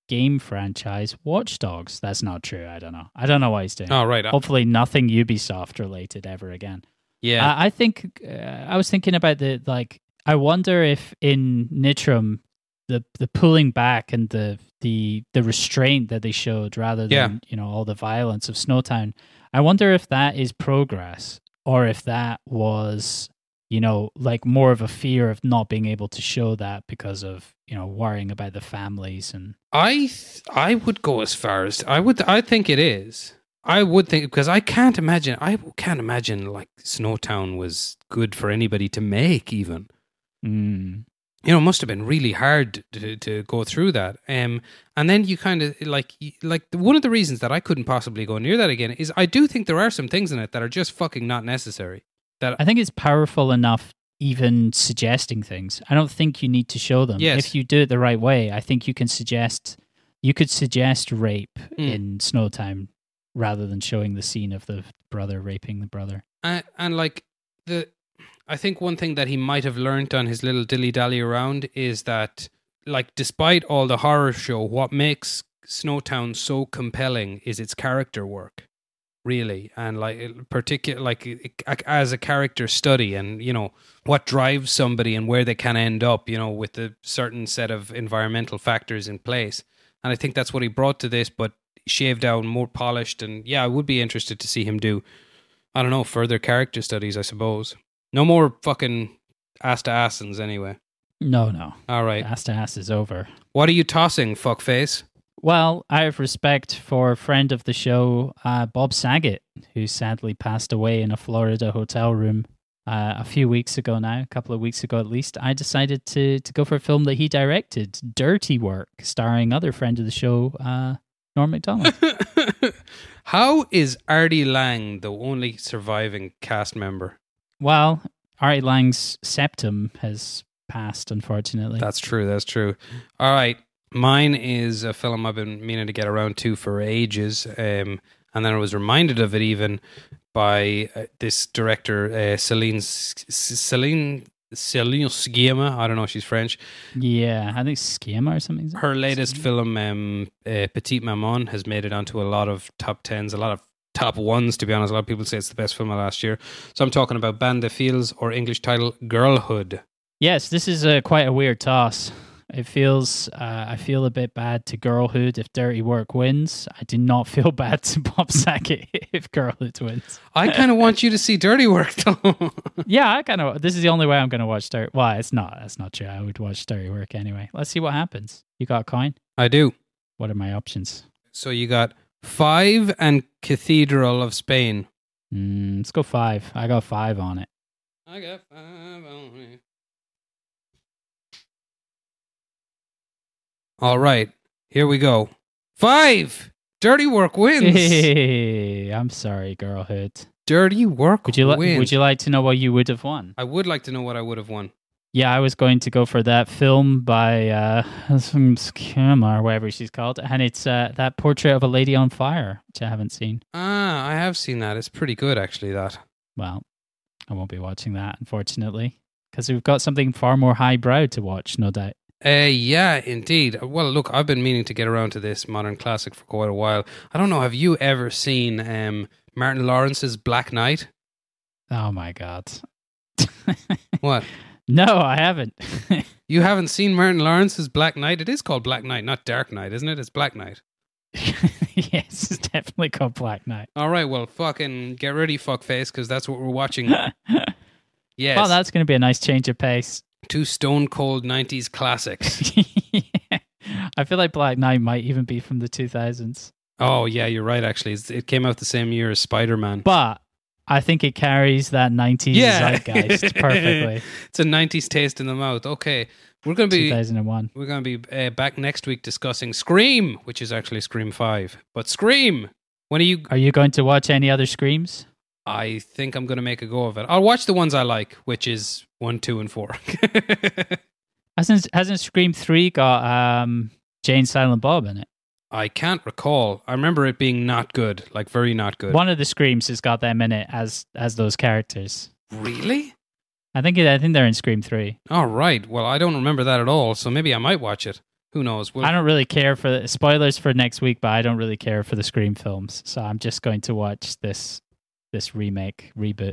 game franchise, Watch Dogs. That's not true. I don't know. I don't know why he's doing. Oh, right. Hopefully, nothing Ubisoft related ever again. Yeah. I, I think uh, I was thinking about the like. I wonder if in Nitram, the the pulling back and the the the restraint that they showed, rather than Yeah. you know all the violence of Snowtown. I wonder if that is progress, or if that was you know like more of a fear of not being able to show that because of you know worrying about the families and I th- I would go as far as I would. I think it is. I would think because I can't imagine. I can't imagine like Snowtown was good for anybody to make. Even mm, you know, it must have been really hard to to go through that. Um, and then you kind of like like one of the reasons that I couldn't possibly go near that again is I do think there are some things in it that are just fucking not necessary. That I think it's powerful enough even suggesting things. I don't think you need to show them. Yes. If you do it the right way, I think you can suggest you could suggest rape Mm. in Snowtown rather than showing the scene of the brother raping the brother. and, and like the i think one thing that he might have learnt on his little dilly dally around is that like despite all the horror show what makes snowtown so compelling is its character work really and like particular like as a character study and you know what drives somebody and where they can end up you know with a certain set of environmental factors in place and i think that's what he brought to this but shaved down more polished and yeah i would be interested to see him do I don't know, further character studies, I suppose. No more fucking ass to assins anyway. No, no. All right. Ass to ass is over. What are you tossing, fuckface? Well, I have respect for a friend of the show, uh, Bob Saget, who sadly passed away in a Florida hotel room uh, a few weeks ago now, a couple of weeks ago at least. I decided to, to go for a film that he directed, Dirty Work, starring other friend of the show, uh, Norm MacDonald. How is Artie Lange the only surviving cast member? Well, Artie Lange's septum has passed, unfortunately. That's true. That's true. All right. Mine is a film I've been meaning to get around to for ages. Um, and then I was reminded of it even by uh, this director, uh, Celine, Celine, Celine Sciamma. I don't know. If she's French. yeah, I think Schema or something. Her latest Schema? film, um, uh, Petite Maman, has made it onto a lot of top tens, a lot of top ones. To be honest, a lot of people say it's the best film of last year. So I'm talking about Bande de Filles, or English title Girlhood. Yes, this is a quite a weird toss. It feels uh, I feel a bit bad to Girlhood if Dirty Work wins. I do not feel bad to Bob Saget if Girlhood wins. I kind of want you to see Dirty Work, though. Yeah, I kind of. This is the only way I'm going to watch Dirty. Well, it's not. That's not true. I would watch Dirty Work anyway. Let's see what happens. You got a coin? I do. What are my options? So you got Five and Cathedral of Spain. Mm, let's go five. I got five on it. I got five on it. All right, here we go. Five. Dirty Work wins. Hey, I'm sorry, girlhood. Dirty Work Would you like? wins. Would you like to know what you would have won? I would like to know what I would have won. Yeah, I was going to go for that film by uh, some Skima or whatever she's called, and it's uh, that portrait of a lady on fire, which I haven't seen. Ah, I have seen that. It's pretty good, actually. That. Well, I won't be watching that, unfortunately, because we've got something far more highbrow to watch, no doubt. Uh, yeah, indeed. Well, look, I've been meaning to get around to this modern classic for quite a while. I don't know. Have you ever seen um, Martin Lawrence's Black Knight? Oh my god. What? No, I haven't. You haven't seen Martin Lawrence's Black Knight? It is called Black Knight, not Dark Knight, isn't it? It's Black Knight. yes, it's definitely called Black Knight. All right, well, fucking get ready, fuckface, because that's what we're watching. Yes. Well, that's going to be a nice change of pace. Two stone cold 90s classics. I feel like Black Knight might even be from the 2000s. oh, yeah, you're right, actually. It came out the same year as Spider Man. But I think it carries that 90s Yeah. zeitgeist perfectly. It's a 90s taste in the mouth. Okay. We're going to be 2001. we're going to be uh, back next week discussing Scream, which is actually Scream 5. But Scream, when are you Are you going to watch any other Screams? I think I'm going to make a go of it. I'll watch the ones I like, which is 1, 2 and 4. Hasn't hasn't Scream 3 got um, Jay and Silent Bob in it? I can't recall. I remember it being not good, like very not good. One of the Screams has got them in it as as those characters. Really? I think it, I think they're in Scream 3. All right. Well, I don't remember that at all, so maybe I might watch it. Who knows? We'll, I don't really care for the spoilers for next week, but I don't really care for the Scream films. So I'm just going to watch this this remake reboot.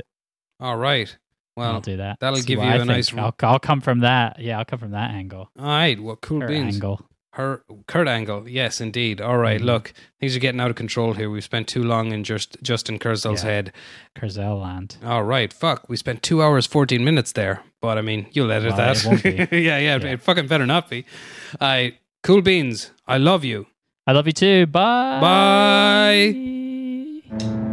all right. Well, I'll do that. that'll See give you I a think. nice- I'll, I'll come from that. Yeah, I'll come from that angle. all right. Well, cool Or beans. angle. Her Kurt Angle, yes, indeed. All right, Mhm. look, things are getting out of control here. We've spent too long in just Justin Kurzel's Yeah. head. Kurzel land. All right, fuck, we spent two hours fourteen minutes there. But I mean, you'll edit Well, that. it won't be. yeah, yeah, Yeah. it fucking better not be. I cool beans. I love you. I love you too. Bye. Bye.